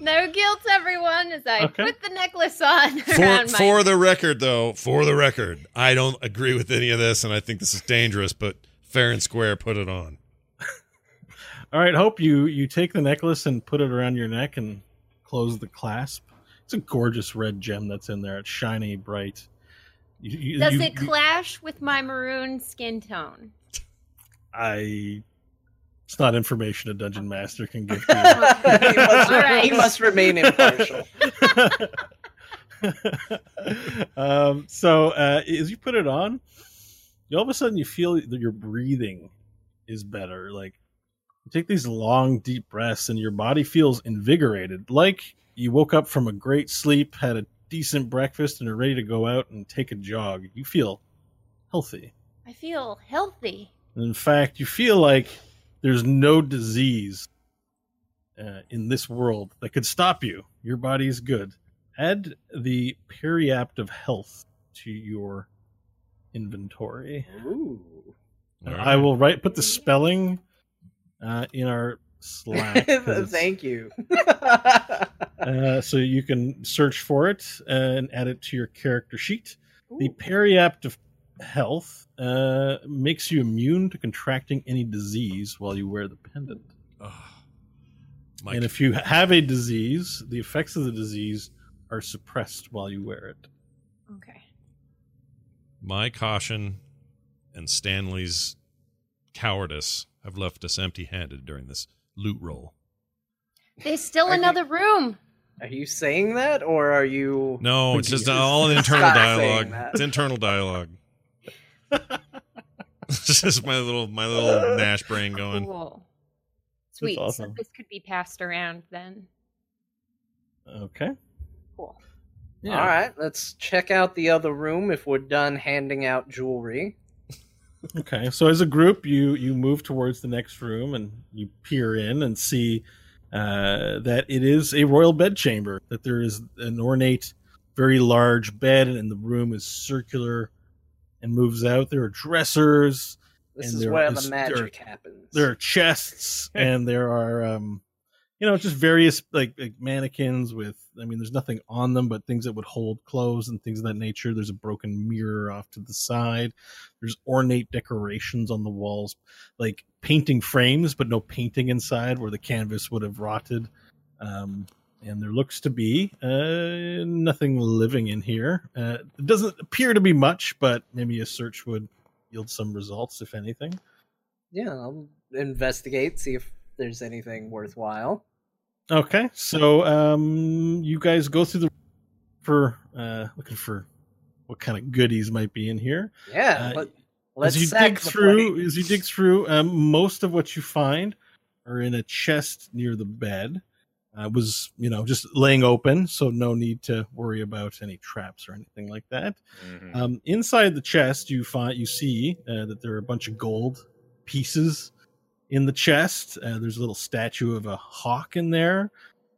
No guilt, everyone, as I Okay. put the necklace on For, my for the record, though, for the record, I don't agree with any of this, and I think this is dangerous. But fair and square, put it on. All right, Hope you you take the necklace and put it around your neck and close the clasp. It's a gorgeous red gem that's in there. It's shiny, bright. You, you- Does you- it you- clash with my maroon skin tone? I. It's not information a dungeon master can give he, you. must, Alright. he must remain impartial. um, so uh, as you put it on, you all of a sudden you feel that your breathing is better. Like you take these long, deep breaths, and your body feels invigorated, like you woke up from a great sleep, had a decent breakfast, and are ready to go out and take a jog. You feel healthy. I feel healthy. In fact, you feel like there's no disease uh, in this world that could stop you. Your body is good. Add the periapt of health to your inventory. Ooh. All right. I will write put the spelling uh, in our Slack. 'cause Thank you. uh, so you can search for it and add it to your character sheet. The periapt of health uh, makes you immune to contracting any disease while you wear the pendant. Ugh. My, and if you have a disease, the effects of the disease are suppressed while you wear it. Okay. my caution and Stanley's cowardice have left us empty-handed during this loot roll. There's still Are you- another room. Are you saying that, or are you? No, it's just Jesus. all internal dialogue. It's internal dialogue. it's just my little my little Nash brain going. Cool. Sweet. awesome. So this could be passed around then. Okay. Cool. Yeah. All right, let's check out the other room if we're done handing out jewelry. Okay. So as a group, you you move towards the next room and you peer in and see uh, that it is a royal bedchamber. That there is an ornate, very large bed, and the room is circular and moves out. There are dressers. This And is where is- the there- magic happens. there are chests and there are um you know just various like, like mannequins with i mean there's nothing on them but things that would hold clothes and things of that nature there's a broken mirror off to the side there's ornate decorations on the walls like painting frames but no painting inside where the canvas would have rotted um and there looks to be uh, nothing living in here. Uh, it doesn't appear to be much, but maybe a search would yield some results, if anything. yeah, I'll investigate, see if there's anything worthwhile. Okay, so um, you guys go through the for uh, looking for what kind of goodies might be in here. Yeah, Uh, let, let's as you dig through, place. as you dig through, um, most of what you find are in a chest near the bed. Uh, was you know just laying open, so no need to worry about any traps or anything like that. Mhm. Um, inside the chest, you find you see uh, that there are a bunch of gold pieces in the chest. Uh, there's a little statue of a hawk in there.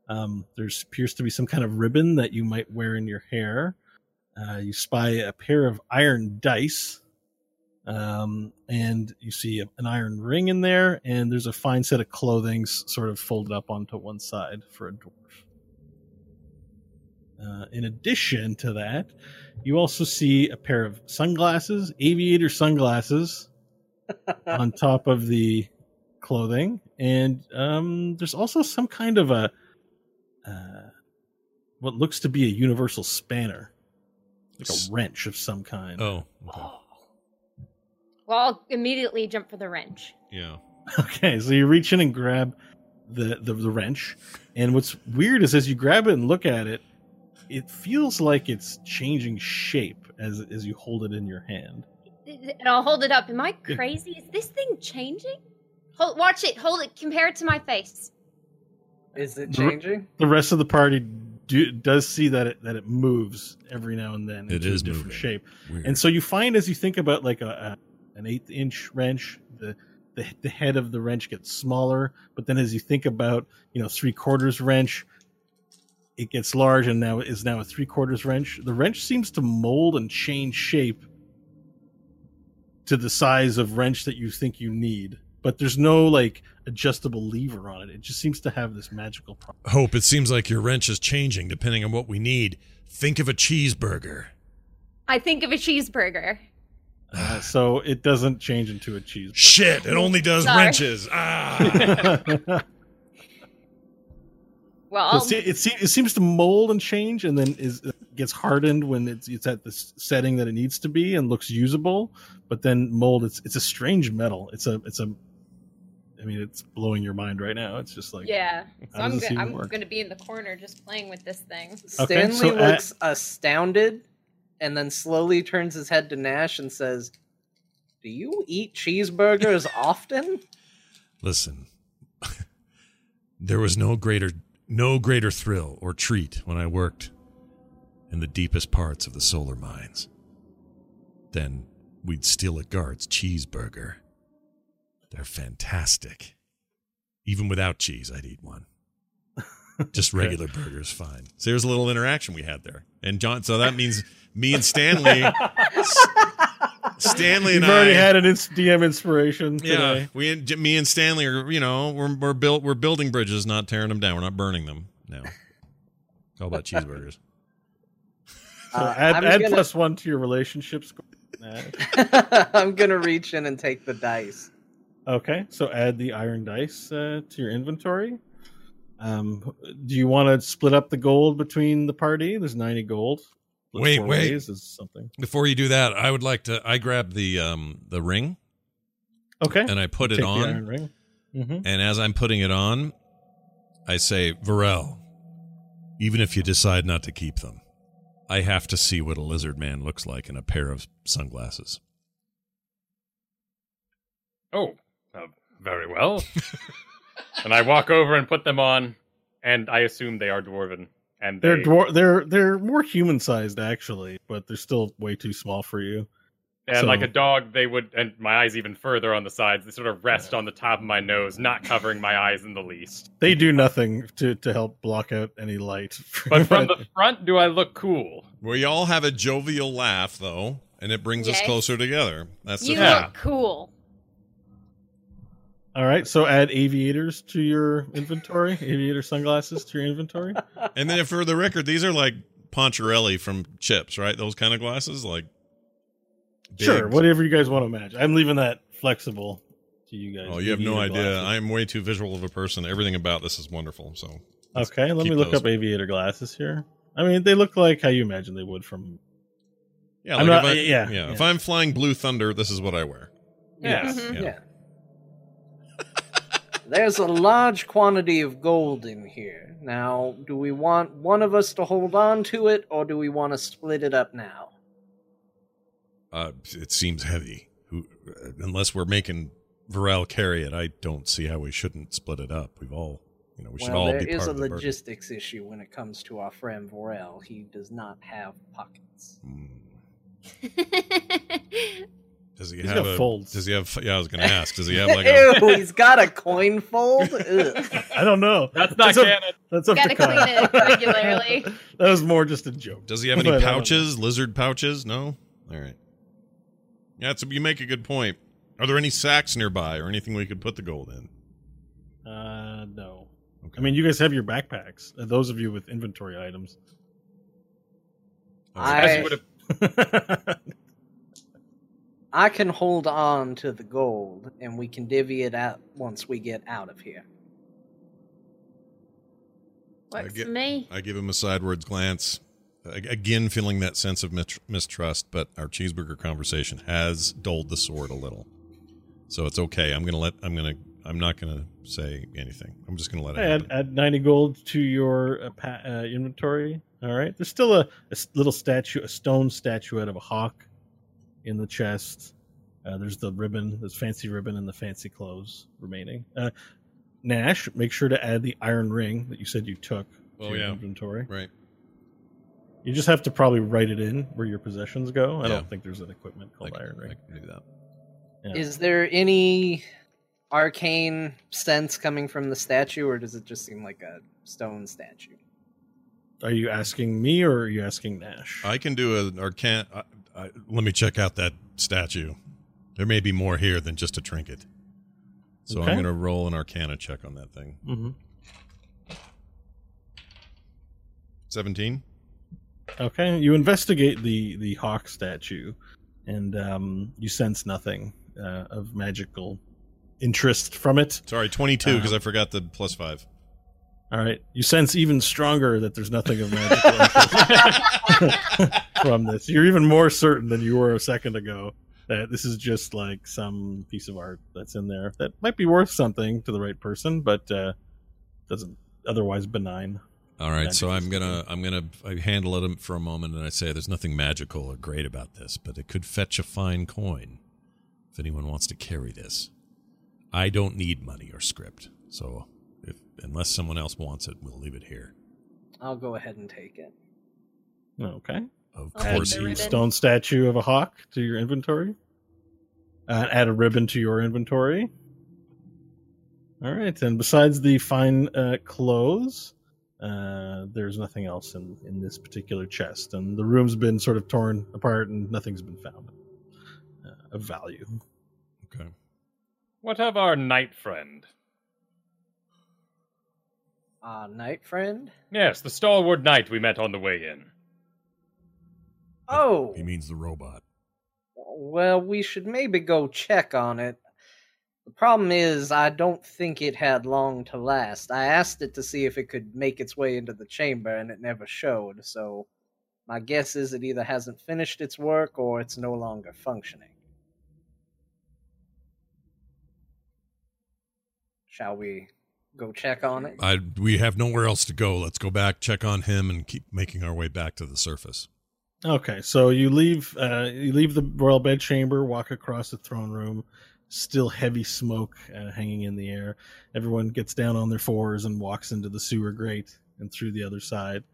Um, there's appears to be some kind of ribbon that you might wear in your hair. Uh, you spy a pair of iron dice, um, and you see a, an iron ring in there. And there's a fine set of clothing sort of folded up onto one side for a dwarf. Uh, in addition to that, you also see a pair of sunglasses, aviator sunglasses, on top of the clothing, and um, there's also some kind of a uh, what looks to be a universal spanner, like a wrench of some kind. Oh, okay. Well, I'll immediately jump for the wrench. yeah. Okay, so you reach in and grab the, the the wrench, and what's weird is as you grab it and look at it, it feels like it's changing shape as as you hold it in your hand. And I'll hold it up. Am I crazy? Is this thing changing? Hold, watch it. Hold it. Compare it to my face. Is it changing? The rest of the party do, does see that it that it moves every now and then It into is a different moving. shape. Weird. And so you find as you think about like a, a an eighth inch wrench, the, the the head of the wrench gets smaller. But then as you think about you know three quarters wrench, it gets large and now is now a three quarters wrench. The wrench seems to mold and change shape to the size of wrench that you think you need. But there's no like adjustable lever on it. It just seems to have this magical property. Hope, it seems like your wrench is changing depending on what we need. Think of a cheeseburger. I think of a cheeseburger. Uh, so it doesn't change into a cheese. Shit, it only does Sorry. wrenches. Ah. Well, So it, se- it, seems to mold and change, and then is gets hardened when it's it's at the setting that it needs to be and looks usable. But then mold, it's it's a strange metal. It's a it's a. I mean, it's blowing your mind right now. It's just like yeah. So I'm does this gonna I'm gonna be in the corner just playing with this thing. Okay, Stanley so at- looks astounded and then slowly turns his head to Nash and says, Do you eat cheeseburgers often? Listen, there was no greater no greater thrill or treat when I worked in the deepest parts of the solar mines than we'd steal a guard's cheeseburger. They're fantastic. Even without cheese, I'd eat one. Just regular burgers, fine. So there's a little interaction we had there, and John. So that means me and Stanley, Stanley you've and already I, had an ins- DM inspiration yeah, we and me and Stanley are you know we're we're built we're building bridges, not tearing them down. We're not burning them. No, it's all about cheeseburgers. So Uh, add add gonna- plus one to your relationship score. I'm gonna reach in and take the dice. Okay, so add the iron dice uh, to your inventory. Um, do you want to split up the gold between the party? There's 90 gold. Split Wait, wait. Is something. Before you do that, I would like to. I grab the um the ring Okay, and I put it Take the on, iron ring. hmm and as I'm putting it on, I say, Vorel, even if you decide not to keep them, I have to see what a lizard man looks like in a pair of sunglasses. Oh, very well. and I walk over and put them on, and I assume they are dwarven. And They're they, dwar- they're they're more human sized actually, but they're still way too small for you. and so- like a dog, they would, and my eyes even further on the sides. They sort of rest on the top of my nose, not covering my eyes in the least. They do nothing to to help block out any light. But from the front, do I look cool? We all have a jovial laugh, though, and it brings us closer together. That's the You thing. Look cool. All right, so add aviators to your inventory. Aviator sunglasses to your inventory. And then, for the record, these are like Poncherello from Chips, right? Those kind of glasses, like big- Sure, whatever you guys want to imagine. I'm leaving that flexible to you guys. Oh, you have no Aviator idea. glasses. I am way too visual of a person. Everything about this is wonderful. So Okay, let me look those. up aviator glasses here. I mean, they look like how you imagine they would from. Yeah, I'm like not- if I, yeah, yeah, If yeah. I'm flying Blue Thunder, this is what I wear. Yeah. Mhm. Yeah. Yeah. There's a large quantity of gold in here. Now, do we want one of us to hold on to it, or do we want to split it up now? Uh, it seems heavy. Who, uh, unless we're making Vorel carry it, I don't see how we shouldn't split it up. We've all, you know, we should well, all there be is part a of the burden. logistics issue when it comes to our friend Vorel. He does not have pockets. Mm. Does he He's have got a? folds. Does he have? Yeah, I was going to ask. Does he have like a? Ew, he's got a coin fold. I don't know. That's not That's a- canon. That's up Gotta clean Kyle. it regularly. that was more just a joke. Does he have any But I don't know. pouches? Lizard pouches? No. All right. Yeah, it's, you make a good point. Are there any sacks nearby or anything we could put the gold in? Uh, no. Okay. I mean, you guys have your backpacks. Uh, those of you with inventory items. Okay. As I- would have I can hold on to the gold, and we can divvy it out once we get out of here. Works get- for me. I give him a sideways glance, again feeling that sense of mistrust. But our cheeseburger conversation has dulled the sword a little, so it's okay. I'm gonna let I'm gonna I'm not going to say anything. I'm just going to let it Add, add 90 gold to your uh, pa- uh, inventory. All right. There's still a little statue, a stone statuette of a hawk in the chest. Uh, there's the ribbon, this fancy ribbon, and the fancy clothes remaining. Uh, Nash, make sure to add the iron ring that you said you took Oh, to your yeah. inventory. Right. You just have to probably write it in where your possessions go. I Yeah. don't think there's an equipment called can, iron I ring. can do that. Yeah. Is there any arcane sense coming from the statue, or does it just seem like a stone statue? Are you asking me or are you asking Nash? I can do an arcan. I, let me check out that statue. There may be more here than just a trinket. So Okay. I'm going to roll an arcana check on that thing. hmm 17? Okay, you investigate the the hawk statue, and um, you sense nothing uh, of magical interest from it. Sorry, 22 because Uh, I forgot the plus 5. All right, you sense even stronger that there's nothing of magical interest from this. You're even more certain than you were a second ago that this is just like some piece of art that's in there that might be worth something to the right person, but uh, doesn't otherwise benign. All right, so I'm gonna I'm gonna I handle it for a moment, and I say there's nothing magical or great about this, but it could fetch a fine coin if anyone wants to carry this. I don't need money or script, so if unless someone else wants it, we'll leave it here. I'll go ahead and take it. Okay. Of I'll add course, the the ribbon. stone statue of a hawk to your inventory. Uh, add a ribbon to your inventory. All right, and besides the fine uh, clothes, uh, there's nothing else in, in this particular chest, and the room's been sort of torn apart, and nothing's been found uh, of value. Okay. What of our knight friend? Uh, night friend? Yes, the stalwart knight we met on the way in. Oh, He means the robot. well, we should maybe go check on it. The problem is, I don't think it had long to last. I asked it to see if it could make its way into the chamber, and it never showed, so my guess is it either hasn't finished its work or it's no longer functioning. Shall we go check on it? I we have nowhere else to go. Let's go back, check on him, and keep making our way back to the surface. Okay, so you leave uh, you leave the royal bedchamber, walk across the throne room. Still heavy smoke uh, hanging in the air. Everyone gets down on their fours and walks into the sewer grate and through the other side.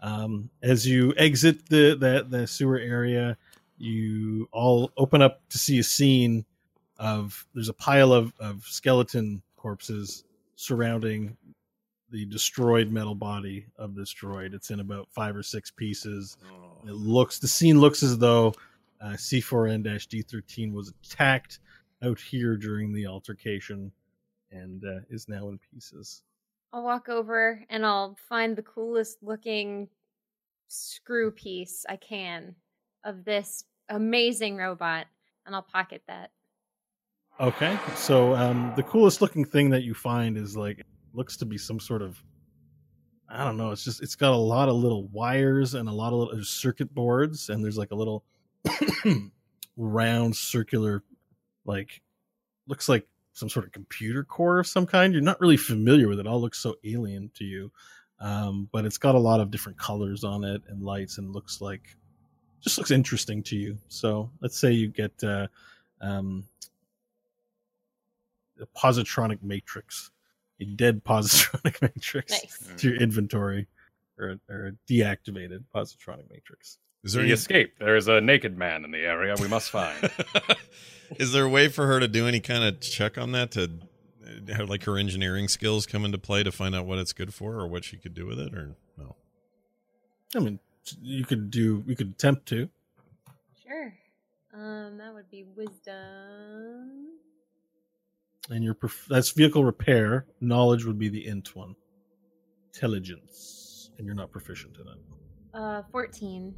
Um, as you exit the, the the sewer area, you all open up to see a scene of there's a pile of, of skeleton corpses surrounding the destroyed metal body of this droid. It's in about five or six pieces. It looks the scene looks as though uh, C4N-D13 was attacked out here during the altercation and uh, is now in pieces. I'll walk over and I'll find the coolest looking screw piece I can of this amazing robot and I'll pocket that. Okay, so um, the coolest looking thing that you find is like looks to be some sort of I don't know. It's just it's got a lot of little wires and a lot of little circuit boards and there's like a little round circular like looks like some sort of computer core of some kind. You're not really familiar with it. it all looks so alien to you, um, but it's got a lot of different colors on it and lights and looks like just looks interesting to you. So let's say you get uh, um, a positronic matrix, a dead positronic matrix Nice. to your inventory, or, or a deactivated positronic matrix. Is there He any, escaped. There is a naked man in the area we must find. is there a way for her to do any kind of check on that to uh, have like her engineering skills come into play to find out what it's good for or what she could do with it or no? I mean, you could do, you could attempt to. Sure. Um, that would be wisdom. And your prof- that's vehicle repair. Knowledge would be the int one. Intelligence, and you're not proficient in it. Uh, 14.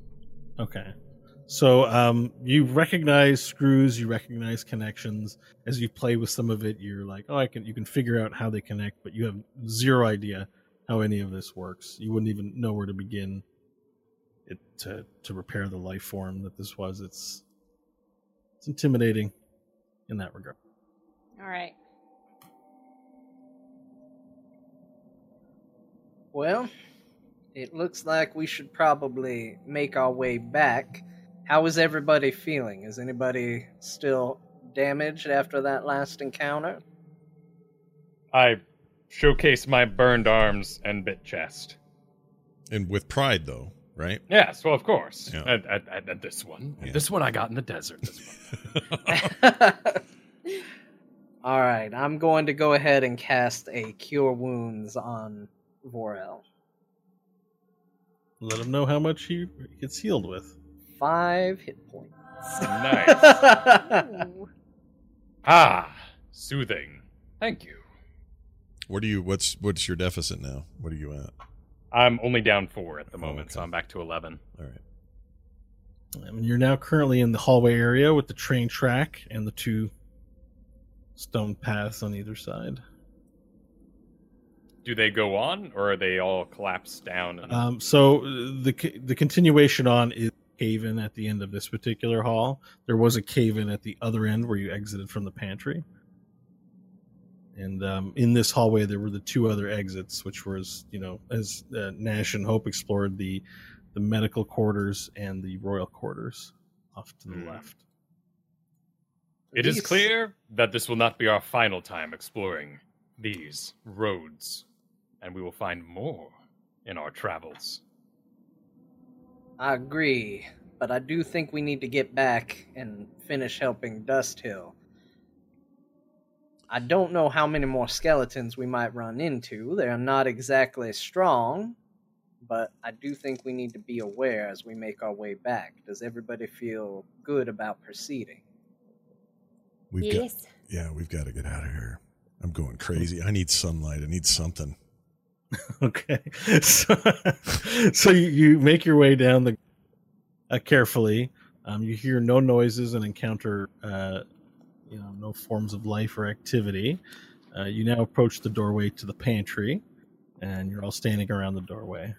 Okay. So um, you recognize screws, you recognize connections. As you play with some of it, you're like, oh, I can. You can figure out how they connect, but you have zero idea how any of this works. You wouldn't even know where to begin it to to repair the life form that this was. It's it's intimidating in that regard. All right. Well, it looks like we should probably make our way back. How is everybody feeling? Is anybody still damaged after that last encounter? I showcase my burned arms and bit chest. And with pride, though, right? Yes, well, of course. Yeah. This one. Yeah. this one I got in the desert. This one. All right, I'm going to go ahead and cast a Cure Wounds on Vorel. Let him know how much he gets healed with. Five hit points. Nice. Ah, soothing. Thank you. What do you? What's what's your deficit now? What are you at? I'm only down four at the moment, so. I'm back to 11. All right. I mean, you're now currently in the hallway area with the train track and the two stone paths on either side. Do they go on, or are they all collapsed down? And... Um, so uh, the the continuation on is cave in at the end of this particular hall. There was a cave in at the other end where you exited from the pantry. And um, in this hallway, there were the two other exits, which was, you know, as uh, Nash and Hope explored the the medical quarters and the royal quarters off to the Hmm. left. It is These- clear that this will not be our final time exploring these roads, and we will find more in our travels. I agree, but I do think we need to get back and finish helping Dust Hill. I don't know how many more skeletons we might run into. They're not exactly strong, but I do think we need to be aware as we make our way back. Does everybody feel good about proceeding? We've got. yes. Yeah, we've got to get out of here. I'm going crazy. I need sunlight. I need something. Okay, so, so you, you make your way down the uh, carefully. Um, you hear no noises and encounter, uh, you know, no forms of life or activity. Uh, you now approach the doorway to the pantry, and you're all standing around the doorway.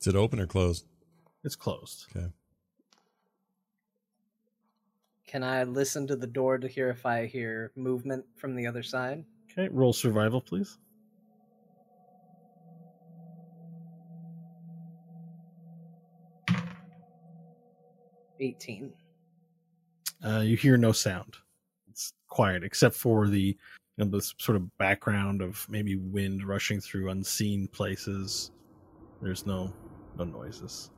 Is it open or closed? It's closed. Can I listen to the door to hear if I hear movement from the other side? Okay, roll survival, please. Eighteen. Uh, you hear no sound. It's quiet except for the you know, this sort of background of maybe wind rushing through unseen places. There's no no noises.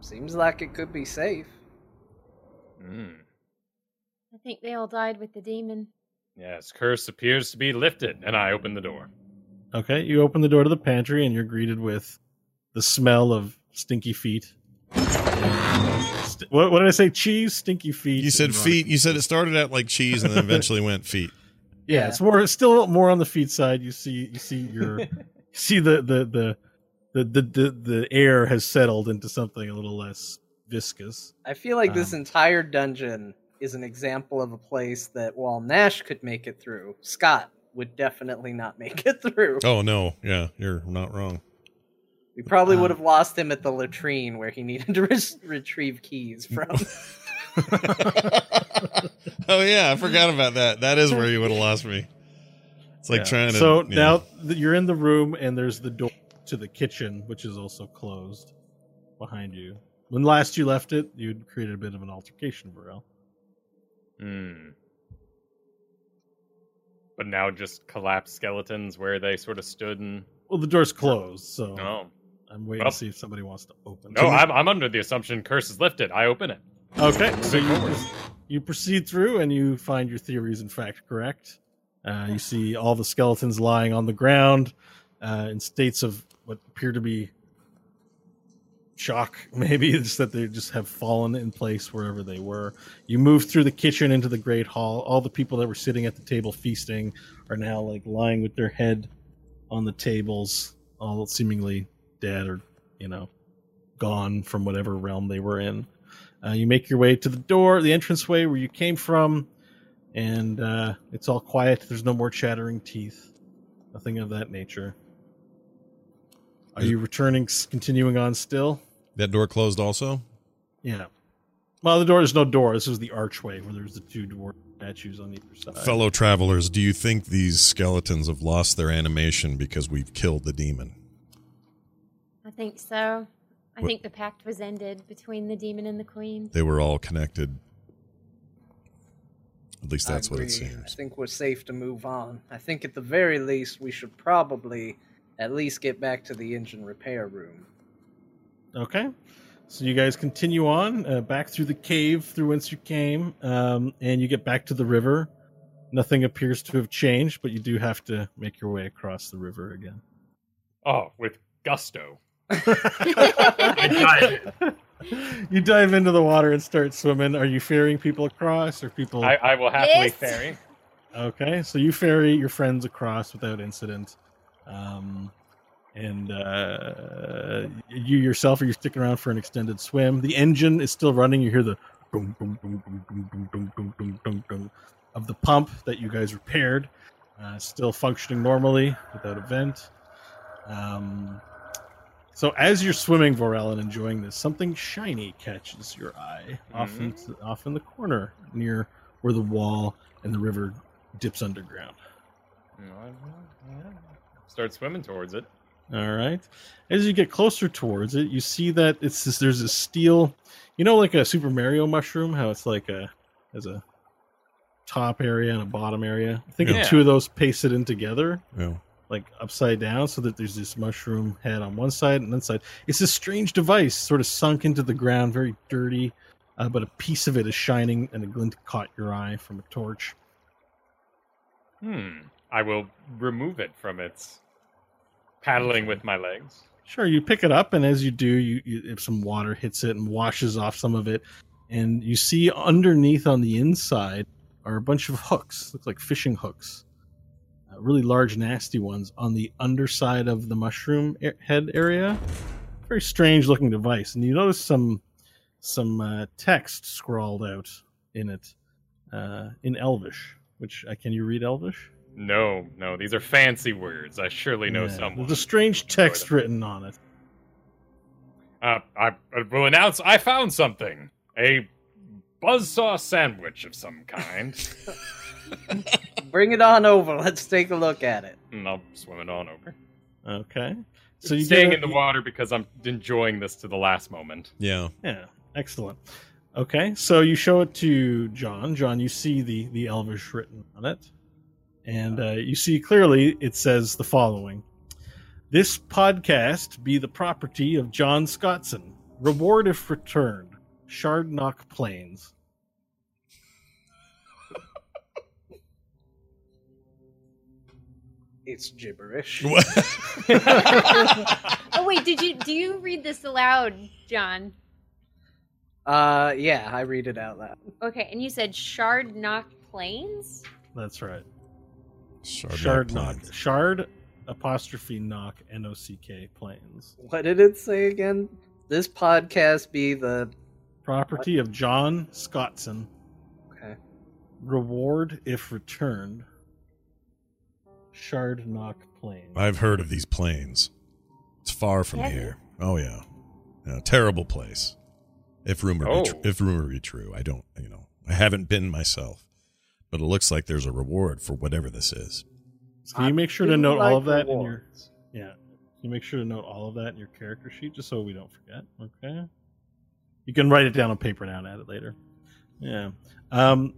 Seems like it could be safe. Mm. I think they all died with the demon. Yes, curse appears to be lifted, and I open the door. Okay, you open the door to the pantry and you're greeted with the smell of stinky feet. St- what, what did I say? Cheese, stinky feet. You said feet. You said it started out like cheese and then eventually went feet. Yeah, it's more it's still more on the feet side. You see you see your you see the the the the the, the, the air has settled into something a little less viscous. I feel like this Um, entire dungeon is an example of a place that while Nash could make it through, Scott would definitely not make it through. Oh no, yeah, you're not wrong. We probably Um, would have lost him at the latrine where he needed to re- retrieve keys from. oh yeah, I forgot about that. That is where you would have lost me. It's like Yeah. trying to. So yeah. now that you're in the room and there's the door to the kitchen, which is also closed behind you. When last you left it, you'd created a bit of an altercation, Vorel. Hmm. But now just collapsed skeletons where they sort of stood and. Well, the door's closed, so Oh. I'm waiting Well- to see if somebody wants to open. No, I'm, I'm under the assumption curse is lifted. I open it. Okay, so you, you proceed through and you find your theory is in fact correct. Uh, you see all the skeletons lying on the ground uh, in states of what appear to be shock, maybe it's that they just have fallen in place wherever they were. You move through the kitchen into the great hall. All the people that were sitting at the table feasting are now like lying with their head on the tables, all seemingly dead or you know gone from whatever realm they were in. Uh, you make your way to the door, the entranceway where you came from, and uh, it's all quiet. There's no more chattering teeth, nothing of that nature. Are you returning, continuing on still? That door closed also. Yeah. Well, the door. There's no door. This is the archway where there's the two dwarf statues on either side. Fellow travelers, do you think these skeletons have lost their animation because we've killed the demon? I think so. I What- think the pact was ended between the demon and the queen. They were all connected. At least that's what it seems. I think we're safe to move on. I think at the very least we should probably at least get back to the engine repair room. Okay. So you guys continue on uh, back through the cave through whence you came, um, and you get back to the river. Nothing appears to have changed, but you do have to make your way across the river again. Oh, with gusto. I dive you dive into the water and start swimming. Are you ferrying people across, or people? I, I will happily Yes. ferry. Okay, so you ferry your friends across without incident. Um, and uh, you yourself, are you sticking around for an extended swim? The engine is still running. You hear the boom, boom, boom, boom, boom, boom, boom, boom, boom, boom, of the pump that you guys repaired, uh, still functioning normally without a vent. Um, so as you're swimming, Vorel, and enjoying this, something shiny catches your eye off, in, off in the corner near where the wall and the river dips underground. Start swimming towards it. All right. As you get closer towards it, you see that it's this, there's a steel, you know, like a Super Mario mushroom, how it's like a as a top area and a bottom area. I think Yeah. of two of those pasted in together, Yeah. like upside down, so that there's this mushroom head on one side and one side. It's this strange device, sort of sunk into the ground, very dirty, uh, but a piece of it is shining, and a glint caught your eye from a torch. Hmm. I will remove it from its paddling with my legs. Sure, you pick it up, and as you do, you, you if some water hits it and washes off some of it, and you see underneath on the inside are a bunch of hooks, look like fishing hooks, uh, really large, nasty ones on the underside of the mushroom a- head area. Very strange looking device, and you notice some some uh, text scrawled out in it uh, in Elvish. Which uh, can you read Elvish? No, no, these are fancy words. I surely know Yeah, someone. There's a strange text written on it. Uh, I, I will announce I found something. A buzzsaw sandwich of some kind. Bring it on over. Let's take a look at it. and I'll swim it on over. Okay. So you Staying get in the water because I'm enjoying this to the last moment. Yeah. Yeah, excellent. Okay, so you show it to John. John, you see the the Elvish written on it, and uh, you see clearly it says the following: "This podcast be the property of John Scottson. Reward if returned. Shardnock Plains." It's gibberish. Oh wait, did you do you read this aloud, John? Uh, yeah, I read it out loud. Okay, and you said Shard Knock Plains? That's right. Shardnock Shardnock. Plains. Shard apostrophe knock N O C K planes. What did it say again? This podcast be the Property of John Scottson. okay. Reward if returned. Shard knock Plains. I've heard of these planes. It's far from Have you? here. Oh yeah. Yeah, terrible place. If rumor be oh. tr- Oh. if rumor be true, I don't. You know, I haven't been myself, but it looks like there's a reward for whatever this is. So can you make sure to do note all of that in your yeah? Can you make sure to note all of that in your character sheet just so we don't forget? Okay. You can write it down on paper now and add it later. Yeah. Um.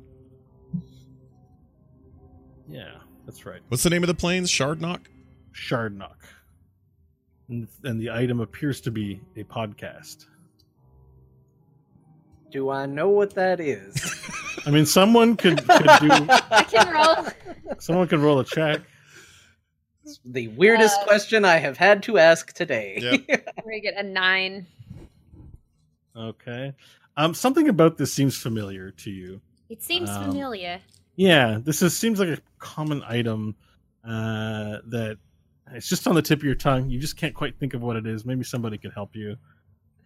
Yeah, that's right. What's the name of the planes? Shardnock. Shardnock. And, and the item appears to be a podcast. Do I know what that is? I mean, someone could, could do. I can roll. Someone could roll a check. the weirdest Uh, question I have had to ask today. Yep. We get a nine. Okay. Um, something about this seems familiar to you. It seems Um, familiar. Yeah, this is seems like a common item uh, that it's just on the tip of your tongue. You just can't quite think of what it is. Maybe somebody could help you.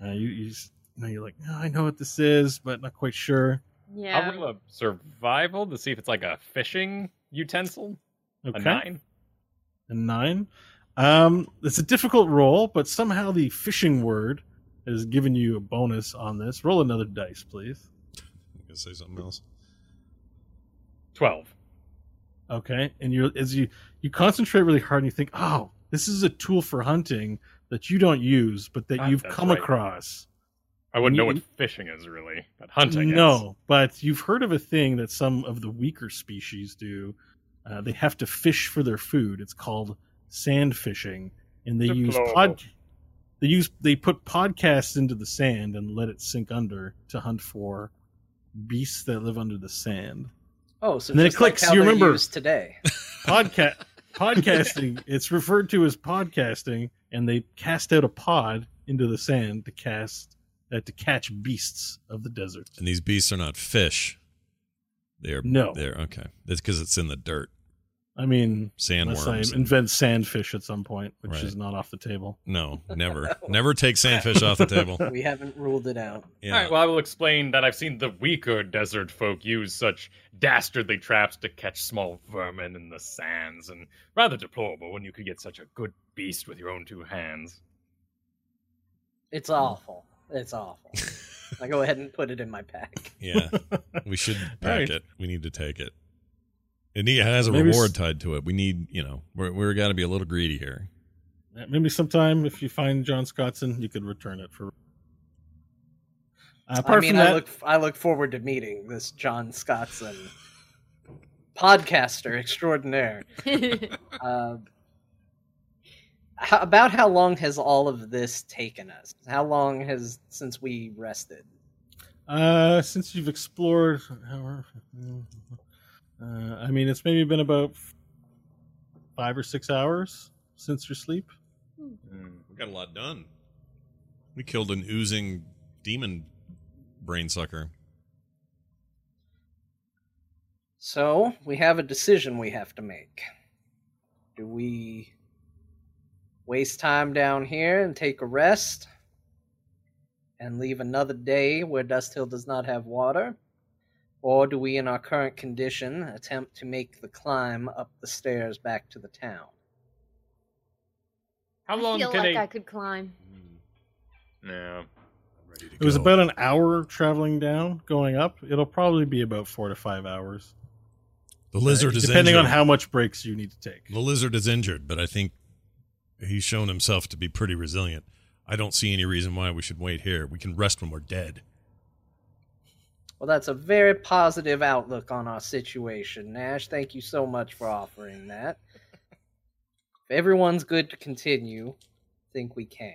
Uh, you, you, just, you know, you're like, oh, I know what this is, but not quite sure. Yeah. I'll roll a survival to see if it's like a fishing utensil. Okay, A nine. A nine. Um, it's a difficult roll, but somehow the fishing word has given you a bonus on this. Roll another dice, please. I'm gonna say something else. Twelve. Okay, and you as you you concentrate really hard and you think, oh, this is a tool for hunting, that you don't use, but that Ah, you've come right. across. I wouldn't know what fishing is really, but hunting. is. No, but you've heard of a thing that some of the weaker species do. Uh, they have to fish for their food. It's called sand fishing, and they use pod. They use they put podcasts into the sand and let it sink under to hunt for beasts that live under the sand. Oh, so And then it just like clicks, how you remember- today. Podcast podcasting. It's referred to as podcasting, and they cast out a pod into the sand to cast Uh, to catch beasts of the desert. And these beasts are not fish. They're No. They're okay. That's because it's in the dirt. I mean, Sandworms. unless I invent sandfish at some point, which Right. is not off the table. no, never, never take sandfish off the table. We haven't ruled it out. Yeah. All right, well, I will explain that I've seen the weaker desert folk use such dastardly traps to catch small vermin in the sands, and rather deplorable when you could get such a good beast with your own two hands. It's awful. It's awful. I go ahead and put it in my pack. yeah. We should pack right. it. We need to take it. It need- it has a Maybe s- reward tied to it. We need, you know, we're we're got to be a little greedy here. Maybe sometime if you find John Scottson, you could return it for. Uh, apart I mean, from I look I look forward to meeting this John Scottson, podcaster extraordinaire. Uh, how, about how long has all of this taken us? How long has since we rested? uh, since you've explored, however, uh, I mean, it's maybe been about five or six hours since your sleep. We got a lot done. We killed an oozing demon brain sucker. So we have a decision we have to make. Do we waste time down here and take a rest and leave another day where Dust Hill does not have water? Or do we, in our current condition, attempt to make the climb up the stairs back to the town? How long I long feel can like I could climb. No. Ready to It was about an hour traveling down, going up. It'll probably be about four to five hours, the lizard uh, is depending injured. on how much breaks you need to take. the lizard is injured, but I think he's shown himself to be pretty resilient. I don't see any reason why we should wait here. We can rest when we're dead. Well, that's a very positive outlook on our situation, Nash. Thank you so much for offering that. if everyone's good to continue, I think we can.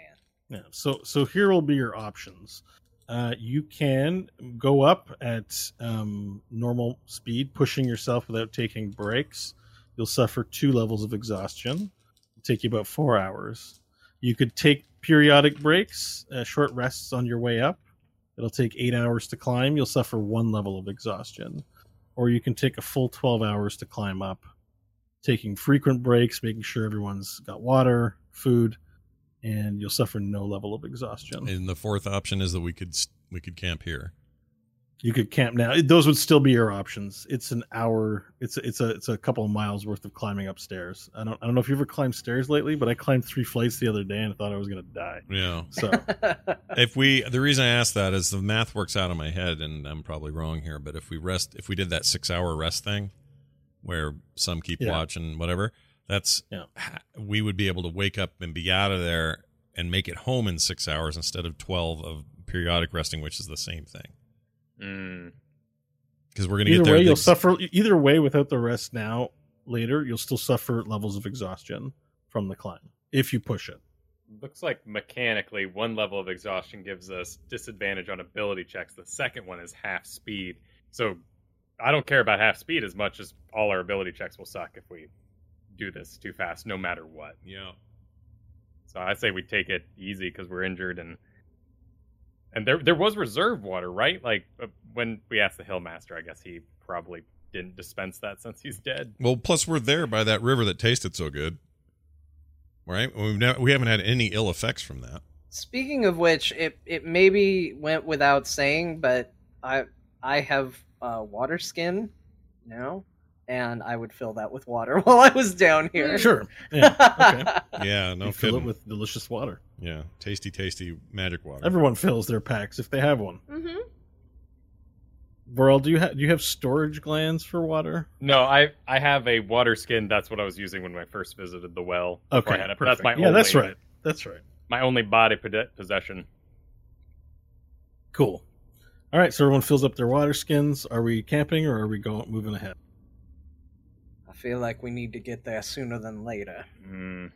Yeah. So so here will be your options. Uh, you can go up at um, normal speed, pushing yourself without taking breaks. You'll suffer two levels of exhaustion. Take you about four hours. You could take periodic breaks, uh, short rests on your way up. It'll take eight hours to climb. You'll suffer one level of exhaustion. Or you can take a full 12 hours to climb up, taking frequent breaks, making sure everyone's got water, food, and you'll suffer no level of exhaustion. And the fourth option is that we could we could camp here. You could camp now. Those would still be your options. It's an hour. It's a, it's a it's a couple of miles worth of climbing upstairs. I don't I don't know if you ever climbed stairs lately, but I climbed three flights the other day and I thought I was gonna die. Yeah. So if we the reason I asked that is the math works out in my head and I'm probably wrong here, but if we rest if we did that 6-hour rest thing where some keep Yeah. watch and whatever, that's Yeah. we would be able to wake up and be out of there and make it home in 6 hours instead of 12 of periodic resting, which is the same thing. Mm. Because we're going to either get there way, you'll the- suffer. Either way, without the rest now, later you'll still suffer levels of exhaustion from the climb if you push it. Looks like mechanically, one level of exhaustion gives us disadvantage on ability checks. The second one is half speed. So I don't care about half speed as much as all our ability checks will suck if we do this too fast, no matter what. Yeah. So I say we take it easy because we're injured and and there there was reserve water, right? Like uh, when we asked the Hillmaster, I guess he probably didn't dispense that since he's dead. Well, plus we're there by that river that tasted so good. Right? We've never, we haven't had any ill effects from that. Speaking of which, it it maybe went without saying, but I I have uh, water skin now, and I would fill that with water while I was down here. Sure. Yeah. Okay. Yeah, no you fill it kidding. with delicious water. Yeah, tasty, tasty magic water. Everyone fills their packs if they have one. Mm-hmm. Vorel, do you have do you have storage glands for water? No, I I have a water skin. That's what I was using when I first visited the well. before I Okay, had it, that's my yeah, that's right. That's right. my only body possession. Cool. All right, so everyone fills up their water skins. Are we camping or are we going moving ahead? I feel like we need to get there sooner than later. Hmm.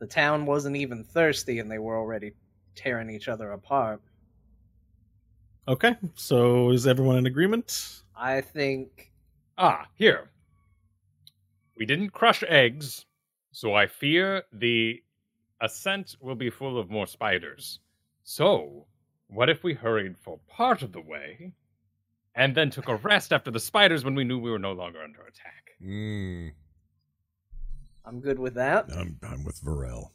The town wasn't even thirsty and they were already tearing each other apart. Okay, so is everyone in agreement? I think Ah, here. We didn't crush eggs, so I fear the ascent will be full of more spiders. So, what if we hurried for part of the way and then took a rest after the spiders when we knew we were no longer under attack? Mm, I'm good with that. I'm I'm with Vorel.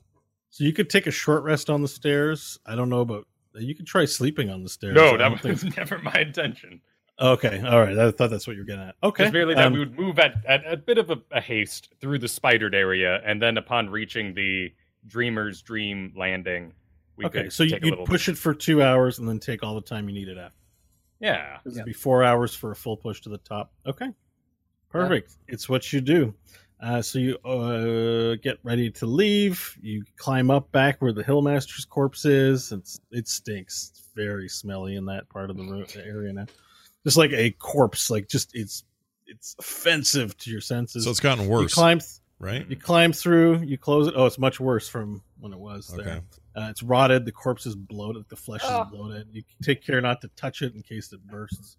So you could take a short rest on the stairs. I don't know about. You could try sleeping on the stairs. I No, don't that think- was never my intention. Okay, all right. I thought that's what you were getting at. Okay, Just merely that um, we would move at, at a bit of a, a haste through the spidered area, and then upon reaching the Dreamer's Dream landing, we okay, could so you, take a you'd little. push it for two hours and then take all the time you needed after. Yeah. This Yeah. would be four hours for a full push to the top. Okay, perfect. It's what you do. Uh, so you uh, get ready to leave. You climb up back where the Hillmaster's corpse is. It's it stinks. It's very smelly in that part of the area now. Just like a corpse, like just it's it's offensive to your senses. So it's gotten worse. you worse, climb th- right? you climb through. You close it. Oh, it's much worse from when it was there. Uh, it's rotted. The corpse is bloated. The flesh Oh. is bloated. You take care not to touch it in case it bursts.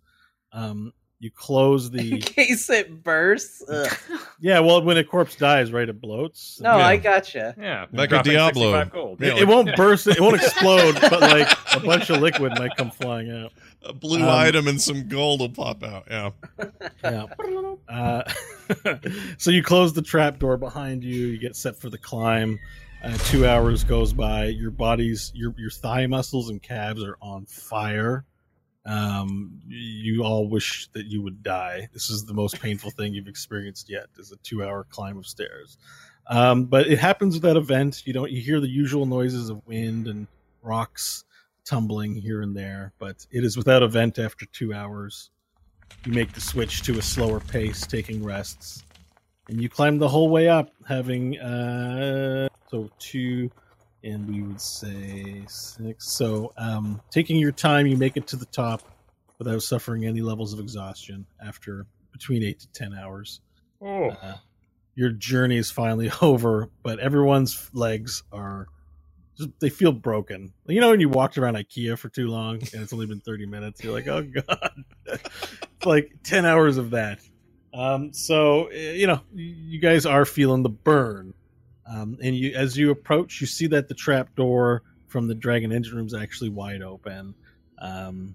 Um, you close In the. case it bursts. Ugh. yeah, well, when a corpse dies, right, it bloats. No, Yeah. I gotcha. Yeah. Like a Diablo. 65 Gold. Yeah, It, like- it won't burst. It won't explode, but like a bunch of liquid might come flying out. A blue Um, item and some gold will pop out. Yeah. Yeah. Uh, so you close the trap door behind you. You get set for the climb. Uh, two hours goes by. Your body's your your thigh muscles and calves are on fire. Um, you all wish that you would die. This is the most painful thing you've experienced yet. Is a two hour climb of stairs. Um, but it happens with that event. You don't you hear the usual noises of wind and rocks tumbling here and there, but it is without event after two hours. You make the switch to a slower pace, taking rests, and you climb the whole way up, having uh, so two, and we would say six. So, um, taking your time, you make it to the top without suffering any levels of exhaustion after between eight to ten hours. Oh. Uh, your journey is finally over, but everyone's legs are just they feel broken. You know when you walked around IKEA for too long and it's only been 30 minutes, you're like, "Oh god." it's like 10 hours of that. Um so eh, you know, you guys are feeling the burn. Um and you as you approach, you see that the trap door from the Dragon Engine room is actually wide open. Um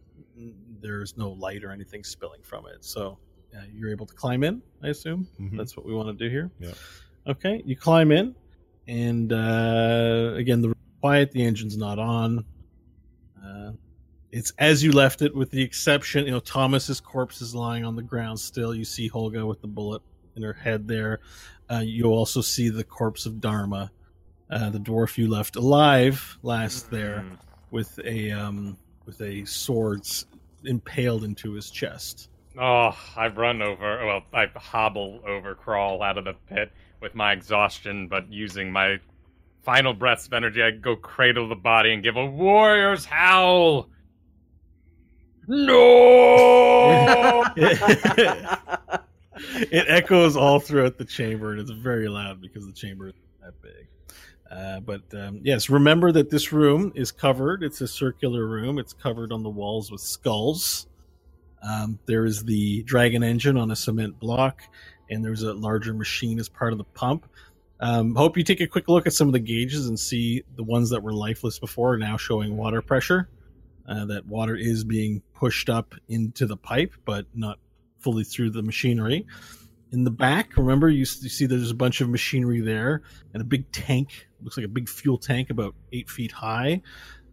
there's no light or anything spilling from it. So uh, you're able to climb in, I assume. Mhm. That's what we want to do here. Yeah. Okay, you climb in, and uh, again, the quiet. The engine's not on. Uh, it's as you left it, with the exception, you know, Thomas's corpse is lying on the ground still. You see Holga with the bullet in her head there. Uh, you also see the corpse of Dharma, uh, the dwarf you left alive last there, Mm. with a um, with a sword impaled into his chest. Oh, I run over. Well, I hobble over, crawl out of the pit with my exhaustion, but using my final breaths of energy, I go cradle the body and give a warrior's howl. No! it echoes all throughout the chamber, and it's very loud because the chamber is that big. Uh, but um, yes, remember that this room is covered. It's a circular room. It's covered on the walls with skulls. Um, there is the dragon engine on a cement block, and there's a larger machine as part of the pump. Um, hope you take a quick look at some of the gauges and see the ones that were lifeless before are now showing water pressure. Uh, that water is being pushed up into the pipe, but not fully through the machinery. In the back, remember, you, you see there's a bunch of machinery there and a big tank. Looks like a big fuel tank about eight feet high,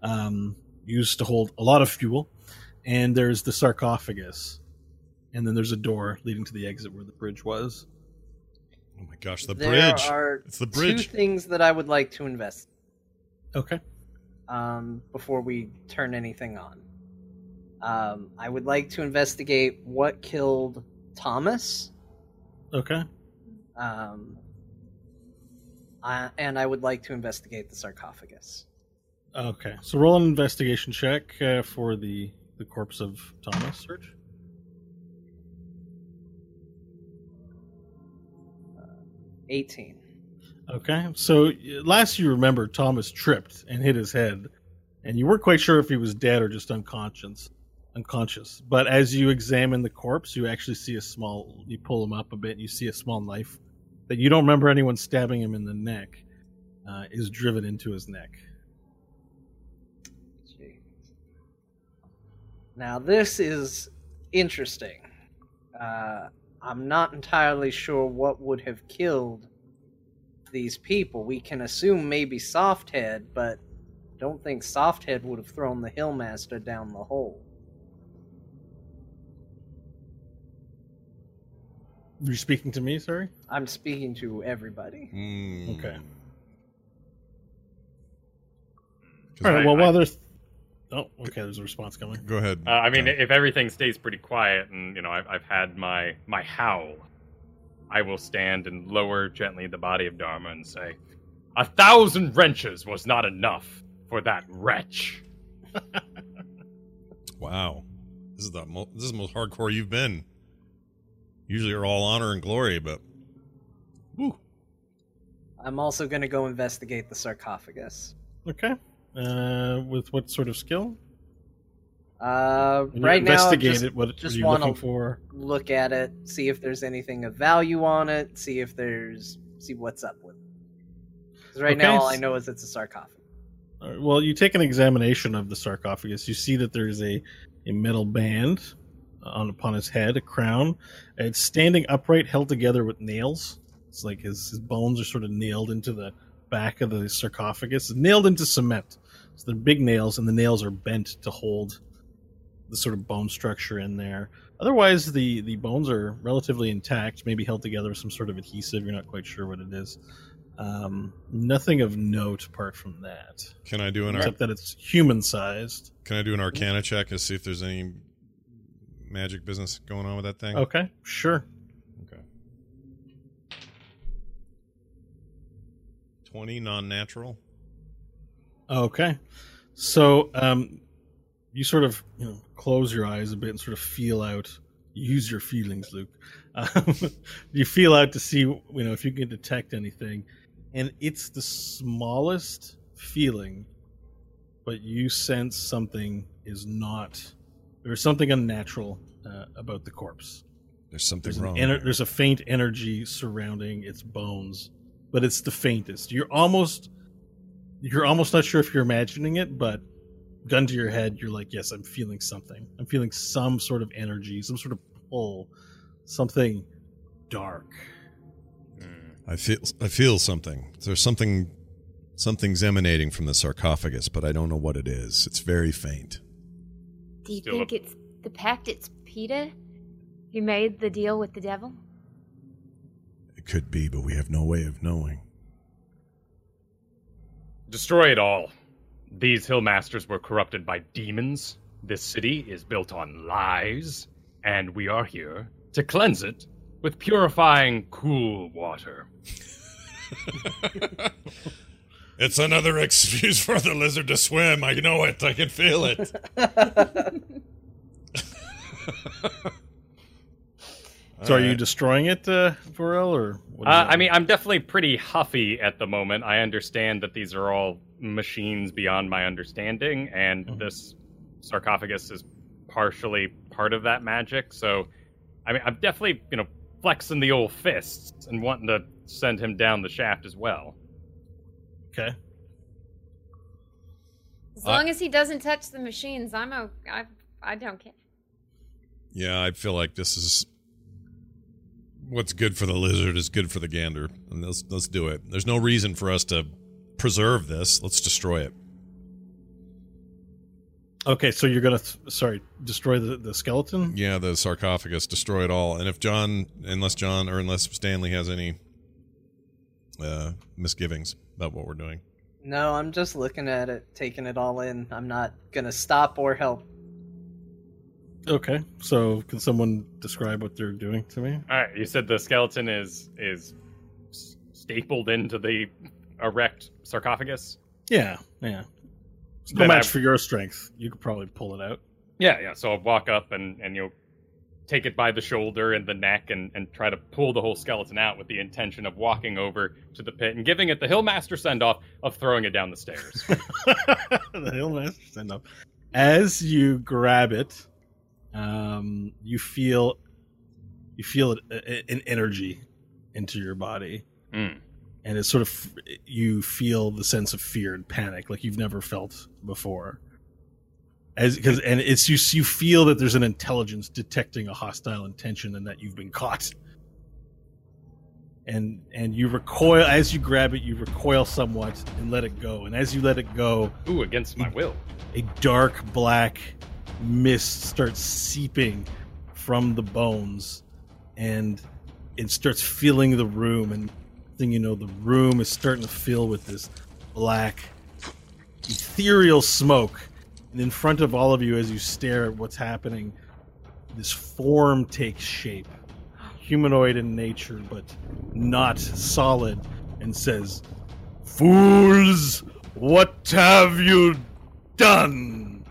um, used to hold a lot of fuel. And there's the sarcophagus. And then there's a door leading to the exit where the bridge was. Oh my gosh, the there bridge. are It's the bridge. two things that I would like to invest Okay. um, before we turn anything on. Um, I would like to investigate what killed Thomas. Okay. Um, Uh, and I would like to investigate the sarcophagus. Okay, so roll an investigation check uh, for the the corpse of Thomas. Search. Eighteen. Okay, so uh, last you remember, Thomas tripped and hit his head, and you weren't quite sure if he was dead or just unconscious. Unconscious, but as you examine the corpse, you actually see a small. You pull him up a bit, you see a small knife that you don't remember anyone stabbing him in the neck. Uh, is driven into his neck. Now this is interesting. Uh, I'm not entirely sure what would have killed these people. We can assume maybe Softhead, but don't think Softhead would have thrown the Hillmaster down the hole. You're speaking to me, sorry. I'm speaking to everybody. Hmm. Okay. 'Cause All right. I- Well, I- while there's oh, okay, there's a response coming. Go ahead. Uh, I mean, Tom. if everything stays pretty quiet, and you know, I've, I've had my my howl, I will stand and lower gently the body of Dharma and say, "A thousand wrenches was not enough for that wretch." wow, this is the mo- this is the most hardcore you've been. Usually, are all honor and glory, but woo. I'm also going to go investigate the sarcophagus. Okay. Uh, with what sort of skill? Uh, When you right now, investigate just it. What just wanna- looking for? look at it, see if there's anything of value on it, see if there's see what's up with it. 'Cause right now, all I know is it's a sarcophagus. All right, well, you take an examination of the sarcophagus. You see that there's a, a metal band on upon his head, a crown. It's standing upright, held together with nails. It's like his, his bones are sort of nailed into the back of the sarcophagus, nailed into cement. So they're big nails, and the nails are bent to hold the sort of bone structure in there. Otherwise, the the bones are relatively intact, maybe held together with some sort of adhesive. You're not quite sure what it is. Um, nothing of note apart from that Can I do an ar- except that it's human sized. Can I do an Arcana check and see if there's any magic business going on with that thing? Okay, sure. Okay. Twenty non-natural. Okay, so um, you sort of you know close your eyes a bit and sort of feel out. Use your feelings, Luke. Um, you feel out to see you know if you can detect anything, and it's the smallest feeling, but you sense something is not. There's something unnatural uh, about the corpse. There's something There's, wrong. ener- there. there's a faint energy surrounding its bones, but it's the faintest. You're almost you're almost not sure if you're imagining it, but gun to your head, you're like, yes, I'm feeling something. I'm feeling some sort of energy, some sort of pull, something dark. I feel. I feel something. There's something. Something's emanating from the sarcophagus, but I don't know what it is. It's very faint. Do you think a- it's the pact? It's Peter who made the deal with the devil? It could be, but we have no way of knowing. Destroy it all. These Hillmasters were corrupted by demons. This city is built on lies, and we are here to cleanse it with purifying cool water. it's another excuse for the lizard to swim. I know it. I can feel it. So, are you destroying it, uh, Vorel, or? What Uh. I mean, I'm definitely pretty huffy at the moment. I understand that these are all machines beyond my understanding, and Mhm. this sarcophagus is partially part of that magic. So, I mean, I'm definitely, you know, flexing the old fists and wanting to send him down the shaft as well. Okay. As I- long as he doesn't touch the machines, I'm o- I I don't care. Yeah, I feel like this is what's good for the lizard is good for the gander, and let's let's do it. There's no reason for us to preserve this. Let's destroy it. Okay, so you're gonna, th- sorry, destroy the, the skeleton? Yeah, the sarcophagus, destroy it all. And if John, unless John or unless Stanley has any uh, misgivings about what we're doing, No, I'm just looking at it, taking it all in. I'm not gonna stop or help. Okay, so can someone describe what they're doing to me? All right, you said the skeleton is is stapled into the erect sarcophagus. Yeah, yeah. It's no Then match I- for your strength. You could probably pull it out. Yeah, yeah. So I'll walk up and and you know take it by the shoulder and the neck and and try to pull the whole skeleton out with the intention of walking over to the pit and giving it the Hillmaster send off of throwing it down the stairs. the Hillmaster send up. As you grab it, um, you feel you feel an energy into your body, Mm. and it's sort of you feel the sense of fear and panic like you've never felt before. As because and it's you you feel that there's an intelligence detecting a hostile intention and that you've been caught. And and you recoil as you grab it, you recoil somewhat and let it go. And as you let it go, Ooh, against my will. a dark black mist starts seeping from the bones and it starts filling the room and thing you know the room is starting to fill with this black ethereal smoke and in front of all of you as you stare at what's happening this form takes shape humanoid in nature but not solid and says fools what have you done.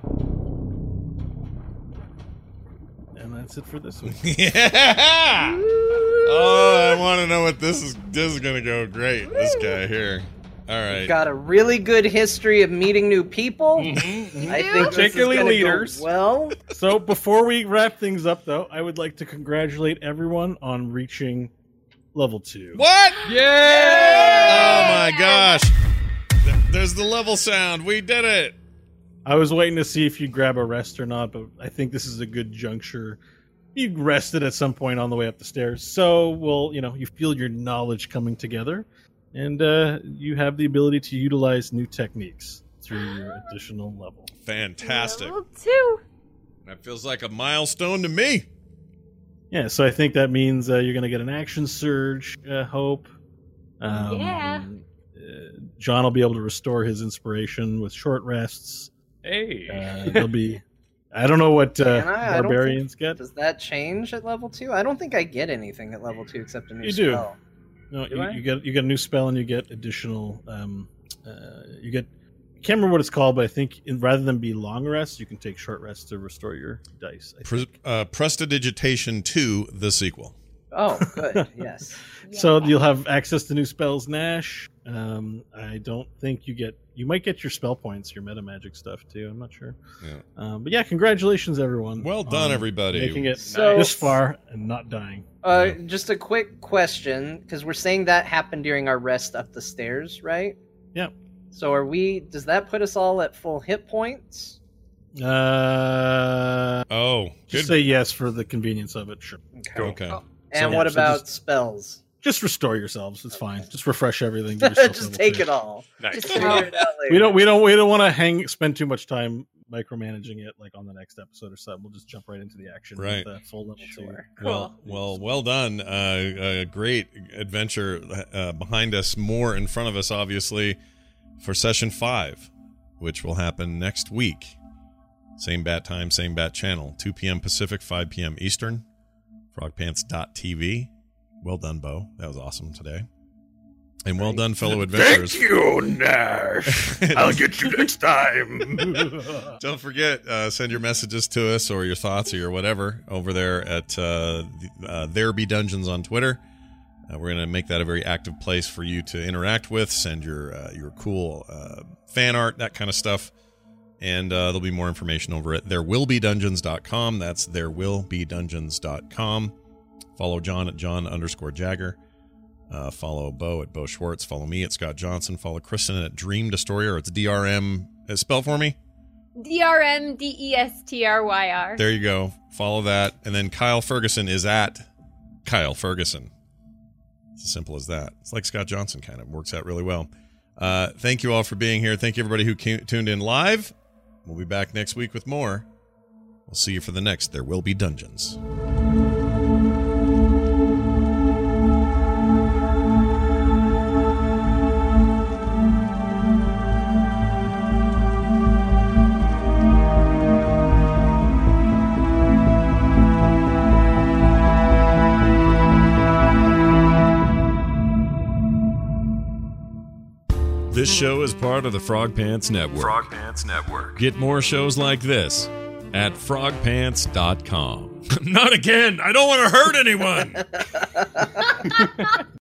And that's it for this week. yeah. Oh, I want to know what this is. This is gonna go great. This guy here. All right. Got a really good history of meeting new people. Mm-hmm. Mm-hmm. I think Particularly gonna go leaders. well, so before we wrap things up, though, I would like to congratulate everyone on reaching level two. What? Yeah! Oh my gosh. There's the level sound. We did it. I was waiting to see if you'd grab a rest or not, but I think this is a good juncture. You rested at some point on the way up the stairs, so well, you know, you feel your knowledge coming together, and uh, you have the ability to utilize new techniques through your additional level. Fantastic. Level two. That feels like a milestone to me. Yeah, so I think that means uh, you're going to get an action surge. Uh, hope. Um, Yeah. uh, John will be able to restore his inspiration with short rests. Hey. Uh, there'll be. I don't know what uh, Can I? I don't barbarians get. does that change at level two? I don't think I get anything at level two except a new You do. Spell. No, you, you get you get a new spell and you get additional. Um, uh, you get. I can't remember what it's called, but I think in, rather than be long rests, you can take short rests to restore your dice. I Pre- think. uh, Prestidigitation 2, the sequel. Oh, good. yes. So you'll have access to new spells, Nash. Um, I don't think you get. You might get your spell points, your meta magic stuff too. I'm not sure. Yeah. Um, but yeah, congratulations everyone. Well done, everybody. Making it So- this far and not dying. Uh, just a quick question, because we're saying that happened during our rest up the stairs, right? Yep. So are we? Does that put us all at full hit points? Uh, Oh, just good. say yes for the convenience of it. Sure. Okay. And So- what yeah, so about just- spells? Just restore yourselves. It's fine. Just refresh everything. just take two. it all. nice. Just Figure it out later. We don't. We don't. We don't want to hang. Spend too much time micromanaging it. Like on the next episode or something. We'll just jump right into the action. Right. With, uh, full level two. Sure. Well, well, well done. Uh, a great adventure uh, behind us, more in front of us, obviously, for session five, which will happen next week. Same bat time, same bat channel, 2 p.m. Pacific, 5 p.m. Eastern. Frogpants.tv. Well done, Bo. That was awesome today. And well done, fellow adventurers. Thank you, Nash. I'll get you next time. Don't forget, uh, send your messages to us or your thoughts or your whatever over there at uh, uh, There Be Dungeons on Twitter. Uh, we're going to make that a very active place for you to interact with, send your uh, your cool uh, fan art, that kind of stuff. And uh, there'll be more information over at therewillbedungeons.com. That's therewillbedungeons.com. Follow John at John underscore Jagger. Uh, follow Bo at Bo Schwartz. Follow me at Scott Johnson. Follow Kristen at Dream Destroyer. It's DRM. Spell for me. D R M D E S T R Y R. There you go. Follow that. And then Kyle Ferguson is at Kyle Ferguson. It's as simple as that. It's like Scott Johnson kind of works out really well. Uh, thank you all for being here. Thank you, everybody who came, tuned in live. We'll be back next week with more. We'll see you for the next There Will Be Dungeons. This show is part of the Frog Pants Network. Frog Pants Network. Get more shows like this at frogpants.com. Not again. I don't want to hurt anyone.